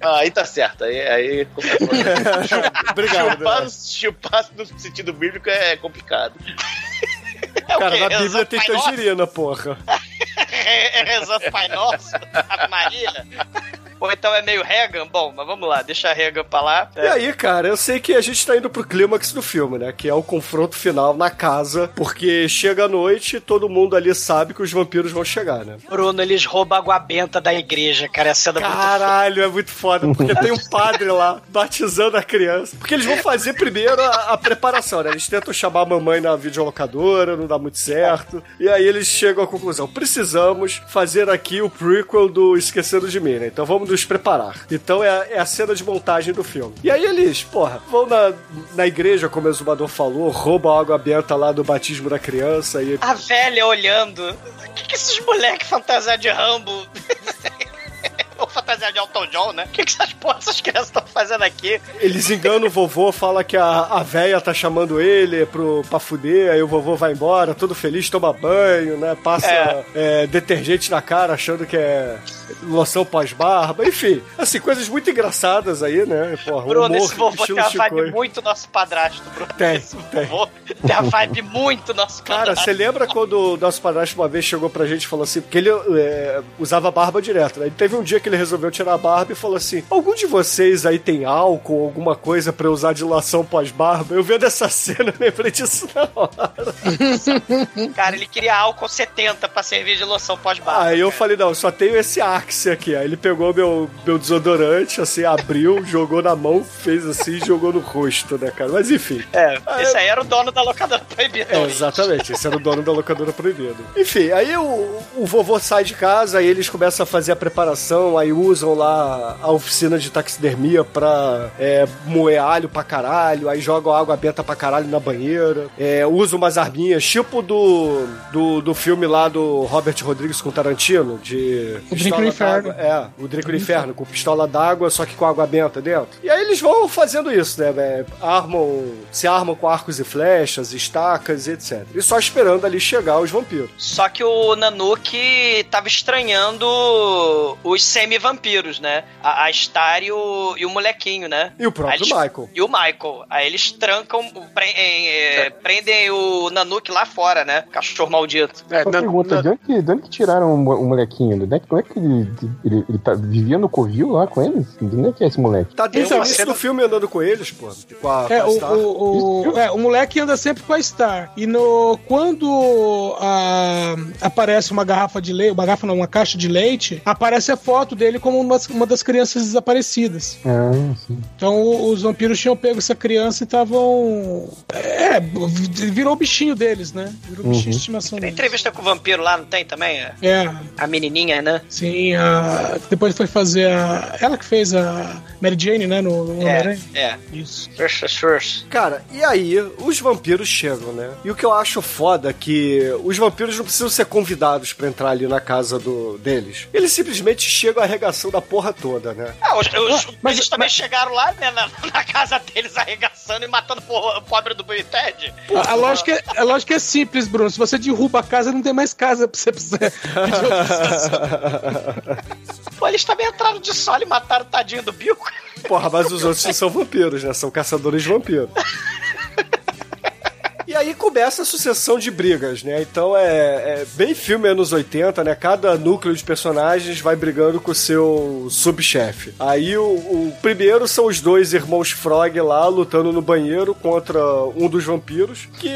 Ah, aí tá certo. Aí, aí [LAUGHS] Obrigado. chupar, né? chupar no sentido bíblico é complicado. É Cara, na Bíblia tem tangerina, porra. É, [LAUGHS] é rezando Pai Nosso, Ave Maria. Ou então é meio Reagan? Bom, mas vamos lá, deixa a Reagan pra lá. E aí, cara, eu sei que a gente tá indo pro clímax do filme, né? Que é o confronto final na casa, porque chega a noite e todo mundo ali sabe que os vampiros vão chegar, né? Bruno, eles roubam a água benta da igreja, cara. Essa cena é muito Caralho, é muito foda, porque tem um padre lá batizando a criança. Porque eles vão fazer primeiro a, a preparação, né? Eles tentam chamar a mamãe na videolocadora, não dá muito certo. E aí eles chegam à conclusão: precisamos fazer aqui o prequel do Esquecendo de Mim, né? Então vamos nos preparar. Então é a, é a cena de montagem do filme. E aí eles, porra, vão na, na igreja, como o exumador falou, roubam a água benta lá do batismo da criança e A velha olhando. O que, que esses moleques fantasiados de Rambo. [LAUGHS] Ou fantasiado de Elton John, né? O que, que essas porra, essas crianças estão fazendo aqui? Eles enganam o vovô, fala que a, a véia tá chamando ele pro, pra fuder, aí o vovô vai embora, todo feliz, toma banho, né? Passa É. é, detergente na cara, achando que é loção pós-barba, enfim. Assim, coisas muito engraçadas aí, né? Porra, Bruno, humor, esse vovô tem estilo a vibe muito nosso padrasto, Bruno. Tem, esse tem. vovô tem a vibe muito nosso Cara, padrasto. você lembra quando o nosso padrasto uma vez chegou pra gente e falou assim, porque ele é, usava barba direto, né? E teve um dia que ele resolveu tirar a barba e falou assim: algum de vocês aí tem álcool, alguma coisa pra eu usar de lação pós-barba? Eu vendo essa [LAUGHS] cena, eu lembrei disso na hora. Cara, ele queria álcool 70 pra servir de loção pós-barba. Aí eu falei, não, só tenho esse Axe aqui. Aí ele pegou meu, meu desodorante, assim, abriu, [LAUGHS] jogou na mão, fez assim e jogou no rosto, né, cara? Mas enfim. É, esse aí era o dono da locadora proibida. É, exatamente, esse era o dono da locadora proibida. Enfim, aí o, o vovô sai de casa, aí eles começam a fazer a preparação, aí usam lá a oficina de taxidermia pra é, moer alho pra caralho, aí jogam água benta pra caralho na banheira, é, usam umas arminhas, tipo do, do, do filme lá do Robert Rodrigues com Tarantino, de... O Inferno. É, o Drink no Inferno, com pistola d'água, só que com água benta dentro. E aí eles vão fazendo isso, né? é, Armam, se armam com arcos e flechas, estacas e etc. E só esperando ali chegar os vampiros. Só que o Nanuki tava estranhando os semi-vampiros, né? A, a Star e o, e o molequinho, né? E o próprio eles- Michael. E o Michael. Aí eles trancam, pre- em- é, prendem o Nanuki lá fora, né? Cachorro maldito. É, Só na- pergunta, na- de onde, que- de onde que tiraram o, mo- o molequinho? De onde, como é que ele, ele, ele tá, vivia no covil lá com eles? De onde é que é esse moleque? Tá desde Então, o início do filme andando com eles, pô. Com a, É, com a o, Star. o, o, é, o moleque anda sempre com a Star. E no, quando a- aparece uma garrafa de leite, uma garrafa não, uma caixa de leite, aparece a foto dele como uma, uma das crianças desaparecidas. Ah, sim. Então o- os vampiros tinham pego essa criança e estavam. É, virou o bichinho deles, né? Virou o bichinho de estimação Tem deles. entrevista com o vampiro lá, não tem também? É. É, A menininha, né? sim, a, depois foi fazer a. Ela que fez a Mary Jane, né? No, no Homem-Aranha. É, é. Isso. First, first. Cara, e aí os vampiros chegam, né? E o que eu acho foda é que os vampiros não precisam ser convidados pra entrar ali na casa do, deles. Eles simplesmente chegam arregaçando a porra toda, né? Ah, os, os- mas- eles também chegaram lá, né, na, na casa deles, arregaçando e matando o pobre do Bill e Ted. A, a lógica é, a lógica é simples, Bruno. Se você derruba a casa, não tem mais casa pra você precisar. [LAUGHS] [LAUGHS] Pô, eles também entraram de sol e mataram o tadinho do Bill. Porra, mas os outros são vampiros, né? São caçadores de vampiros. [LAUGHS] E aí começa a sucessão de brigas, né? Então é, é bem filme anos 80, né? Cada núcleo de personagens vai brigando com o seu subchefe. Aí o, o primeiro são os dois irmãos Frog lá lutando no banheiro contra um dos vampiros, que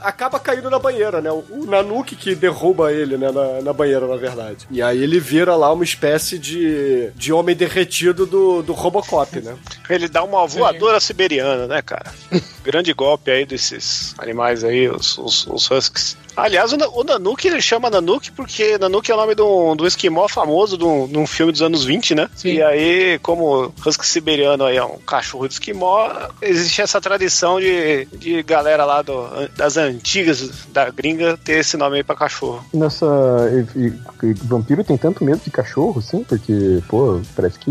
acaba caindo na banheira, né? O, o Nanuki que derruba ele, né? Na, na banheira, na verdade. E aí ele vira lá uma espécie de, de homem derretido do, do Robocop, né? Ele dá uma voadora siberiana, né, cara? [LAUGHS] grande golpe aí desses animais aí, os, os, os Huskies. Aliás, o, o Nanuki ele chama Nanuki porque Nanuki é o nome de um, de um esquimó famoso de um, de um filme dos anos 20, né? Sim. E aí, como Husky siberiano aí é um cachorro de esquimó, existe essa tradição de, de galera lá do, das antigas da gringa ter esse nome aí pra cachorro. Nessa. e- e- e vampiro tem tanto medo de cachorro, sim? Porque, pô, parece que,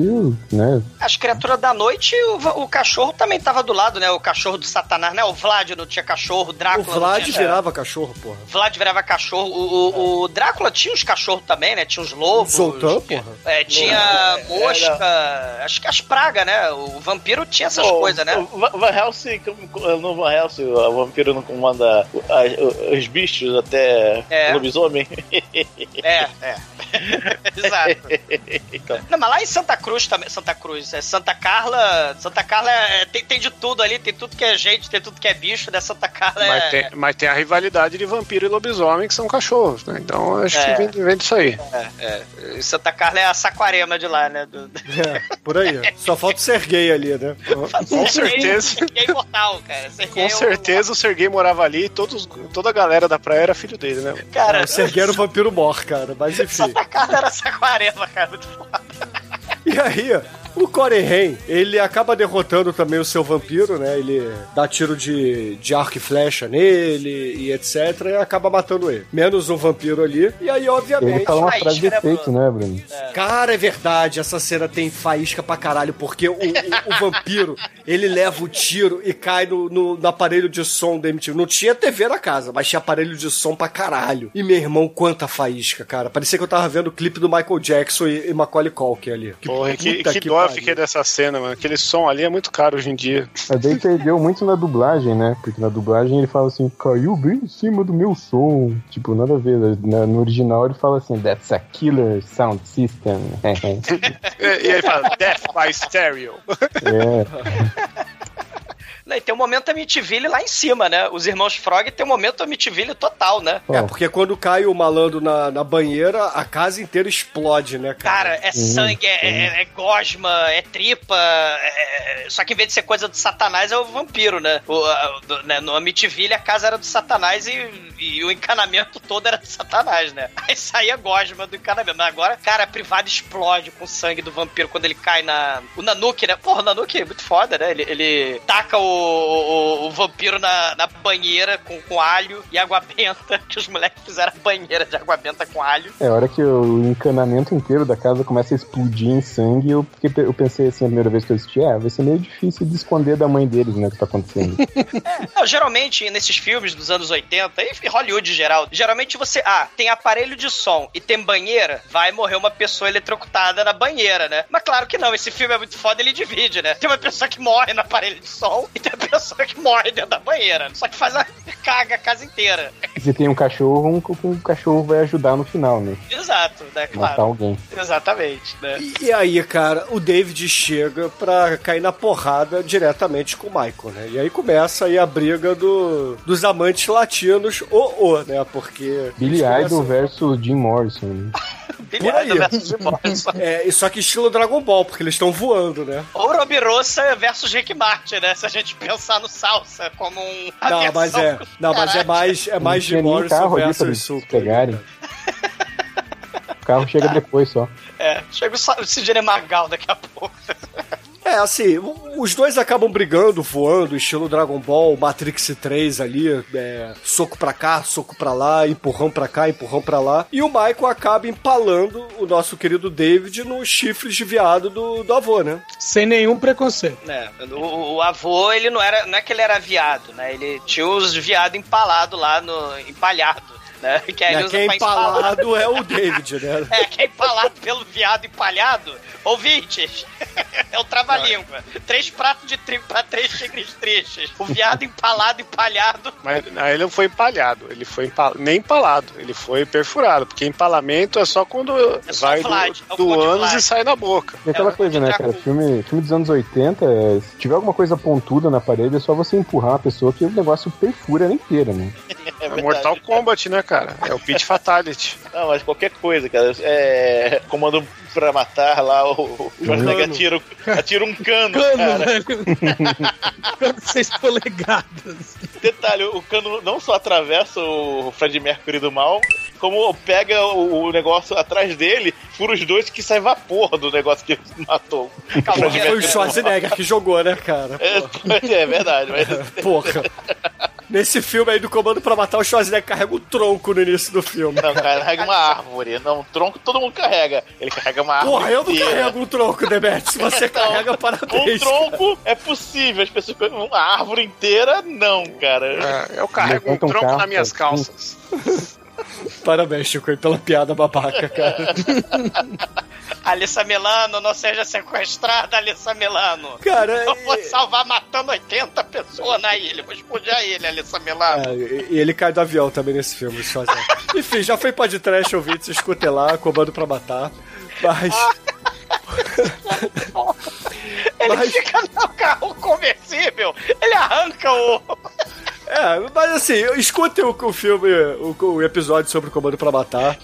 né? As criaturas da noite, o, o cachorro também tava do lado, né? O cachorro do Satanás, né? O Vlad não tinha cachorro, o O Drácula. não Vlad tinha... virava cachorro, porra. Vlad virava cachorro. O, o- o Drácula tinha uns cachorros também, né? Tinha uns lobos. Zoltão, porra. É, tinha É, mosca. Acho que as pragas, né? O vampiro tinha essas Pô, coisas, né? Van Helsing, como- no Van Helsing, o vampiro não comanda os bichos até É. lobisomem. É, [LAUGHS] é. [LAUGHS] Exato. Então, Não, mas lá em Santa Cruz também, Santa Cruz, é Santa Carla, Santa Carla é- tem, tem de tudo ali, tem tudo que é gente, tem tudo que é bicho, né? Santa Carla Mas é... tem, mas tem a rivalidade de vampiro e lobisomem, que são cachorros, né? Então acho É. que vem, vem disso aí. É, é. Santa Carla é a Saquarema de lá, né? Do, É, por aí. Só falta o Serguei ali, né? Com certeza. Serguei imortal, cara. Serguei Com certeza o Serguei morava ali e todos, toda a galera da praia era filho dele, né? Cara, o Serguei era o vampiro mor, cara. Mas enfim. Santa Carla era Saquarema, cara. Muito foda. E aí, o Corey Haim, ele acaba derrotando também o seu vampiro, né? Ele dá tiro de, de arco e flecha nele e etc. E acaba matando ele. Menos um vampiro ali. E aí, obviamente. Ele fala uma frase de né, efeito, né, Bruno? Cara, é verdade, essa cena tem faísca pra caralho, porque o, o- o vampiro, ele leva o tiro e cai no, no- no aparelho de som da MTV. Não tinha TV na casa, mas tinha aparelho de som pra caralho. E meu irmão, quanta faísca, cara. Parecia que eu tava vendo o clipe do Michael Jackson e, e Macaulay Culkin ali. Que Porra, que, puta que dó eu pariu. fiquei dessa cena, mano. Aquele som ali é muito caro hoje em dia. Mas daí perdeu muito na dublagem, né? Porque na dublagem ele fala assim, caiu bem em cima do meu som. Tipo, nada a ver. No original ele fala assim, that's a killer sound system. E, [LAUGHS] e aí fala, Death by Stereo. é. [LAUGHS] Não, e tem o momento Amityville lá em cima, né? Os irmãos Frog tem o momento Amityville total, né? É, porque quando cai o malandro na, na banheira, a casa inteira explode, né, cara? Cara, é sangue, é, é- é gosma, é tripa. é- é- Só que em vez de ser coisa do Satanás, é o vampiro, né? O, a- do- né, No Amityville a casa era do Satanás e, e o encanamento todo era do Satanás, né? [LAUGHS] Aí saía gosma do encanamento. Mas agora, cara, a privada explode com o sangue do vampiro quando ele cai na. O Nanuki, né? Porra, o Nanuki é muito foda, né? Ele, ele taca o, o- o vampiro na, na banheira com, com alho e água benta, que os moleques fizeram a banheira de água benta com alho. É, a hora que o encanamento inteiro da casa começa a explodir em sangue, eu, fiquei- eu pensei assim, a primeira vez que eu assisti, é, vai ser meio difícil de esconder da mãe deles, né, o que tá acontecendo. [LAUGHS] Não, geralmente, nesses filmes dos anos 80, e Hollywood em geral, geralmente você, ah, tem aparelho de som e tem banheira, vai morrer uma pessoa eletrocutada na banheira, né? Mas claro que não, esse filme é muito foda, ele divide, né? Tem uma pessoa que morre no aparelho de som e tem [LAUGHS] uma pessoa que morre dentro da banheira. Só que faz a [LAUGHS] caga a casa inteira. Se tem um cachorro, um, um cachorro vai ajudar no final, né? Exato, né? Matar Claro. alguém. Exatamente, né? E aí, cara, o David chega pra cair na porrada diretamente com o Michael, né? E aí começa aí a briga do, dos amantes latinos, o, o, né? Porque. Billy Idol versus Jim Morrison. né? [LAUGHS] Idol versus. [LAUGHS] É, e só que estilo Dragon Ball, porque eles estão voando, né? Ou Robirossa versus Rick Martin, né? Se a gente pensar no Salsa como um. Não, mas é, não, mas é mais, é mais Jim Morrison versus Super. pegarem. [LAUGHS] O carro chega depois só. É, chega o Sidney Magal daqui a pouco. É, assim, os dois acabam brigando, voando, estilo Dragon Ball, Matrix 3 ali, é, soco pra cá, soco pra lá, empurrão pra cá, empurrão pra lá. E o Michael acaba empalando o nosso querido David nos chifres de viado do, do avô, né? Sem nenhum preconceito. É, o, o avô, ele não era. Não é que ele era viado, né? Ele tinha os viado empalado lá no. empalhado. Né? Que aí É, quem é empalado é o David, né? [LAUGHS] É, quem é empalado pelo viado empalhado, ouvintes, [LAUGHS] é o trava-língua. Três pratos de trigo pra três tigres tristes. O viado empalado, empalhado. Mas aí ele não foi empalhado, ele foi empal... nem empalado, ele foi perfurado, porque empalamento é só quando só vai Vlad, do, é do ânus e sai na boca. E aquela É, coisa, né, cara? Filme, filme dos anos 80, é, se tiver alguma coisa pontuda na parede, é só você empurrar uma pessoa que o negócio perfura ela inteira, né? É É. Mortal Kombat, né, cara? É o Pit Fatality. [LAUGHS] Não, mas qualquer coisa, cara. É. Comando pra matar lá o. pega tiro Atira um cano, Cano, cara. velho. [LAUGHS] Cano 6 polegadas. Detalhe, o cano não só atravessa o Fred Mercury do mal, como pega o, negócio atrás dele, fura os dois que sai vapor do negócio que matou. Fred Foi o. Schwarzenegger que jogou, né, cara? É, [LAUGHS] é verdade, mas Porra. Nesse filme aí do Comando pra Matar, o Schwarzenegger carrega um tronco no início do filme. Não, carrega uma árvore. Não, um tronco todo mundo carrega. Ele carrega uma árvore. Porra, eu não inteira. carrego um tronco, Demet. Se você [LAUGHS] carrega, Um parabéns. tronco é possível, as pessoas uma árvore inteira, não, cara. É, eu carrego um Levanta um tronco carro, nas minhas cara. calças. [LAUGHS] Parabéns, Chico, aí, pela piada babaca, cara. [LAUGHS] Alissa Milano, não seja sequestrada, Alissa Milano. Cara, Eu vou te salvar matando 80 pessoas na ilha. Vou explodir a ilha, Alissa Milano. É, e e ele cai do avião também nesse filme, o Schwarzenegger. Enfim, já foi podcast ouvinte, escutem lá, Comando pra Matar. Mas... [LAUGHS] Ele Mas- fica no carro conversível, ele arranca o. É, mas assim, escutem o, o filme, o, o episódio sobre o Comando pra Matar.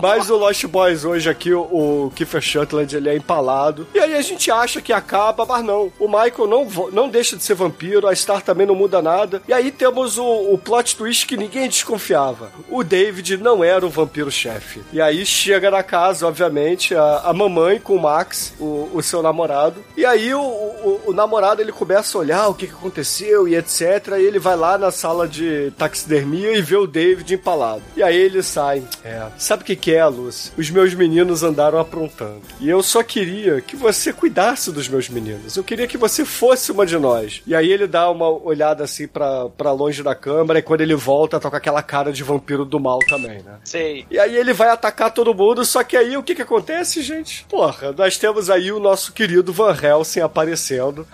Mas o Lost Boys hoje aqui, o, o Kiefer Sutherland, ele é empalado. E aí a gente acha que acaba, mas não. O Michael não, não deixa de ser vampiro, a Star também não muda nada. E aí temos o, o plot twist que ninguém desconfiava. O David não era o vampiro-chefe. E aí chega na casa, obviamente, a, a mamãe com o Max, o, o seu namorado. E aí o, o, o namorado, ele começa a olhar o que, que aconteceu e etc. E ele vai lá na sala de taxidermia e vê o David empalado. E aí ele sai. É. Sabe o que, que é, Luz? Os meus meninos andaram aprontando. E eu só queria que você cuidasse dos meus meninos. Eu queria que você fosse uma de nós. E aí ele dá uma olhada assim pra, pra longe da câmera e quando ele volta, tá com aquela cara de vampiro do mal também, né? Sei. E aí ele vai atacar todo mundo, só que aí o que que acontece, gente? Porra, nós temos aí o nosso querido Van Helsing aparecendo.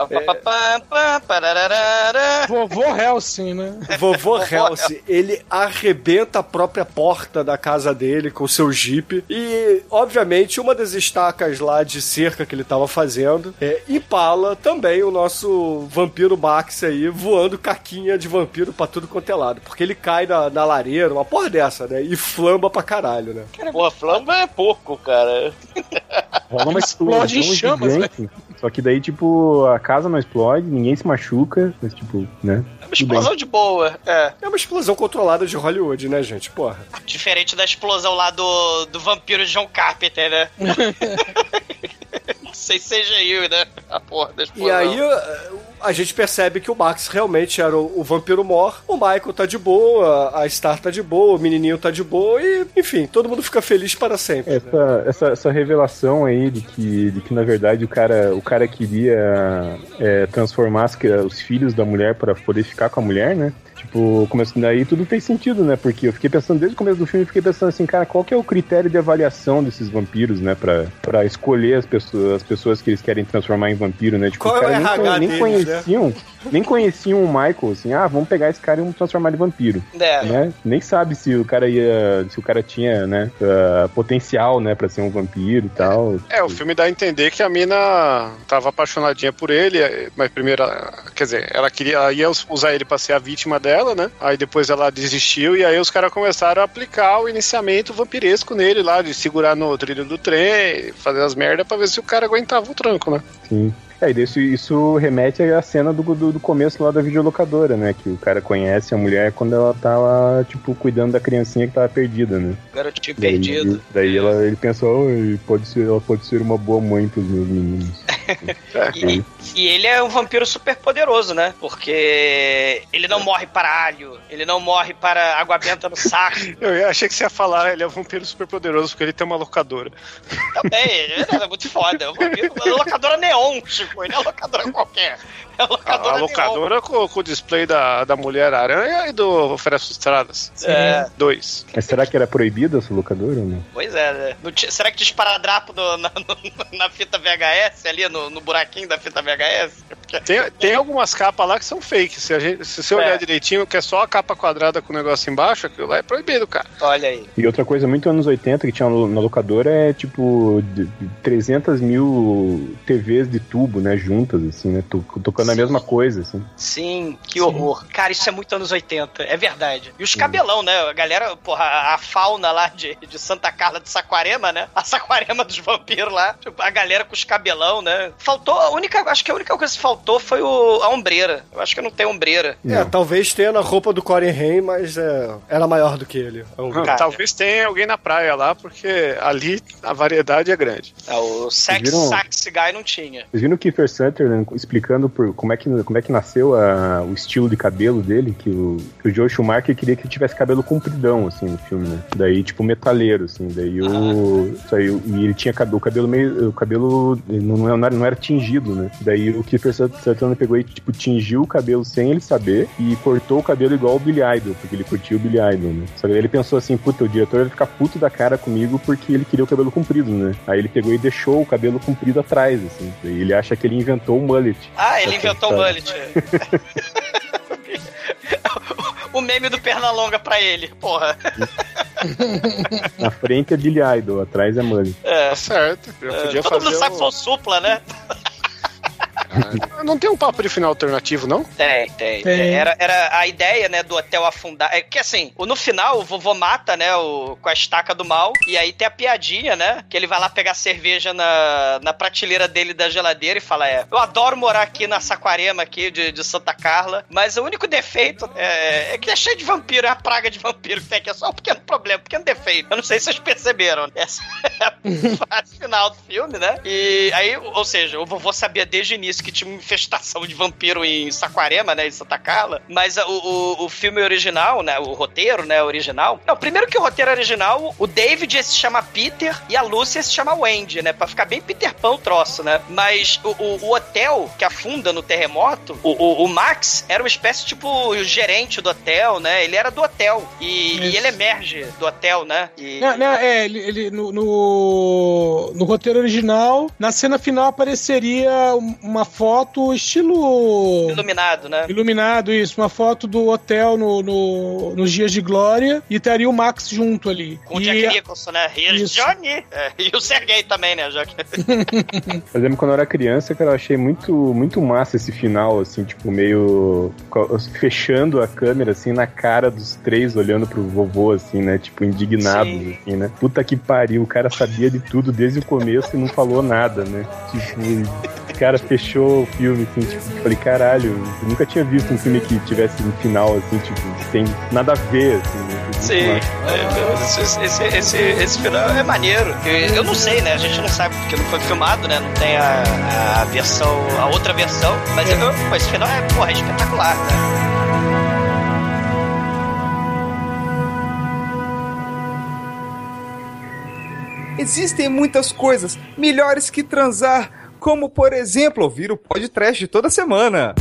Vovô Helsing, né? Vovô Helsing, ele arrebenta a própria porta da casa dele com seu jeep e, obviamente, uma das estacas lá de cerca que ele tava fazendo é, empala também o nosso vampiro Max aí voando caquinha de vampiro pra tudo quanto é lado, porque ele cai na, na lareira, uma porra dessa, né? E flamba pra caralho, né? Porra, flamba é pouco, cara. Rola uma Explode em chamas, gigante. Só que daí, tipo, a casa não explode, ninguém se machuca, mas, tipo, né? É uma explosão de boa. É. É uma explosão controlada de Hollywood, né, gente? Porra. Diferente da explosão lá do, do vampiro John Carpenter, né? [LAUGHS] Sem CGI, né? A porra da explosão. E aí a gente percebe que o Max realmente era o, o vampiro mor, o Michael tá de boa, a Star tá de boa, o menininho tá de boa e, enfim, todo mundo fica feliz para sempre. né? Essa, essa, essa revelação aí de que, de que na verdade o cara, o cara queria é, transformar os filhos da mulher para poder ficar com a mulher, né? Tipo, começando daí tudo fez sentido, né? Porque eu fiquei pensando, desde o começo do filme, eu fiquei pensando assim, cara, qual que é o critério de avaliação desses vampiros, né? Pra, pra escolher as pessoas, as pessoas que eles querem transformar em vampiro, né? Tipo, Qual os é nem, nem deles, né? conheciam, nem conheciam o Michael, assim, ah, vamos pegar esse cara e vamos transformar ele em vampiro. É. Né? Nem sabe se o cara ia. se o cara tinha, né, ah, potencial, né, pra ser um vampiro e tal. É, o filme dá a entender que a mina tava apaixonadinha por ele, mas primeiro, quer dizer, ela queria ela ia usar ele pra ser a vítima dela, né? Aí depois ela desistiu e aí os caras começaram a aplicar o iniciamento vampiresco nele lá, de segurar no trilho do trem, fazer as merdas pra ver se o cara aguentava o tranco, né? Sim. É, e isso, isso remete à cena do, do, do começo lá da videolocadora, né? Que o cara conhece a mulher quando ela tá lá, tipo, cuidando da criancinha que tava perdida, né? Garotinho Daí, perdido. daí ela, ele pensou, "Oh, pode ser, ela pode ser uma boa mãe pros meus meninos. [LAUGHS] [LAUGHS] E, e ele é um vampiro super poderoso, né? Porque ele não morre para alho, ele não morre para água benta no saco. [LAUGHS] Eu achei que você ia falar, ele é um vampiro super poderoso porque ele tem uma locadora. Também, ele é muito foda. É um vampiro, é uma locadora neon, Chico. Ele é uma locadora qualquer. É uma locadora, A locadora com, com o display da, da Mulher-Aranha e do Oferece Estradas. É. Dois. Mas será que era proibida essa locadora ou não? Pois é, né? Será que tinha esparadrapo no- na, no- na fita VHS ali, no, no buraquinho da fita VHS? Tem, tem algumas capas lá que são fake. Se, a gente, se você olhar É. direitinho, que é só a capa quadrada com o negócio embaixo, aquilo lá é proibido, cara. Olha aí. E outra coisa muito anos 80 que tinha no- na locadora é tipo de- de 300 mil TVs de tubo, né? Juntas, assim, né? to- Tocando a mesma coisa, assim. Sim, que horror. Cara, isso é muito anos 80, é verdade. E os cabelão, né? A galera, porra, a a fauna lá de, de Santa Carla de Saquarema, né? A Saquarema dos vampiros lá. Tipo, a galera com os cabelão, né? Faltou, a única, acho que a única coisa que faltou foi o, a ombreira. Eu acho que não tem ombreira. É, talvez tenha na roupa do Corey Haim, mas é, era maior do que ele. É Ah, Talvez tenha alguém na praia lá, porque ali a variedade é grande. Ah, o Sex viram? Sax Guy não tinha. Vocês viram o Kiefer Sutherland explicando por, como, é que, como é que nasceu a- o estilo de cabelo dele? Que o, que o Joe Schumacher queria que ele tivesse cabelo compridão, assim, no filme, né? Daí, tipo, metaleiro, assim. Daí o. Isso aí, e ele tinha cabelo, o cabelo meio. O cabelo não, não, era, não era tingido, né? Daí o Kiefer Sutherland pegou e, tipo, tingiu o cabelo sem ele saber e cortou o cabelo igual o Billy Idol, porque ele curtia o Billy Idol, né? Só que daí ele pensou assim, puta, o diretor vai ficar puto da cara comigo porque ele queria o cabelo comprido, né? Aí ele pegou e deixou o cabelo comprido atrás, assim. Daí ele acha que ele inventou o mullet. Ah, ele inventou o história. mullet. [LAUGHS] [LAUGHS] o meme do Pernalonga pra ele, porra. [LAUGHS] Na frente é Billy Idol, atrás é mullet. É. Tá certo. Eu É, podia todo mundo fazer sabe um- que supla, né? Não tem um papo de final alternativo, não? Tem, tem. Tem. Era, era a ideia, né, do hotel afundar. É que assim, no final o vovô mata, né, o, com a estaca do mal. E aí tem a piadinha, né? Que ele vai lá pegar cerveja na, na prateleira dele da geladeira e fala: É, eu adoro morar aqui na Saquarema aqui de, de Santa Carla, mas o único defeito é, é que é cheio de vampiro, é a praga de vampiro que tem aqui. É só um pequeno problema, um pequeno defeito. Eu não sei se vocês perceberam. Essa é a frase final do filme, né? E aí, ou seja, o vovô sabia desde o início que tinha uma infestação de vampiro em Saquarema, né? Em Santa Carla. Mas a- o, o, o filme original, né? O roteiro, né? Original. Não, primeiro que o roteiro original, o David se chama Peter e a Lúcia se chama Wendy, né? Pra ficar bem Peter Pan o troço, né? Mas o, o, o hotel que afunda no terremoto, o, o, Max era uma espécie tipo o gerente do hotel, né? Ele era do hotel. E, e ele emerge do hotel, né? E... Não, não, é, ele, ele- no, no, no roteiro original, na cena final apareceria um- uma foto estilo. Iluminado, né? Iluminado, isso. Uma foto do hotel no, no- nos dias de glória e estaria o Max junto ali. Com o e Jack Nicholson, né? Here's Isso. Johnny! É, e o Sergei também, né? Já que... [LAUGHS] Eu lembro quando eu era criança, cara, eu achei muito, muito massa esse final, assim, tipo, meio. fechando a câmera, assim, na cara dos três, olhando pro vovô, assim, né? Tipo, indignados, Sim. assim, né? Puta que pariu, o cara sabia de tudo desde o começo e não falou nada, né? Tipo, o cara fechou o filme, assim, tipo, eu falei, caralho, eu nunca tinha visto um filme que tivesse um final, assim, tipo, sem nada a ver, assim, né? Muito Sim, é, esse, esse, esse, esse final é maneiro. Eu, eu não sei, né? A gente não sabe porque não foi filmado, né? Não tem a, a versão, a outra versão. Mas eu, pô, esse final é, porra, é espetacular, né? Existem muitas coisas melhores que transar, como por exemplo ouvir o podcast toda semana.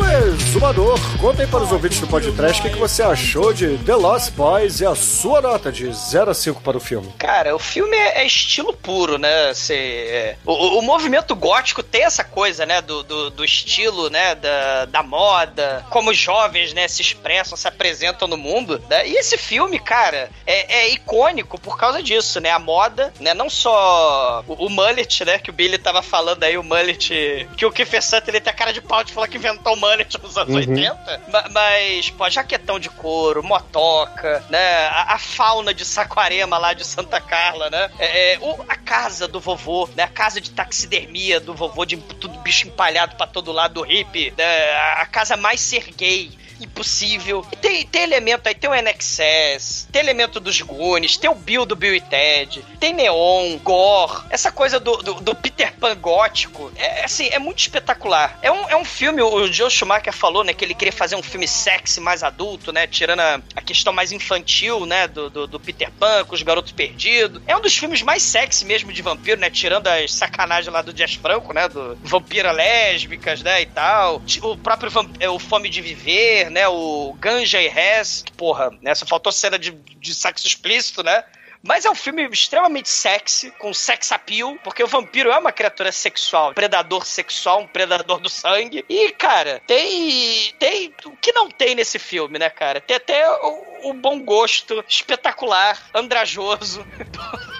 Exumador, conta aí para os ouvintes do podcast o que, que você achou de The Lost Boys e a sua nota de 0 a 5 para o filme. Cara, o filme é, é estilo puro, né? É, o, o- movimento gótico tem essa coisa, né? Do, do, do estilo, né? Da, da moda, como os jovens, né? Se expressam, se apresentam no mundo. né? E esse filme, cara, é, é icônico por causa disso, né? A moda, né? Não só o, o mullet, né? Que o Billy tava falando aí, o mullet... Que o Kiefer Sutherland ele tem a cara de pau de falar que inventou o mullet nos anos Uhum. 80. Ma- Mas, pô, jaquetão de couro, motoca, né? A, a fauna de Saquarema lá de Santa Carla, né? É, é, o- a casa do vovô, né? A casa de taxidermia do vovô, de tudo bicho empalhado pra todo lado do hippie, né? A, a casa mais ser gay. Impossível. E tem, tem elemento aí, tem o NXS, tem elemento dos Goonies, tem o Bill do Bill e Ted, tem Neon, Gore, essa coisa do, do, do Peter Pan gótico. É assim, é muito espetacular. É um, é um filme, o Joe Schumacher falou, né, que ele queria fazer um filme sexy, mais adulto, né, tirando a, a questão mais infantil, né, do, do, do Peter Pan com os garotos perdidos. É um dos filmes mais sexy mesmo de vampiro, né, tirando as sacanagens lá do Jazz Franco, né, do vampira lésbicas, né, e tal. O próprio vamp- é, o Fome de Viver, né, o Ganja e Res, que, porra, né, só faltou cena de, de sexo explícito, né. Mas é um filme extremamente sexy, com sex appeal, porque o vampiro é uma criatura sexual, um predador sexual, um predador do sangue. E, cara, tem. Tem. O que não tem nesse filme, né, cara? Tem até o, o bom gosto espetacular, andrajoso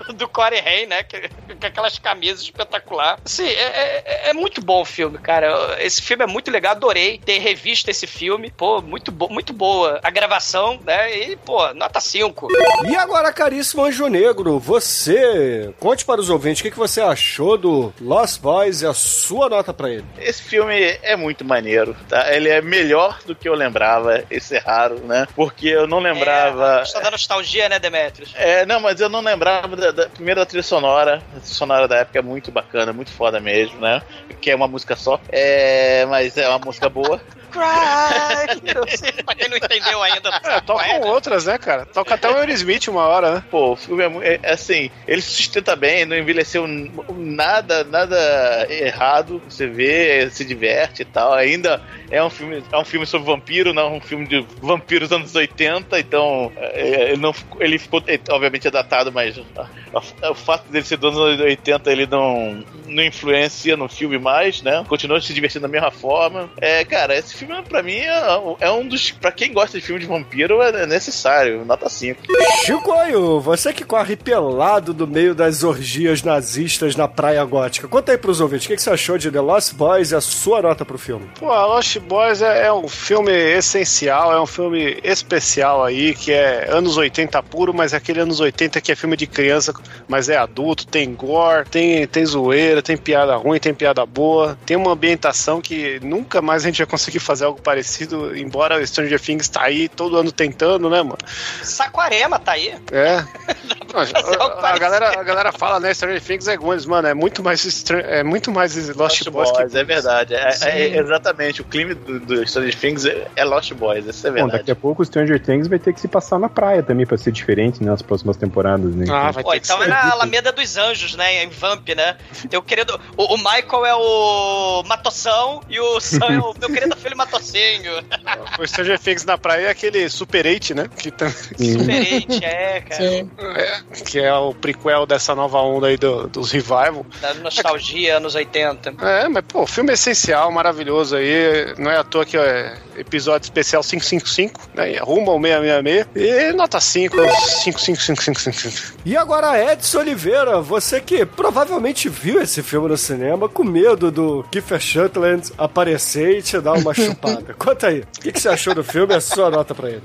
do, do Corey Haim, né? Que- Com aquelas camisas espetacular. Assim, é, é- é muito bom o filme, cara. Esse filme é muito legal, adorei ter revisto esse filme. Pô, muito, bo muito boa a gravação, né? E, pô, nota 5. E agora, caríssimo Anjo Negro, você conte para os ouvintes o que, que você achou do Lost Boys e a sua nota pra ele. Esse filme é muito maneiro, tá? Ele é melhor do que eu lembrava, isso é raro, né? Porque eu não lembrava. É, da nostalgia, né, Demetrius? É, não, mas eu não lembrava da, da primeira trilha sonora. A trilha sonora da época é muito bacana, muito foda mesmo, né? Que é uma música só. É, mas é uma música boa. Cry! [LAUGHS] pra quem não entendeu ainda. É, tocam outras, né, cara? Toca até o Aerosmith uma hora, né? Pô, o filme é, é, é assim, ele se sustenta bem, não envelheceu nada, nada errado. Você vê, se diverte e tal. Ainda é um filme, é um filme sobre vampiro, não é um filme de vampiros dos anos 80, então é, ele não ficou- ele ficou, é, obviamente é datado, mas o fato dele ser dos anos 80 ele não não influencia no filme mais, né? Continua se divertindo da mesma forma. É, cara, esse filme pra mim é, é um dos, Pra quem gosta de filme de vampiro é necessário, nota 5. Chicoio, você que corre pelado do meio das orgias nazistas na Praia Gótica. Conta aí pros ouvintes, o que, que você achou de The Lost Boys e a sua nota pro filme? Pô, a Lost Boys é, é um filme essencial, é um filme especial aí, que é anos 80 puro, mas é aquele anos 80 que é filme de criança, mas é adulto, tem gore, tem, tem zoeira, tem piada ruim, tem piada boa, tem uma ambientação que nunca mais a gente vai conseguir fazer algo parecido, embora o Stranger Things tá aí todo ano tentando, né, mano? Saquarema tá aí. É. [LAUGHS] a, a galera, a galera fala, né, Stranger Things é Goonies, mano, é muito mais, é muito mais Lost, Boys que é verdade. É, é- exatamente. O clima do, do Stranger Things é, é Lost Boys, isso é Bom, verdade. daqui a pouco o Stranger Things vai ter que se passar na praia também pra ser diferente, né, nas próximas temporadas, né? Pô, então é na Alameda dos Anjos, né? Em Vamp, né? Teu querido. O, o Michael é o Matoção e o Sam é o meu querido filho Matocinho. [LAUGHS] O Stranger Things na praia é aquele Super 8, né? Que, tam- Super 8, é, cara. é, que é o prequel dessa nova onda aí do- dos revival. Da nostalgia, anos 80. É, mas pô, filme é essencial, maravilhoso aí. Não é à toa que é episódio especial 555, né? Rumo ao 666. E nota 5, 5, 5, 5, 5, 5, 5. E agora, Edson Oliveira, você que provavelmente viu esse filme no cinema com medo do Kiefer Sutherland aparecer e te dar uma [LAUGHS] chupada. Conta aí, o que, que você achou do filme e a sua nota pra ele?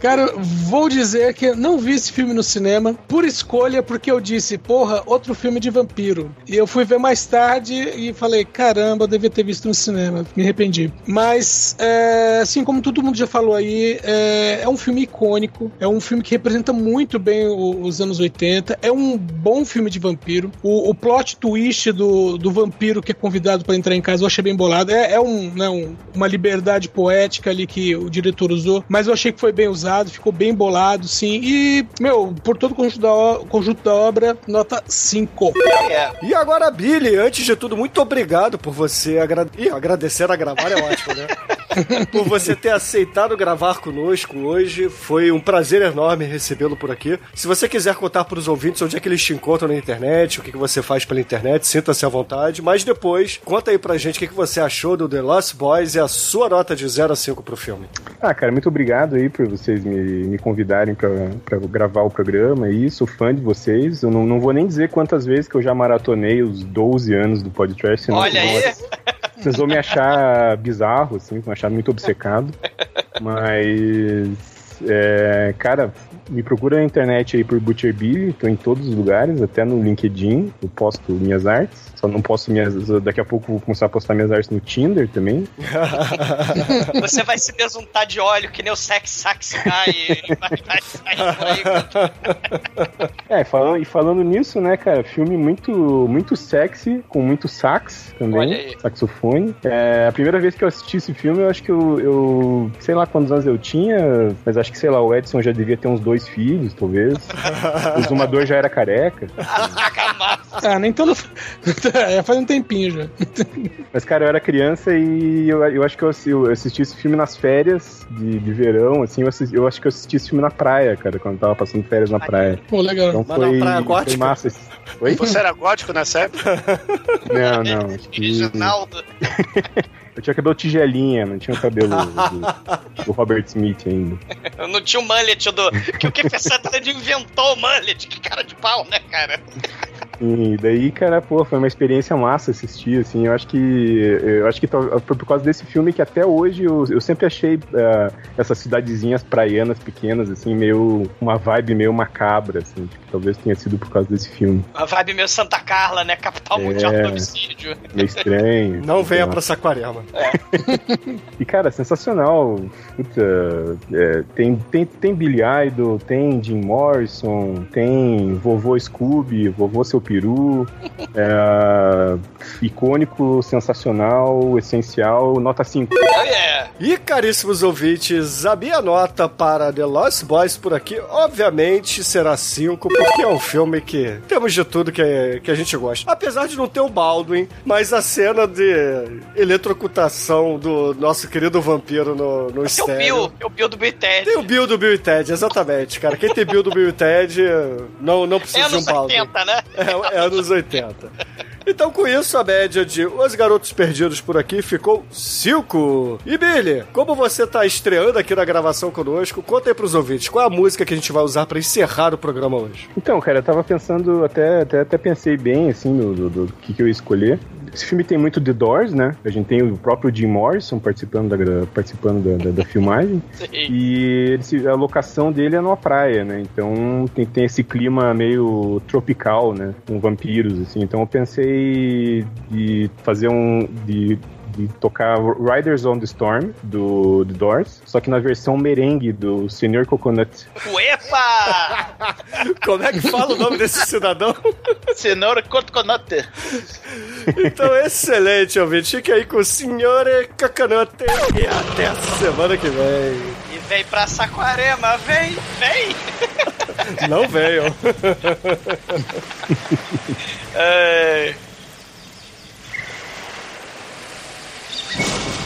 Cara, vou dizer que não vi esse filme no cinema por escolha, porque eu disse, porra, outro filme de vampiro. E eu fui ver mais tarde e falei, caramba, eu devia ter visto no cinema. Me arrependi. Mas, é, assim como todo mundo já falou aí, é, é um filme icônico, é um filme que representa muito bem os anos 80, é um bom filme de vampiro. O, o plot twist do, do vampiro que é convidado para entrar em casa eu achei bem bolado. É, é um, né, um- uma liberdade poética ali que o diretor usou, mas eu achei que foi bem usado, ficou bem bolado, sim. E, meu, por todo o conjunto da, o- conjunto da obra, nota 5. E agora, Billy, antes de tudo, muito obrigado por você agra... Ih, agradecer a gravar é ótimo, né? [LAUGHS] [LAUGHS] por você ter aceitado gravar conosco hoje. Foi um prazer enorme recebê-lo por aqui. Se você quiser contar para os ouvintes onde é que eles te encontram na internet, o que, que você faz pela internet, sinta-se à vontade. Mas depois, conta aí pra gente o que, que você achou do The Lost Boys e a sua nota de 0 a 5 pro filme. Ah, cara, muito obrigado aí por vocês me, me convidarem pra, pra gravar o programa aí. Sou fã de vocês. Eu não, não vou nem dizer quantas vezes que eu já maratonei os 12 anos do podcast. senão Olha aí. Vocês vão me achar bizarro, assim, vão achar muito obcecado. Mas, é, cara, Me procura na internet aí por Butcher Billy, tô em todos os lugares, até no LinkedIn, eu posto minhas artes. Só não posto minhas. Daqui a pouco vou começar a postar minhas artes no Tinder também. [LAUGHS] Você vai se besuntar de óleo que nem o Sex Sax e vai, vai sair por. [LAUGHS] É, falando, e falando nisso, né, cara, filme muito, muito sexy, com muito sax Olha também, aí. saxofone. É, a primeira vez que eu assisti esse filme, eu acho que eu, eu sei lá quantos anos eu tinha, mas acho que, sei lá, o Edson já devia ter uns dois filhos, talvez. [LAUGHS] o Zumador já era careca. Ah, nem todo. [LAUGHS] é, faz um tempinho já. [LAUGHS] Mas, cara, eu era criança e eu, eu acho que eu, eu assisti esse filme nas férias de, de verão, assim, eu, assisti- eu acho que eu assisti esse filme na praia, cara, quando eu tava passando férias na praia. Pô, legal. Então foi, praia foi gótica? massa. esse- Oi? Você era gótico nessa época? Não, não. acho [LAUGHS] que- Reginaldo. Eu tinha cabelo tigelinha, não tinha o cabelo do, [LAUGHS] do Robert Smith ainda. Não tinha o mullet do. Que o Kiefer Sutherland inventou o mullet. Que cara de pau, né, cara? E daí, cara, pô, foi uma experiência massa assistir, assim, eu acho que eu acho que foi por causa desse filme que até hoje eu, eu sempre achei eh, essas cidadezinhas praianas pequenas, assim, meio, uma vibe meio macabra, assim, tipo, talvez tenha sido por causa desse filme. Uma vibe meio Santa Carla, né? Capital É. mundial do homicídio. Meio estranho. Não venha pra Saquarema. [LAUGHS] E, cara, sensacional. Puta, é, tem, tem, tem Billy Idol, tem Jim Morrison, tem Vovô Scooby, Vovô Seu Peru. é, icônico, sensacional, essencial, nota 5. E caríssimos ouvintes, a minha nota para The Lost Boys por aqui, obviamente, será 5, porque é um filme que temos de tudo que, que a gente gosta. Apesar de não ter o Baldwin, mas a cena de eletrocutação do nosso querido vampiro no, no Tem o. Bill, é o Bill do Bill e Ted. Tem o Bill do Bill e Ted, exatamente, cara. Quem tem Bill do Bill e Ted não, não É precisa de um anos Baldwin. 80, né? É, é anos 80. Então, com isso, a média de Os Garotos Perdidos por aqui ficou 5. E Billy, como você tá estreando aqui na gravação conosco, conta aí pros ouvintes qual é a música que a gente vai usar pra encerrar o programa hoje. Então, cara, eu tava pensando, até, até, até pensei bem, assim, no, do, do que, que eu ia escolher. Esse filme tem muito The Doors, né? A gente tem o próprio Jim Morrison participando da, participando da, da- da filmagem. [LAUGHS] E ele se- a locação dele é numa praia, né? Então tem, tem esse clima meio tropical, né? Com vampiros, assim. Então eu pensei de fazer um. de de tocar Riders on the Storm, do The Doors, só que na versão merengue do Senhor Coconut. Uepa! [LAUGHS] Como é que fala o nome desse cidadão? Senhor Coconut. Então, excelente, ouvinte. Fique aí com o Signore Cacanote. E até a semana que vem. E vem pra Saquarema, vem, vem! Não venham. [LAUGHS] É... you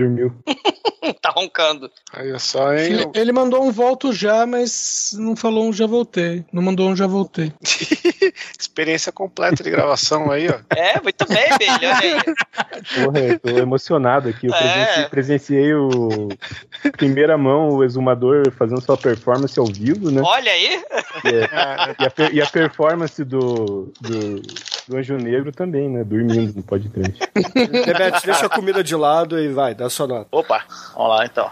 Dormiu. [LAUGHS] tá roncando. Aí é só, hein? Ele, ele mandou um volto já, mas não falou um já voltei. Não mandou um já voltei. [LAUGHS] Experiência completa de gravação aí, ó. [LAUGHS] É, muito bem, Billy, olha aí. Porra, eu tô emocionado aqui. Eu É. presenciei, presenciei o primeira mão, o exumador fazendo sua performance ao vivo, né? Olha aí. E, é- e a, e a performance do, do, do Anjo Negro também, né? Dormindo no podcast. [LAUGHS] Debete, deixa a comida de lado e vai, dá sua nota. Opa, vamos lá então.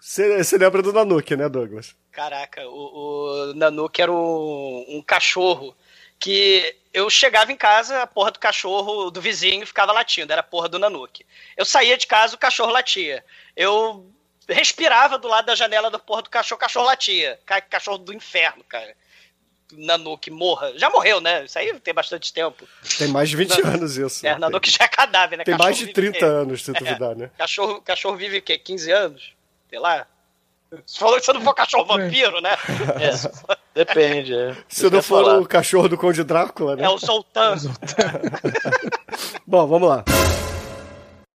Você lembra do Nanuki, né, Douglas? Caraca, o, o Nanuque era um, um cachorro que eu chegava em casa, a porra do cachorro do vizinho ficava latindo, era a porra do Nanuque. Eu saía de casa, o cachorro latia. Eu respirava do lado da janela da porra do cachorro, o cachorro latia. Ca- Cachorro do inferno, cara. Nanuque, morra. Já morreu, né? Isso aí tem bastante tempo. Tem mais de 20 Não. anos isso. É, Nanuque já é cadáver, né? Tem Cachorro mais de vive 30 o quê? anos, se duvidar, É. né? Cachorro, cachorro vive o quê? 15 anos? Sei lá. Você falou que você não for cachorro vampiro, né? [LAUGHS] É, [LAUGHS] depende. É. Se não for o cachorro do Conde Drácula, né? É o Zoltan. [LAUGHS] Bom, vamos lá.